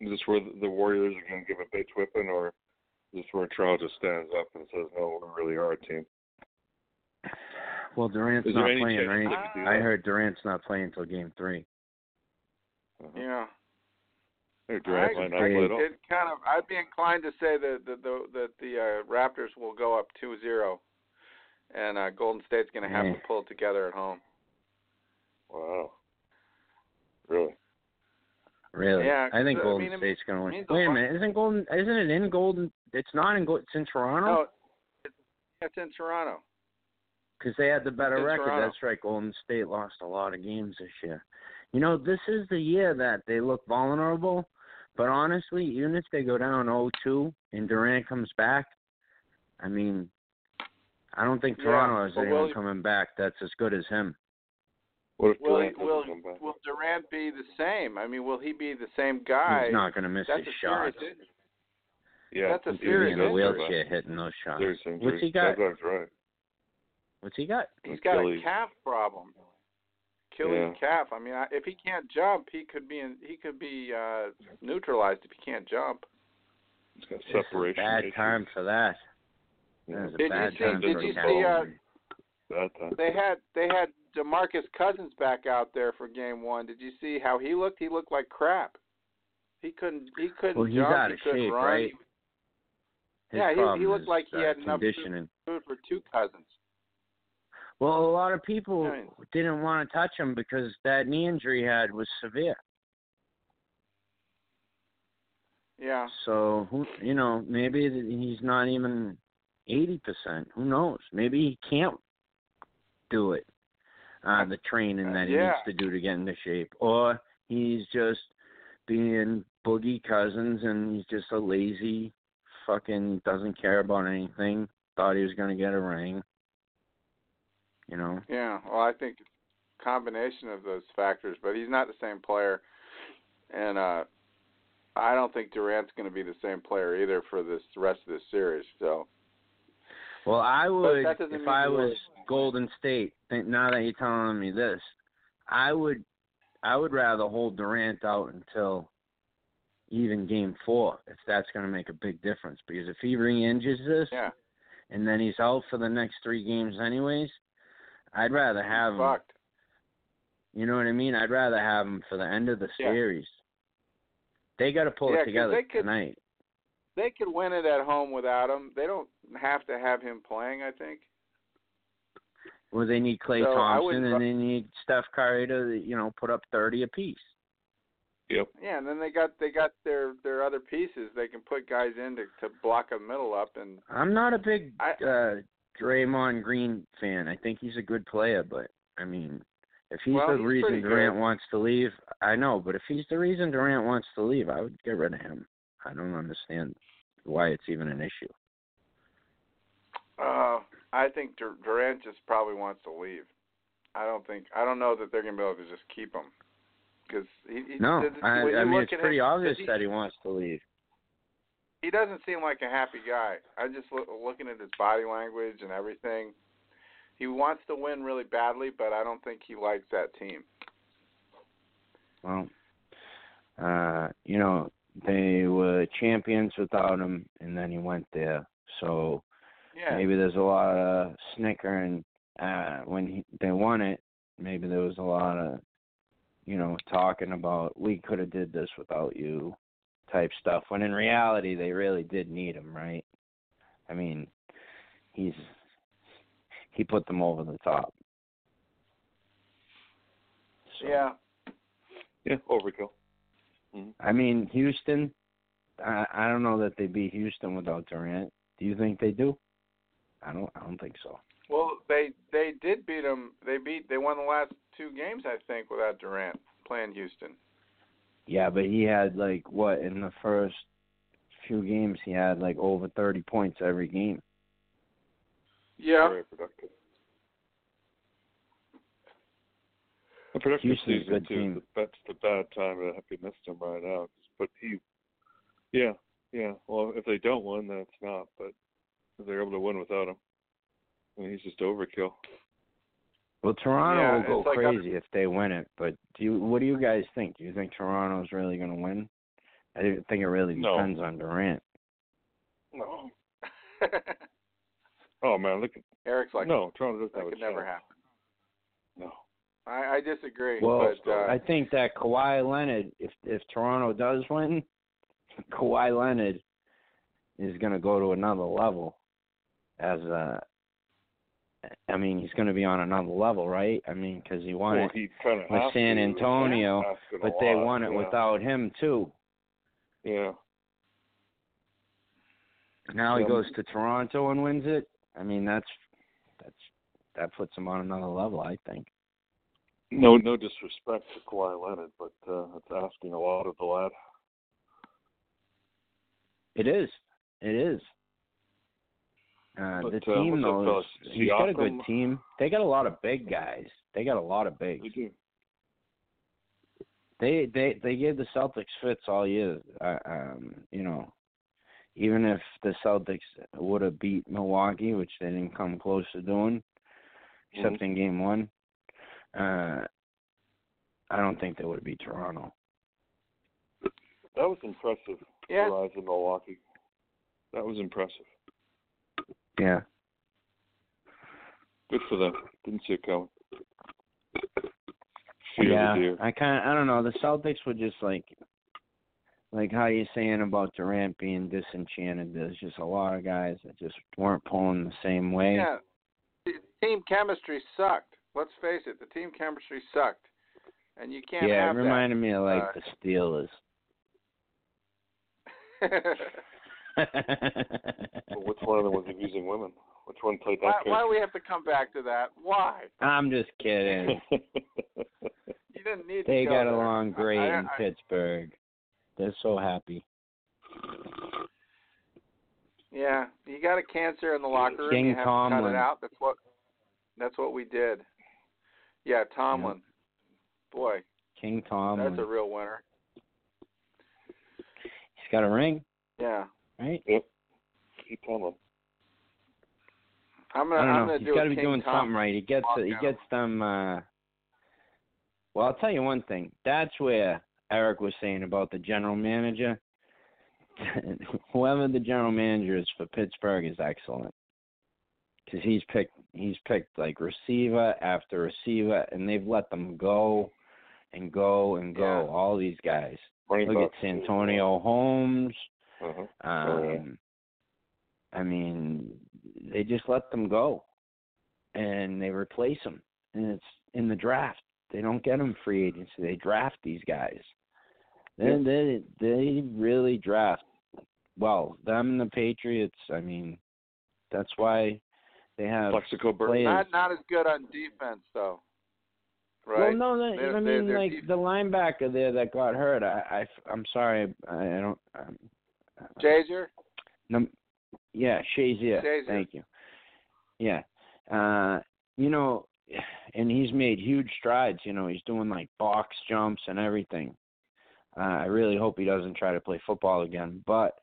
Speaker 4: Is this where the Warriors are going to give a bitch whipping, or is this where Toronto just stands up and says, "No, we really are a team"?
Speaker 9: Well, Durant's
Speaker 4: Is
Speaker 9: not playing,
Speaker 4: chance
Speaker 9: right?
Speaker 4: they
Speaker 9: I heard Durant's not playing until game three.
Speaker 3: Yeah.
Speaker 4: Hey, Durant
Speaker 3: I,
Speaker 4: might not
Speaker 3: I,
Speaker 4: play at all.
Speaker 3: it kind of. I'd be inclined to say that the, the, that the uh, Raptors will go up 2-0, and uh, Golden State's going to have
Speaker 9: Yeah.
Speaker 3: to pull it together at home.
Speaker 4: Wow. Really?
Speaker 9: Really?
Speaker 3: Yeah,
Speaker 9: I think
Speaker 3: 'cause, I
Speaker 9: Golden
Speaker 3: mean,
Speaker 9: State's going to win. Wait a
Speaker 3: lot.
Speaker 9: minute, isn't Golden? Isn't it in Golden? It's not in. Go- It's in Toronto.
Speaker 3: No, it's, it's in Toronto.
Speaker 9: because they had the better record.
Speaker 3: Toronto.
Speaker 9: That's right. Golden State lost a lot of games this year. You know, this is the year that they look vulnerable. But honestly, even if they go down 0-2 and Durant comes back, I mean, I don't think
Speaker 3: Yeah,
Speaker 9: Toronto has anyone
Speaker 3: will-
Speaker 9: coming back that's as good as him.
Speaker 4: What if
Speaker 3: Will,
Speaker 4: Durant doesn't
Speaker 3: will,
Speaker 4: come back?
Speaker 3: will Durant be the same? I mean, will he be the same guy?
Speaker 9: He's not going to miss
Speaker 3: That's
Speaker 9: his
Speaker 3: a
Speaker 9: shots.
Speaker 3: serious
Speaker 4: yeah,
Speaker 3: that's a
Speaker 4: he's
Speaker 9: He'll be
Speaker 3: serious
Speaker 9: in a
Speaker 3: injury.
Speaker 9: wheelchair hitting those shots. What's he got?
Speaker 4: That's right.
Speaker 9: What's he got?
Speaker 3: He's got
Speaker 4: Achilles.
Speaker 3: a calf problem. Achilles calf. I mean, I, if he can't jump, he could be in, he could be uh neutralized if he can't jump.
Speaker 4: He's got
Speaker 9: This is a
Speaker 4: separation.
Speaker 9: bad time for that.
Speaker 4: Yeah.
Speaker 9: That is a
Speaker 3: Did you see- did you see, uh,
Speaker 9: injury.
Speaker 4: Bad time.
Speaker 3: They had they had DeMarcus Cousins back out there for game 1. Did you see how he looked? He looked like crap. He couldn't he couldn't
Speaker 9: Well,
Speaker 3: jump,
Speaker 9: out
Speaker 3: he couldn't
Speaker 9: shape,
Speaker 3: run.
Speaker 9: right? His
Speaker 3: yeah, he, he looked
Speaker 9: is,
Speaker 3: like he
Speaker 9: uh,
Speaker 3: had enough
Speaker 9: conditioning.
Speaker 3: food for two cousins.
Speaker 9: Well, a lot of people
Speaker 3: mean-
Speaker 9: didn't want to touch him because that knee injury he had was severe.
Speaker 3: Yeah.
Speaker 9: So who, you know, maybe he's not even eighty percent. Who knows? Maybe he can't do it. Uh, the training that he
Speaker 3: Yeah.
Speaker 9: needs to do to get into shape, or he's just being Boogie Cousins and he's just a lazy, fucking doesn't care about anything. Thought he was gonna get a ring. You know.
Speaker 3: Yeah, well, I think combination of those factors, but he's not the same player, and uh I don't think Durant's going to be the same player either for this rest of this series. So
Speaker 9: Well, I would if I was
Speaker 3: really-
Speaker 9: Golden State. Think now that you're telling me this, I would, I would rather hold Durant out until even Game Four if that's going to make a big difference. Because if he re-injures this,
Speaker 3: yeah,
Speaker 9: and then he's out for the next three games anyways, I'd rather have him
Speaker 3: fucked.
Speaker 9: You know what I mean? I'd rather have him for the end of the
Speaker 3: Yeah.
Speaker 9: series. They got to pull
Speaker 3: Yeah,
Speaker 9: it
Speaker 3: 'cause
Speaker 9: together
Speaker 3: they could-
Speaker 9: tonight.
Speaker 3: They could win it at home without him. They don't have to have him playing. I think.
Speaker 9: Well, they need Klay
Speaker 3: So, I
Speaker 9: Thompson and they need Steph Curry to, you know, put up 30 apiece.
Speaker 4: Yep.
Speaker 3: Yeah, and then they got they got their their other pieces. They can put guys in to to block a middle up and
Speaker 9: I'm not a big uh Draymond Green fan. I think he's a good player, but I mean, if he's
Speaker 3: Well,
Speaker 9: the
Speaker 3: he's
Speaker 9: reason Durant
Speaker 3: good.
Speaker 9: wants to leave, I know, but if he's the reason Durant wants to leave, I would get rid of him. I don't understand why it's even an issue.
Speaker 3: Uh, I think Dur- Durant just probably wants to leave. I don't think I don't know that they're gonna be able to just keep him because he, he
Speaker 9: No, I, I mean it's pretty
Speaker 3: him,
Speaker 9: obvious
Speaker 3: he,
Speaker 9: that he wants to leave.
Speaker 3: He doesn't seem like a happy guy. I just look, looking at his body language and everything. He wants to win really badly, but I don't think he likes that team.
Speaker 9: Well, uh, you know, they were champions without him, and then he went there. So
Speaker 3: Yeah.
Speaker 9: maybe there's a lot of snickering uh, when he, they won it. Maybe there was a lot of, you know, talking about we could have did this without you, type stuff. When in reality, they really did need him, right? I mean, he's he put them over the top. So,
Speaker 3: Yeah.
Speaker 4: Yeah, overkill. Mm-hmm.
Speaker 9: I mean, Houston. I I don't know that they beat Houston without Durant. Do you think they do? I don't. I don't think so.
Speaker 3: Well, they they did beat him. They beat they won the last two games, I think, without Durant playing Houston.
Speaker 9: Yeah, but he had like what in the first few games he had like over thirty points every game.
Speaker 3: Yeah.
Speaker 4: Very productive. A productive
Speaker 9: Houston's
Speaker 4: season
Speaker 9: good
Speaker 4: too.
Speaker 9: team.
Speaker 4: That's the bad time to have you missed him right now. But he, yeah, yeah. Well, if they don't win, then it's not. But if they're able to win without him, I mean, he's just overkill.
Speaker 9: Well, Toronto
Speaker 3: Yeah,
Speaker 9: will go
Speaker 3: like a-
Speaker 9: crazy if they win it. But do you? What do you guys think? Do you think Toronto's really going to win? I think it really
Speaker 4: No.
Speaker 9: depends on Durant.
Speaker 4: No. (laughs) Oh man, look at
Speaker 3: Eric's like
Speaker 4: no. Toronto doesn't
Speaker 3: that
Speaker 4: have a
Speaker 3: could never
Speaker 4: chance.
Speaker 3: happen.
Speaker 4: No.
Speaker 3: I, I disagree.
Speaker 9: Well,
Speaker 3: but uh,
Speaker 9: I think that Kawhi Leonard, if if Toronto does win, (laughs) Kawhi Leonard is going to go to another level. As a, I mean, he's going to be on another level, right? I mean, because he won
Speaker 4: Well,
Speaker 9: it
Speaker 4: he
Speaker 9: with San. Antonio, but they
Speaker 4: lot,
Speaker 9: won it
Speaker 4: yeah.
Speaker 9: without him too.
Speaker 4: Yeah.
Speaker 9: Now he goes to Toronto and wins it. I mean, that's that's that puts him on another level, I think.
Speaker 4: No, no disrespect to Kawhi Leonard, but uh, it's asking a lot of the lad.
Speaker 9: It is. It is. Uh,
Speaker 4: But,
Speaker 9: the
Speaker 4: uh,
Speaker 9: team
Speaker 4: what's
Speaker 9: though,
Speaker 4: fellas?
Speaker 9: is- he's got a good team. They got a lot of big guys. They got a lot of bigs.
Speaker 4: They do.
Speaker 9: They they they gave the Celtics fits all year. Uh, um, you know, even if the Celtics would have beat Milwaukee, which they didn't come close to doing, except
Speaker 4: Mm-hmm.
Speaker 9: in Game One, uh, I don't think they would have beat Toronto.
Speaker 4: That was impressive.
Speaker 3: Yeah.
Speaker 4: The rise of Milwaukee. That was impressive.
Speaker 9: Yeah.
Speaker 4: Good for them. Didn't see it coming. Fear
Speaker 9: yeah. I kind of I don't know. The Celtics were just like like how you saying about Durant being disenchanted. There's just a lot of guys that just weren't pulling the same way.
Speaker 3: yeah, the team chemistry sucked. Let's face it, the team chemistry sucked, and you can't
Speaker 9: yeah, it
Speaker 3: have
Speaker 9: reminded me of like
Speaker 3: Uh,
Speaker 9: the Steelers. (laughs)
Speaker 3: that.
Speaker 4: Well, which one of them was abusing women? Which one played
Speaker 3: why,
Speaker 4: that
Speaker 3: why do we have to come back to that? Why?
Speaker 9: I'm just kidding. (laughs)
Speaker 3: You didn't need
Speaker 9: they
Speaker 3: to go
Speaker 9: got
Speaker 3: there.
Speaker 9: along great
Speaker 3: I-
Speaker 9: in Pittsburgh. They're so happy.
Speaker 3: Yeah, you got a cancer in the locker room.
Speaker 9: King
Speaker 3: you have to cut
Speaker 9: Tomlin.
Speaker 3: it out. That's what. That's what we did. Yeah, Tomlin. Boy,
Speaker 9: King Tomlin.
Speaker 3: that's a real winner.
Speaker 9: He's got a ring,
Speaker 3: Yeah,
Speaker 9: right?
Speaker 4: Yep. Keep Tomlin.
Speaker 3: I'm gonna.
Speaker 9: I don't
Speaker 3: I'm
Speaker 9: know. He's got to be
Speaker 3: King
Speaker 9: doing
Speaker 3: Tom
Speaker 9: something right. He gets he gets them. uh Well, I'll tell you one thing. That's where Eric was saying about the general manager. (laughs) Whoever the general manager is for Pittsburgh is excellent because he's picked he's picked like receiver after receiver, and they've let them go and go and go.
Speaker 4: Yeah.
Speaker 9: All these guys. Look at Santonio Holmes.
Speaker 4: Uh-huh.
Speaker 9: Um,
Speaker 4: Oh, yeah.
Speaker 9: I mean, they just let them go, and they replace them, and it's in the draft. They don't get them free agency. They draft these guys. They
Speaker 4: Yeah.
Speaker 9: they they really draft well. Them and the Patriots. I mean, that's why they have
Speaker 4: Plaxico Burton.
Speaker 3: Not not as good on defense though.
Speaker 9: Well,
Speaker 3: Right.
Speaker 9: no, no,
Speaker 3: They're-
Speaker 9: I
Speaker 3: they're-
Speaker 9: mean,
Speaker 3: they're
Speaker 9: like
Speaker 3: def-
Speaker 9: the linebacker there that got hurt. I, I I'm sorry, I, I don't. Um,
Speaker 3: Shazier.
Speaker 9: num, yeah, Shazier.
Speaker 3: Shazier.
Speaker 9: Thank you. Yeah, uh, you know, and he's made huge strides. You know, he's doing like box jumps and everything. Uh, I really hope he doesn't try to play football again, but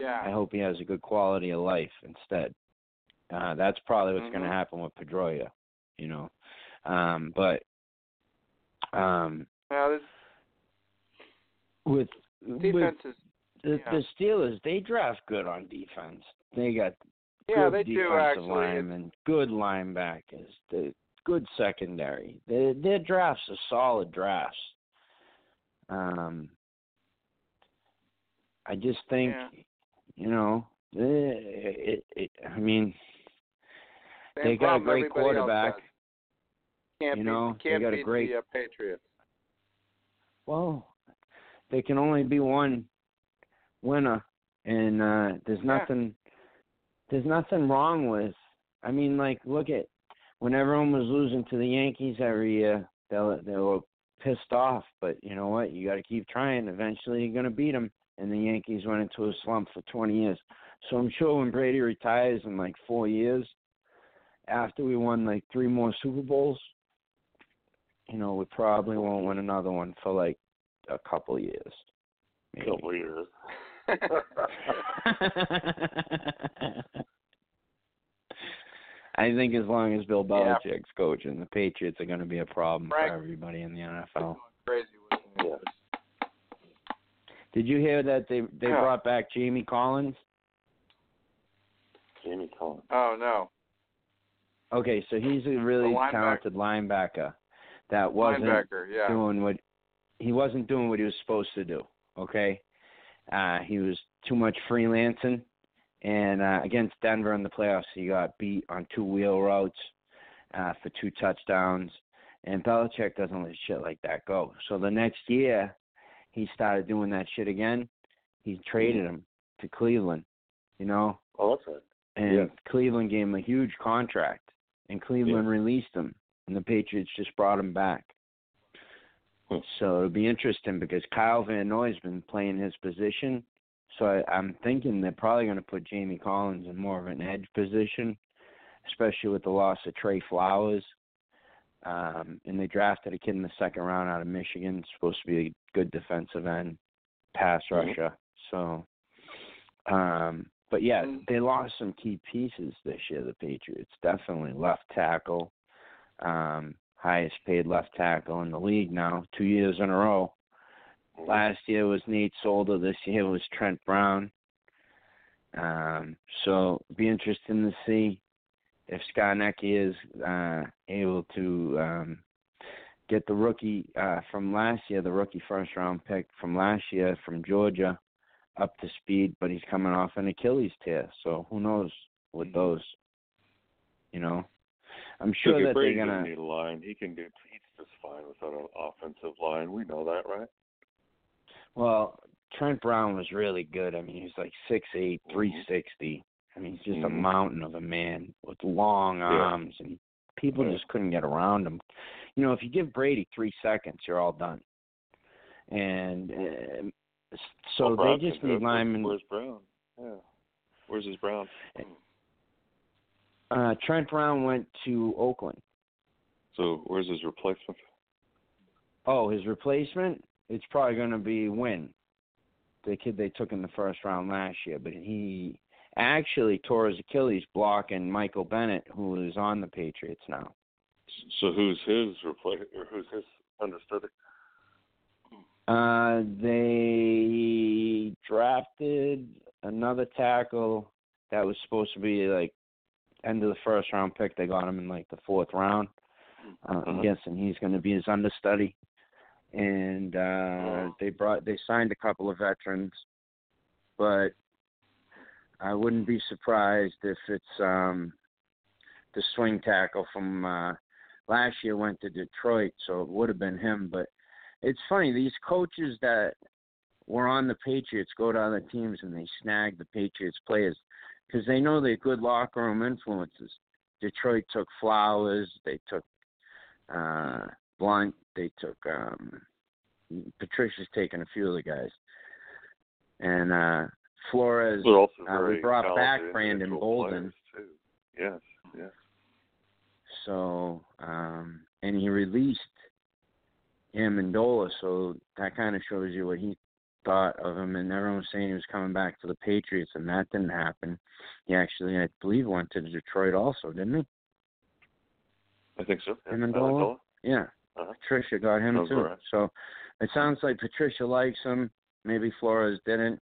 Speaker 3: Yeah.
Speaker 9: I hope he has a good quality of life instead. Uh, that's probably what's going
Speaker 3: Mhm.
Speaker 9: to happen with Pedroia, you know. Um, but um,
Speaker 3: Now this
Speaker 9: with
Speaker 3: defense
Speaker 9: with
Speaker 3: is
Speaker 9: the,
Speaker 3: yeah.
Speaker 9: the Steelers, they draft good on defense. They got
Speaker 3: Yeah,
Speaker 9: good
Speaker 3: they do,
Speaker 9: defensive
Speaker 3: actually.
Speaker 9: linemen, good linebackers, the good secondary. Their their drafts are solid drafts. Um, I just think,
Speaker 3: Yeah.
Speaker 9: you know, eh, it, it, I mean,
Speaker 3: same
Speaker 9: they got a great quarterback.
Speaker 3: Can't
Speaker 9: You
Speaker 3: beat,
Speaker 9: know, they
Speaker 3: can't
Speaker 9: got a great-
Speaker 3: the uh, Patriots.
Speaker 9: Well, there can only be one winner, and uh there's
Speaker 3: Yeah.
Speaker 9: nothing. There's nothing wrong with. I mean, like, look at when everyone was losing to the Yankees every year. They were- they were pissed off, but you know what? You got to keep trying. Eventually, you're gonna beat them. And the Yankees went into a slump for 20 years. So I'm sure when Brady retires in like four years, after we won like three more Super Bowls, you know, we probably won't win another one for like a couple years. maybe.
Speaker 4: couple years.
Speaker 9: I think as long as Bill
Speaker 3: Yeah.
Speaker 9: Belichick's coaching, the Patriots are going to be a problem
Speaker 3: Frank-
Speaker 9: for everybody in the NFL.
Speaker 3: Crazy with.
Speaker 4: Yeah.
Speaker 9: Did you hear that they they
Speaker 3: Yeah.
Speaker 9: brought back Jamie Collins?
Speaker 4: Jamie Collins.
Speaker 3: Oh no.
Speaker 9: Okay, so he's a really
Speaker 3: linebacker.
Speaker 9: talented linebacker that wasn't
Speaker 3: Linebacker, yeah.
Speaker 9: doing what he wasn't doing what he was supposed to do. Okay, uh, he was too much freelancing, and uh, against Denver in the playoffs, he got beat on two wheel routes uh, for two touchdowns. And Belichick doesn't let shit like that go. So the next year, he started doing that shit again. He traded him to Cleveland. You know,
Speaker 4: Oh, that's right.
Speaker 9: and
Speaker 4: Yeah.
Speaker 9: Cleveland gave him a huge contract, and Cleveland released him, and the Patriots just brought him back.
Speaker 4: Hmm.
Speaker 9: So it'll be interesting because Kyle Van Noy's been playing his position, so I, I'm thinking they're probably going to put Jamie Collins in more of an edge position, especially with the loss of Trey Flowers. Um, and they drafted a kid in the second round out of Michigan, supposed to be a good defensive end, pass
Speaker 4: Mhm.
Speaker 9: rusher. So, um, but yeah,
Speaker 3: Mm.
Speaker 9: they lost some key pieces this year. The Patriots definitely left tackle, um, highest paid left tackle in the league now, two years in a row. Last year was Nate Solder. This year was Trent Brown. Um, so be interesting to see if Scarnecchia is uh, able to um, get the rookie uh, from last year, the rookie first round pick from last year from Georgia, up to speed. But he's coming off an Achilles tear, so who knows with those? You know, I'm sure that
Speaker 4: Brady
Speaker 9: they're gonna.
Speaker 4: need a line. He can do. He's just fine without an offensive line. We know that, right?
Speaker 9: Well, Trent Brown was really good. I mean, he was like six eight, three sixty. I mean, he's just a
Speaker 4: Mhm.
Speaker 9: mountain of a man with long
Speaker 4: Yeah.
Speaker 9: arms, and people
Speaker 4: Yeah.
Speaker 9: just couldn't get around him. You know, if you give Brady three seconds, you're all done. And uh, so
Speaker 4: Well,
Speaker 9: they just need linemen.
Speaker 4: Where's Brown? Yeah. Where's his Brown?
Speaker 9: Uh, Trent Brown went to Oakland.
Speaker 4: So where's his replacement?
Speaker 9: Oh, his replacement? It's probably going to be Wynn, the kid they took in the first round last year. But he actually tore his Achilles blocking Michael Bennett, who is on the Patriots now.
Speaker 4: So who's his replacement? who's his understudy?
Speaker 9: Uh, they drafted another tackle that was supposed to be like end of the first round pick. They got him in like the fourth round. Uh, I'm guessing he's going to be his understudy. And uh they brought they signed a couple of veterans, but I wouldn't be surprised if it's um the swing tackle from uh last year went to Detroit, so it would have been him. But it's funny these coaches that were on the Patriots go to other teams and they snag the Patriots players because they know they're good locker room influences. Detroit took Flowers, they took uh Blount, they took um Patricia's taken a few of the guys. And uh Flores uh, we brought back Brandon Bolden.
Speaker 4: Yes, yes.
Speaker 9: So, um, and he released him Amendola, so that kind of shows you what he thought of him. And everyone was saying he was coming back to the Patriots, and that didn't happen. He actually, I believe, went to Detroit also, didn't he?
Speaker 4: I think so. Yeah. Amendola?
Speaker 9: Yeah.
Speaker 4: Uh-huh.
Speaker 9: Patricia got him
Speaker 4: Sounds
Speaker 9: too.
Speaker 4: right.
Speaker 9: So it sounds like Patricia likes him. Maybe Flores didn't,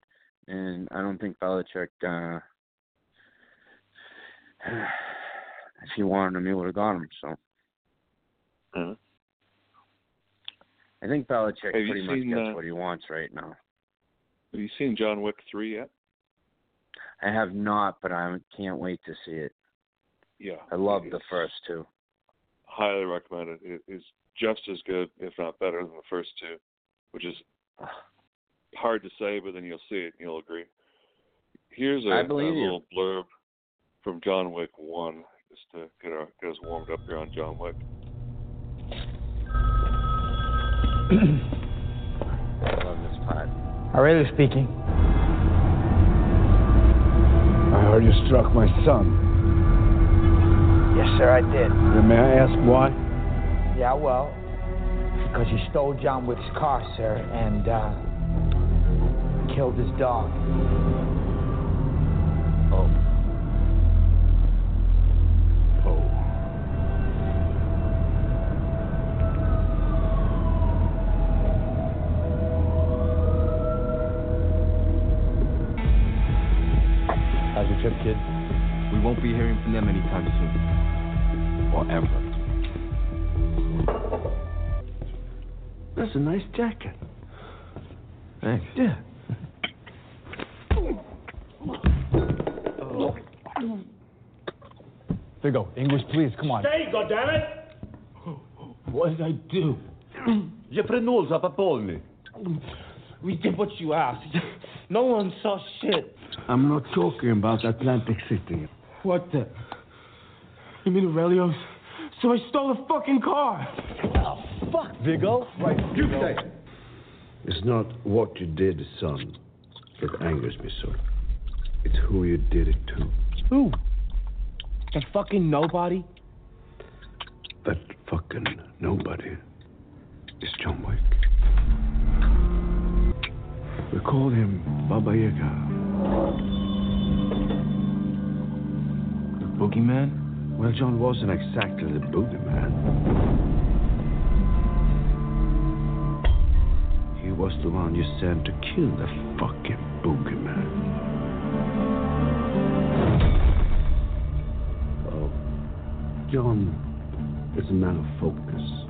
Speaker 9: and I don't think Belichick. Uh, (sighs) if he wanted him, he would have got him. So
Speaker 4: Mhm.
Speaker 9: I think Belichick
Speaker 4: Have
Speaker 9: pretty much
Speaker 4: seen,
Speaker 9: gets
Speaker 4: uh,
Speaker 9: what he wants right now.
Speaker 4: Have you seen John Wick three yet?
Speaker 9: I have not, but I can't wait to see it.
Speaker 4: Yeah.
Speaker 9: I love the first two.
Speaker 4: Highly recommend it. It is just as good, if not better, than the first two, which is (sighs) hard to say, but then you'll see it and you'll agree. Here's a,
Speaker 9: I
Speaker 4: a
Speaker 9: believe you.
Speaker 4: little blurb from John Wick one, just to get our get us warmed up here on John Wick. (clears throat)
Speaker 9: I love
Speaker 20: Aurelius speaking. I heard you struck my son.
Speaker 21: Yes, sir, I did.
Speaker 20: And may I ask why?
Speaker 21: Yeah, well, because he stole John Wick's car, sir, and uh, killed his dog.
Speaker 22: How's trip, kid? We won't be hearing from them anytime soon. Or ever.
Speaker 20: That's a nice jacket.
Speaker 22: Thanks.
Speaker 20: Yeah.
Speaker 22: There you go. English, please. Come on.
Speaker 20: Stay, goddammit!
Speaker 22: What did I do?
Speaker 20: Je prenulza papolni.
Speaker 21: We did what you asked. No one saw shit.
Speaker 20: I'm not talking about Atlantic City.
Speaker 21: What the? You mean Aurelios? So I stole a fucking car. Oh, fuck.
Speaker 22: Viggo? Right.
Speaker 20: You say. It's not what you did, son, that angers me so. It's who you did it to.
Speaker 21: Who? The fucking nobody?
Speaker 20: That fucking nobody is John Wick. We call him Baba Yaga.
Speaker 22: The boogeyman?
Speaker 20: Well, John wasn't exactly the boogeyman. He was the one you sent to kill the fucking boogeyman. Oh, John is a man of focus,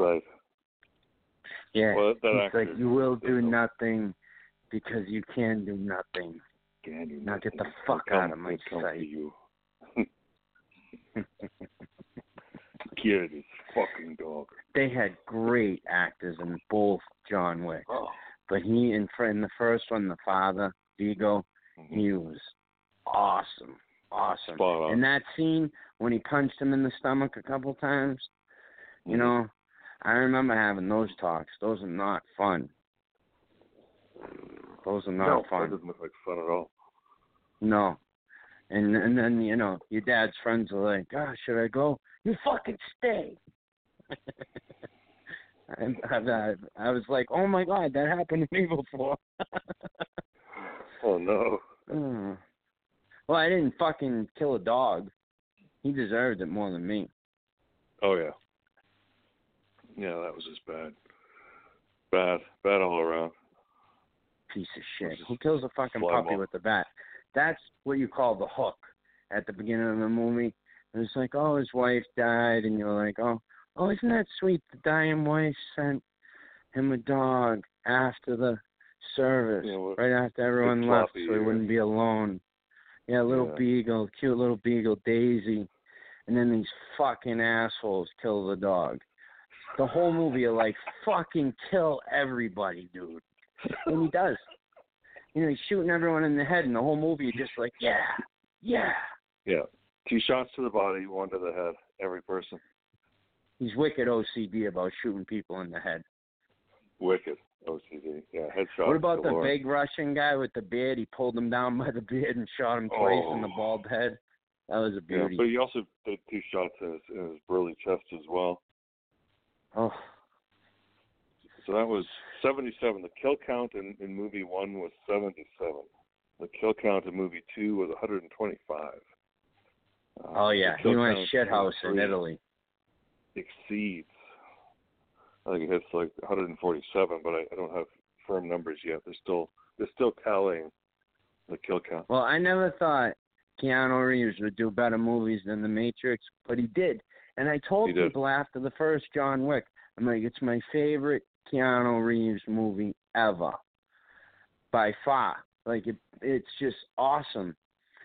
Speaker 20: out of my sight.
Speaker 9: Yeah,
Speaker 4: Well, actor
Speaker 9: like, you will do nothing because you can do nothing.
Speaker 4: Can do
Speaker 9: now get the fuck
Speaker 4: I'll
Speaker 9: out of my
Speaker 4: come
Speaker 9: sight.
Speaker 4: you. (laughs) Get his fucking dog.
Speaker 9: they had great actors in both John Wick,
Speaker 4: Oh.
Speaker 9: but he in, in the first one, the father Viggo,
Speaker 4: Mm-hmm.
Speaker 9: he was awesome, awesome.
Speaker 4: Spot on.
Speaker 9: And that scene when he punched him in the stomach a couple times, you
Speaker 4: Mhm.
Speaker 9: know, I remember having those talks. Those are not fun. Those are not
Speaker 4: no,
Speaker 9: fun.
Speaker 4: that doesn't look like fun at all.
Speaker 9: No. And and then you know your dad's friends are like, "Ah, should I go? You fucking stay." (laughs) I, I, I was like, "Oh my god, that happened to me before." (laughs)
Speaker 4: Oh no.
Speaker 9: Mm. well, I didn't fucking kill a dog. He deserved it more than me.
Speaker 4: Oh yeah. Yeah, that was just bad. Bad, bad all around.
Speaker 9: Piece of shit. Who kills a fucking puppy with a bat? That's what you call the hook at the beginning of the movie. And it's like, oh, his wife died, and you're like, oh, oh, isn't that sweet? The dying wife sent him a dog after the service,
Speaker 4: Yeah, well,
Speaker 9: right after everyone left, so he wouldn't be alone. Yeah, little
Speaker 4: Yeah.
Speaker 9: beagle, cute little beagle, Daisy, and then these fucking assholes kill the dog. The whole movie are like, fucking kill everybody, dude. And he does. You know, he's shooting everyone in the head, and the whole movie you're just like, yeah, yeah.
Speaker 4: Yeah. Two shots to the body, one to the head, every person.
Speaker 9: He's wicked OCD about shooting people in the head.
Speaker 4: Wicked. OCD. Yeah, headshot.
Speaker 9: what about the big Russian guy with the beard? He pulled him down by the beard and shot him twice in the
Speaker 4: Oh.
Speaker 9: bald head. That was a
Speaker 4: Yeah,
Speaker 9: beauty.
Speaker 4: but he also did two shots in his, in his burly chest as well.
Speaker 9: Oh,
Speaker 4: So that was 77. The kill count in, in movie one was 77. The kill count in movie two was 125. Uh,
Speaker 9: oh yeah, he went shit house in Italy.
Speaker 4: Exceeds. I think it hits like 147, but I, I don't have firm numbers yet. They're still they're still tallying the kill count.
Speaker 9: Well, I never thought Keanu Reeves would do better movies than The Matrix, but he did. And I told people after the first John Wick, I'm like, it's my favorite Keanu Reeves movie ever, by far. Like it, it's just awesome.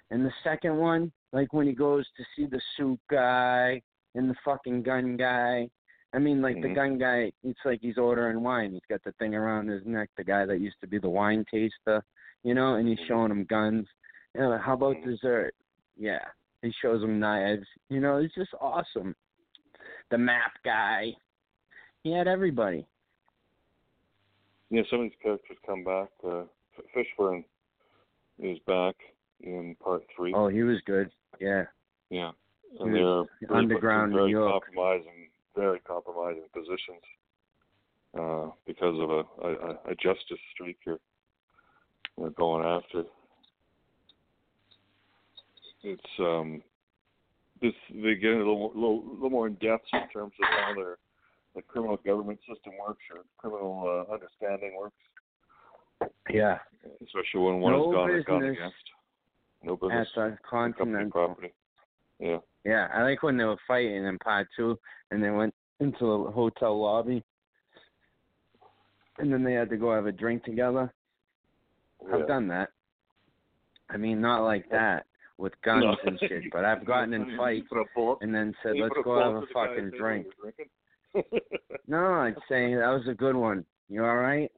Speaker 9: And the second one, like when he goes to see the suit guy and the fucking gun guy. I mean, like the
Speaker 4: Mhm.
Speaker 9: gun guy, it's like he's ordering wine. He's got the thing around his neck. The guy that used to be the wine taster, you know, and he's showing him guns. You know, how about dessert? Yeah, he shows him knives. You know, it's just awesome. The map guy, he had everybody.
Speaker 4: Yeah, some of these characters come back. Uh, Fishburne is back in part three.
Speaker 9: Oh, he was good. Yeah.
Speaker 4: Yeah, and they're
Speaker 9: underground
Speaker 4: very
Speaker 9: New York.
Speaker 4: compromising, very compromising positions uh, because of a, a, a justice streak you're, you're going after. It's um, this they get a little, little, little more in depth in terms of how their the criminal government system works or criminal uh, understanding works,
Speaker 9: Yeah.
Speaker 4: especially when one
Speaker 9: No
Speaker 4: has gone, gone against. No business.
Speaker 9: At the Continental.
Speaker 4: property. Yeah.
Speaker 9: Yeah, I like when they were fighting in part two, and they went into a hotel lobby, and then they had to go have a drink together.
Speaker 4: Yeah.
Speaker 9: I've done that. I mean, not like that with guns
Speaker 4: No.
Speaker 9: and (laughs) shit, but I've gotten in fights
Speaker 4: put a bullet-
Speaker 9: and then said, "Let's go have a
Speaker 4: the
Speaker 9: fucking drink."
Speaker 4: when you're drinking? (laughs)
Speaker 9: No, I'd say that was a good one. You all right?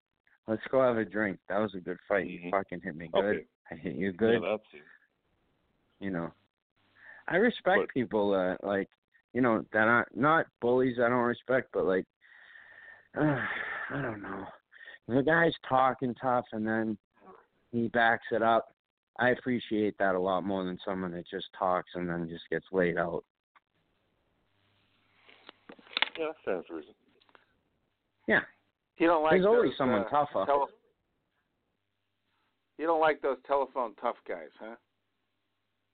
Speaker 9: Let's go have a drink. That was a good fight. You fucking hit me good.
Speaker 4: Mm-hmm. Okay.
Speaker 9: I hit you good.
Speaker 4: Yeah,
Speaker 9: you know. I respect people that like, you know, that aren't not bullies. I don't respect, but like, uh, (sighs) I don't know. A guy's talking tough and then he backs it up, I appreciate that a lot more than someone that just talks and then just gets laid out.
Speaker 4: Yeah, that stands to reason.
Speaker 9: Yeah.
Speaker 3: You don't like
Speaker 9: There's always someone
Speaker 3: uh,
Speaker 9: tougher.
Speaker 3: tele- you don't like those telephone tough guys, huh?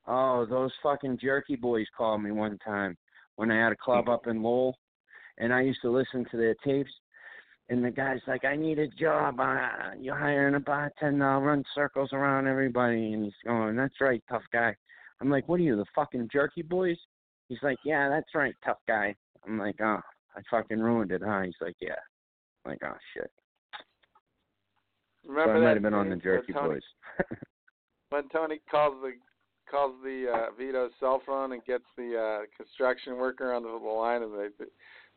Speaker 9: Oh, those fucking jerky boys called me one time when I had a club up in Lowell, and I used to listen to their tapes. And the guy's like, "I need a job. Uh, you're hiring a bartender. I'll run circles around everybody." And he's going, "That's right, tough guy." I'm like, "What are you, the fucking jerky boys?" He's like, "Yeah, that's right, tough guy." I'm like, "Oh, I fucking ruined it, huh?" He's like, "Yeah." I'm like, "Oh shit."
Speaker 3: Remember
Speaker 9: so I
Speaker 3: that
Speaker 9: might have been on the jerky
Speaker 3: Tony,
Speaker 9: boys. (laughs)
Speaker 3: when Tony calls the calls the uh, Vito's cell phone and gets the uh, construction worker on the line, and they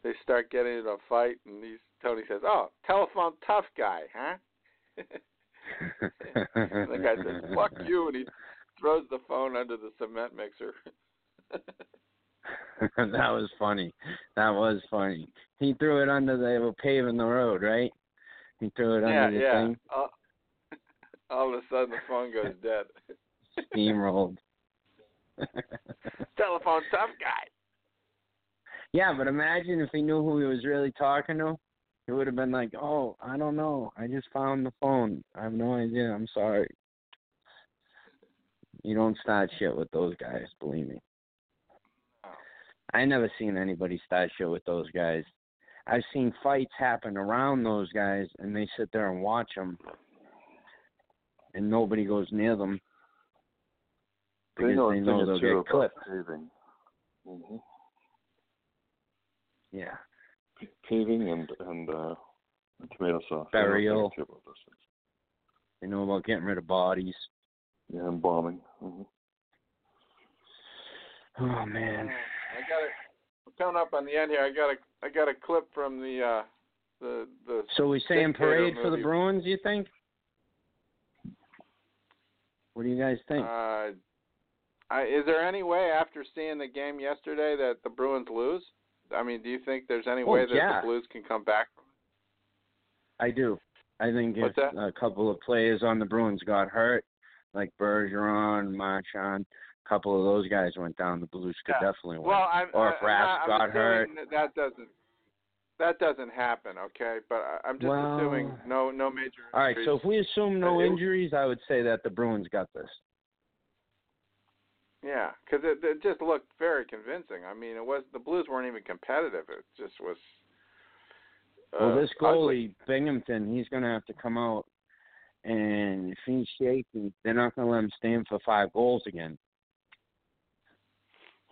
Speaker 3: they start getting into a fight, and he's Tony says, "Oh, telephone tough guy, huh?" and the guy says, "Fuck (laughs) you," and he throws the phone under the cement mixer. (laughs)
Speaker 9: that was funny. That was funny. He threw it under the they were paving the road, right? He threw it
Speaker 3: yeah,
Speaker 9: under the
Speaker 3: yeah.
Speaker 9: thing,
Speaker 3: All, (laughs) all of a sudden, the phone goes dead.
Speaker 9: steamrolled.
Speaker 3: Telephone tough guy.
Speaker 9: yeah, but imagine if he knew who he was really talking to. He would have been like, "Oh, I don't know. I just found the phone. I have no idea. I'm sorry." You don't start shit with those guys, believe me. I never seen anybody start shit with those guys. I've seen fights happen around those guys, and they sit there and watch them, and nobody goes near them because
Speaker 4: they know,
Speaker 9: they know they'll get clipped.
Speaker 4: Paving. hmm
Speaker 9: Yeah,
Speaker 4: Paving and and uh, tomato sauce. They know a thing or
Speaker 9: burial.
Speaker 4: two about those.
Speaker 9: They know about getting rid of bodies.
Speaker 4: Yeah, and bombing. hmm
Speaker 9: Oh man.
Speaker 3: I got it. We're coming up on the end here. I got a I got a clip from the uh the the.
Speaker 9: So we saying
Speaker 3: Dictator
Speaker 9: parade for the. Bruins? You think? What do you guys think?
Speaker 3: Uh, I, is there any way after seeing the game yesterday that the Bruins lose? I mean, do you think there's any
Speaker 9: Oh,
Speaker 3: way that
Speaker 9: yeah.
Speaker 3: the Blues can come back?
Speaker 9: I do. I think
Speaker 3: What's
Speaker 9: if
Speaker 3: that?
Speaker 9: a couple of players on the Bruins got hurt, like Bergeron, Marchand, a couple of those guys went down, the Blues could
Speaker 3: Yeah.
Speaker 9: definitely win.
Speaker 3: Well, I'm,
Speaker 9: or if Rask got hurt.
Speaker 3: that, doesn't that doesn't happen. Okay, but I'm just
Speaker 9: Well-
Speaker 3: assuming no no major.
Speaker 9: All right, so if we assume no injuries, I would say that the Bruins got this.
Speaker 3: Yeah, because it, it just looked very convincing. I mean, it was the Blues weren't even competitive. It just was. Uh,
Speaker 9: well, this
Speaker 3: ugly.
Speaker 9: goalie Binnington, he's going to have to come out, and if he's shaky, they're not going to let him stand for five goals again.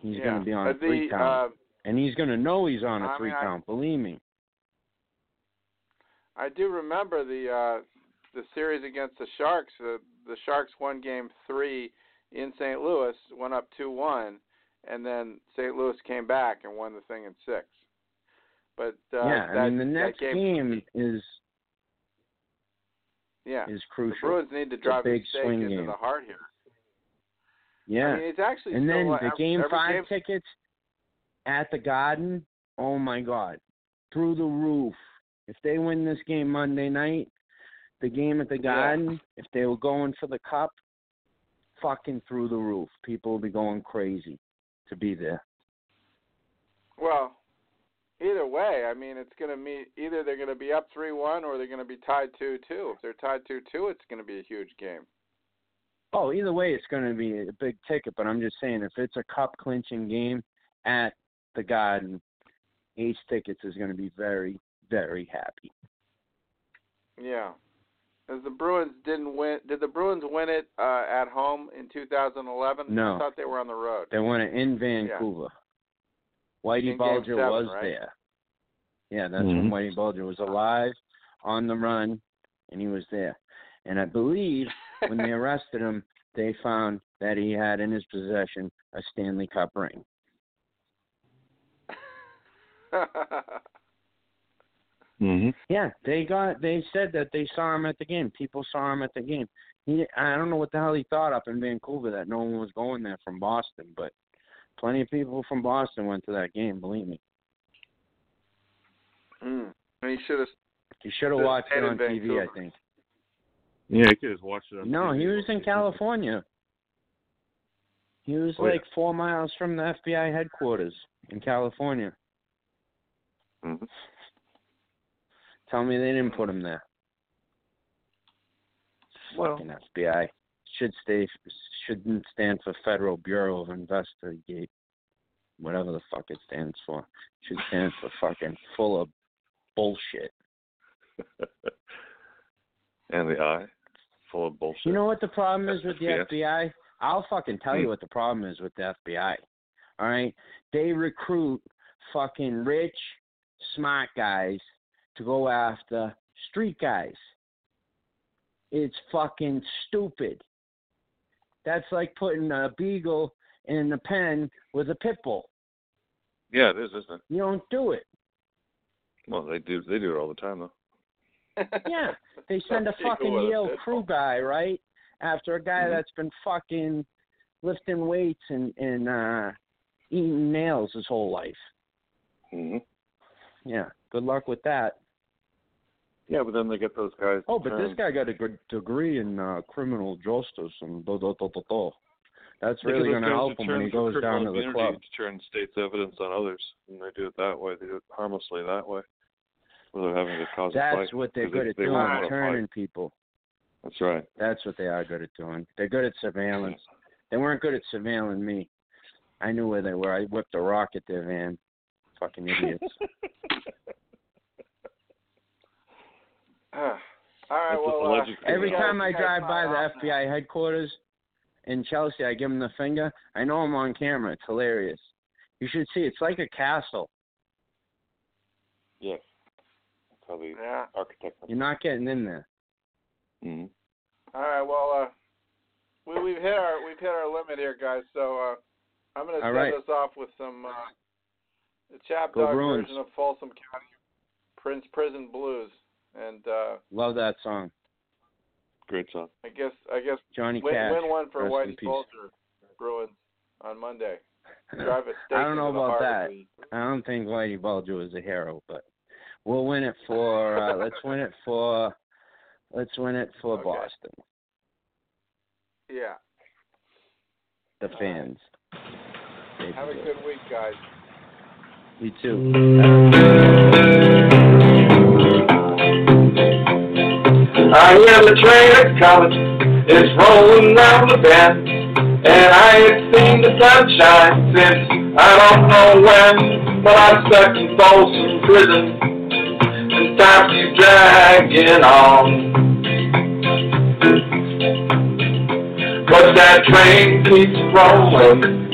Speaker 9: He's
Speaker 3: yeah.
Speaker 9: going to be on a three
Speaker 3: the,
Speaker 9: count,
Speaker 3: Uh,
Speaker 9: and he's going to know he's on a
Speaker 3: I
Speaker 9: three
Speaker 3: mean, I-
Speaker 9: count. Believe me.
Speaker 3: I do remember the uh the series against the Sharks. Uh, the Sharks won Game Three in St. Louis, went up two one, and then St. Louis came back and won the thing in six. But uh,
Speaker 9: yeah,
Speaker 3: that,
Speaker 9: I mean the next
Speaker 3: game,
Speaker 9: game is
Speaker 3: yeah,
Speaker 9: is crucial. the.
Speaker 3: Bruins need to
Speaker 9: It's a
Speaker 3: drive
Speaker 9: big
Speaker 3: a
Speaker 9: swing
Speaker 3: into
Speaker 9: game.
Speaker 3: the heart here.
Speaker 9: Yeah.
Speaker 3: I mean, it's actually
Speaker 9: and then the game
Speaker 3: every
Speaker 9: five
Speaker 3: game-
Speaker 9: tickets at the Garden. Oh my God, through the roof! If they win this game Monday night, the game at the Garden, if they were going for the cup, fucking through the roof. People will be going crazy to be there.
Speaker 3: Well, either way, I mean, it's going to mean either they're going to be up three one or they're going to be tied two two. If they're tied two two, it's going to be a huge game.
Speaker 9: Oh, either way, it's going to be a big ticket. But I'm just saying, if it's a cup clinching game at the Garden, Ace Tickets is going to be very, very happy.
Speaker 3: Yeah. As the Bruins didn't win, did the Bruins win it uh, at home in 2011?
Speaker 9: No.
Speaker 3: I thought they were on the road.
Speaker 9: They won it in Vancouver. Whitey
Speaker 3: In
Speaker 9: Bulger
Speaker 3: seven,
Speaker 9: was
Speaker 3: right?
Speaker 9: there. Yeah, that's
Speaker 4: Mhm.
Speaker 9: when Whitey Bulger was alive, on the run, and he was there. And I believe when they (laughs) arrested him, they found that he had in his possession a Stanley Cup ring. (laughs)
Speaker 4: hmm
Speaker 9: Yeah, they got. They said that they saw him at the game. People saw him at the game. He, I don't know what the hell he thought up in Vancouver that no one was going there from Boston, but plenty of people from Boston went to that game. Believe me,
Speaker 3: mm. And he should have.
Speaker 9: you should have watched it
Speaker 3: in
Speaker 9: on TV. I think.
Speaker 4: Yeah, you could just watched it on
Speaker 9: No,
Speaker 4: TV.
Speaker 9: he was in California. He was
Speaker 4: Oh, yeah.
Speaker 9: like four miles from the FBI headquarters in California.
Speaker 4: Mhm.
Speaker 9: Tell me they didn't put him there.
Speaker 4: Well-
Speaker 9: Fucking FBI should stay shouldn't stand for Federal Bureau of Investigate, whatever the fuck it stands for. Should stand for fucking full of bullshit. (laughs)
Speaker 4: and the eye, full of bullshit.
Speaker 9: You know what the problem is with the
Speaker 4: Yes.
Speaker 9: FBI? I'll fucking tell you
Speaker 4: Hmm.
Speaker 9: what the problem is with the FBI. All right? They recruit fucking rich, smart guys to go after street guys. It's fucking stupid. That's like putting a beagle in a pen with a pit bull.
Speaker 4: Yeah, it is, isn't it?
Speaker 9: You don't do it.
Speaker 4: Well, they do. They do it all the time, though. (laughs)
Speaker 9: Yeah, they send a fucking
Speaker 3: with a
Speaker 9: Yale crew guy, right? After a guy
Speaker 4: Mhm.
Speaker 9: that's been fucking lifting weights and and uh eating nails his whole life.
Speaker 4: hmm
Speaker 9: Yeah. Good luck with that.
Speaker 4: Yeah, but then they get those guys.
Speaker 9: Oh, but this guy got a good degree in uh, criminal justice and da da da da da. That's really going to help him when he goes down to
Speaker 4: criminal
Speaker 9: the
Speaker 4: immunity
Speaker 9: club.
Speaker 4: To turn state's evidence on others, and they do it that way. They do it harmlessly that way, without having to cause a fight.
Speaker 9: That's what they're
Speaker 4: 'cause
Speaker 9: good
Speaker 4: they,
Speaker 9: at
Speaker 4: they
Speaker 9: doing, turning people.
Speaker 4: That's right.
Speaker 9: That's what they are good at doing. They're good at surveillance. They weren't good at surveilling me. I knew where they were. I whipped a rock at their van. Fucking idiots. (laughs)
Speaker 3: All right, well, uh,
Speaker 9: Every time I drive by the FBI headquarters in Chelsea, I give them the finger. I know I'm on camera. It's hilarious. You should see. It's like a castle.
Speaker 4: Yes. That's how the
Speaker 3: Yeah.
Speaker 4: architect.
Speaker 9: You're not getting in there.
Speaker 4: hmm
Speaker 3: All right, well, uh, we, we've hit our we've hit our limit here, guys. So uh, I'm going to
Speaker 9: All
Speaker 3: send
Speaker 9: right.
Speaker 3: us off with some uh, the Chap
Speaker 9: Go
Speaker 3: Dog
Speaker 9: Bruins.
Speaker 3: version of Folsom County Prince Prison Blues, and uh,
Speaker 9: Love that song.
Speaker 4: Great song.
Speaker 3: I guess I guess
Speaker 9: Johnny
Speaker 3: win,
Speaker 9: Cash.
Speaker 3: win one for
Speaker 9: Rest in
Speaker 3: Whitey
Speaker 9: peace.
Speaker 3: Bulger Bruins on Monday. (laughs) Drive a stake
Speaker 9: I don't know about that.
Speaker 3: the-
Speaker 9: I don't think Whitey Bulger was a hero, but we'll win it for. Uh, (laughs) let's win it for. Let's win it for
Speaker 3: Okay.
Speaker 9: Boston.
Speaker 3: Yeah.
Speaker 9: The fans.
Speaker 3: Have a good week, guys.
Speaker 9: You too. (laughs)
Speaker 6: I hear the train is coming, it's rolling down the bend, and I ain't seen the sunshine since I don't know when, but I'm stuck in Folsom Prison, and time keeps dragging on. But that train keeps rolling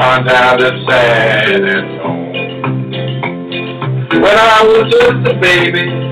Speaker 6: on down to San Antonio. When I was just a baby,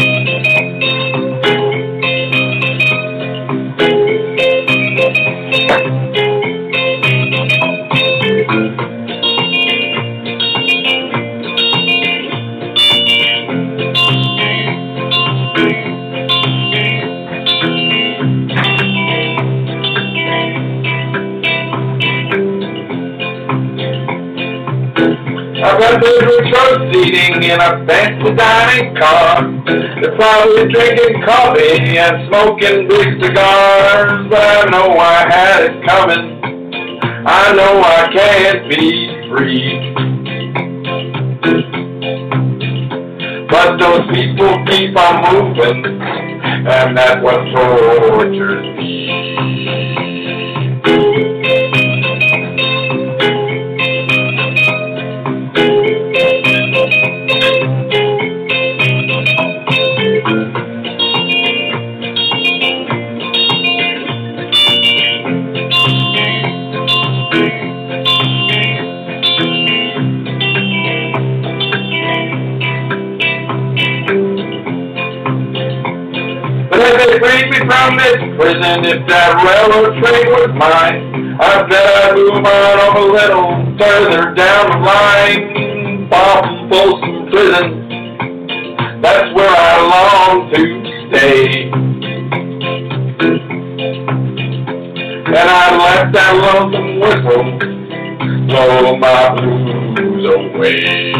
Speaker 6: I've got bedroom truck seating in a fancy dining car. They're probably drinking coffee and smoking big cigars. I know I had it coming. I know I can't be free. But those people keep on moving, and that's what tortures me. They freed me from this prison, if that railroad train was mine, I bet I'd move on a little further down the line. Boston Folsom Prison, that's where I long to stay. And I let that lonesome whistle blow my blues away.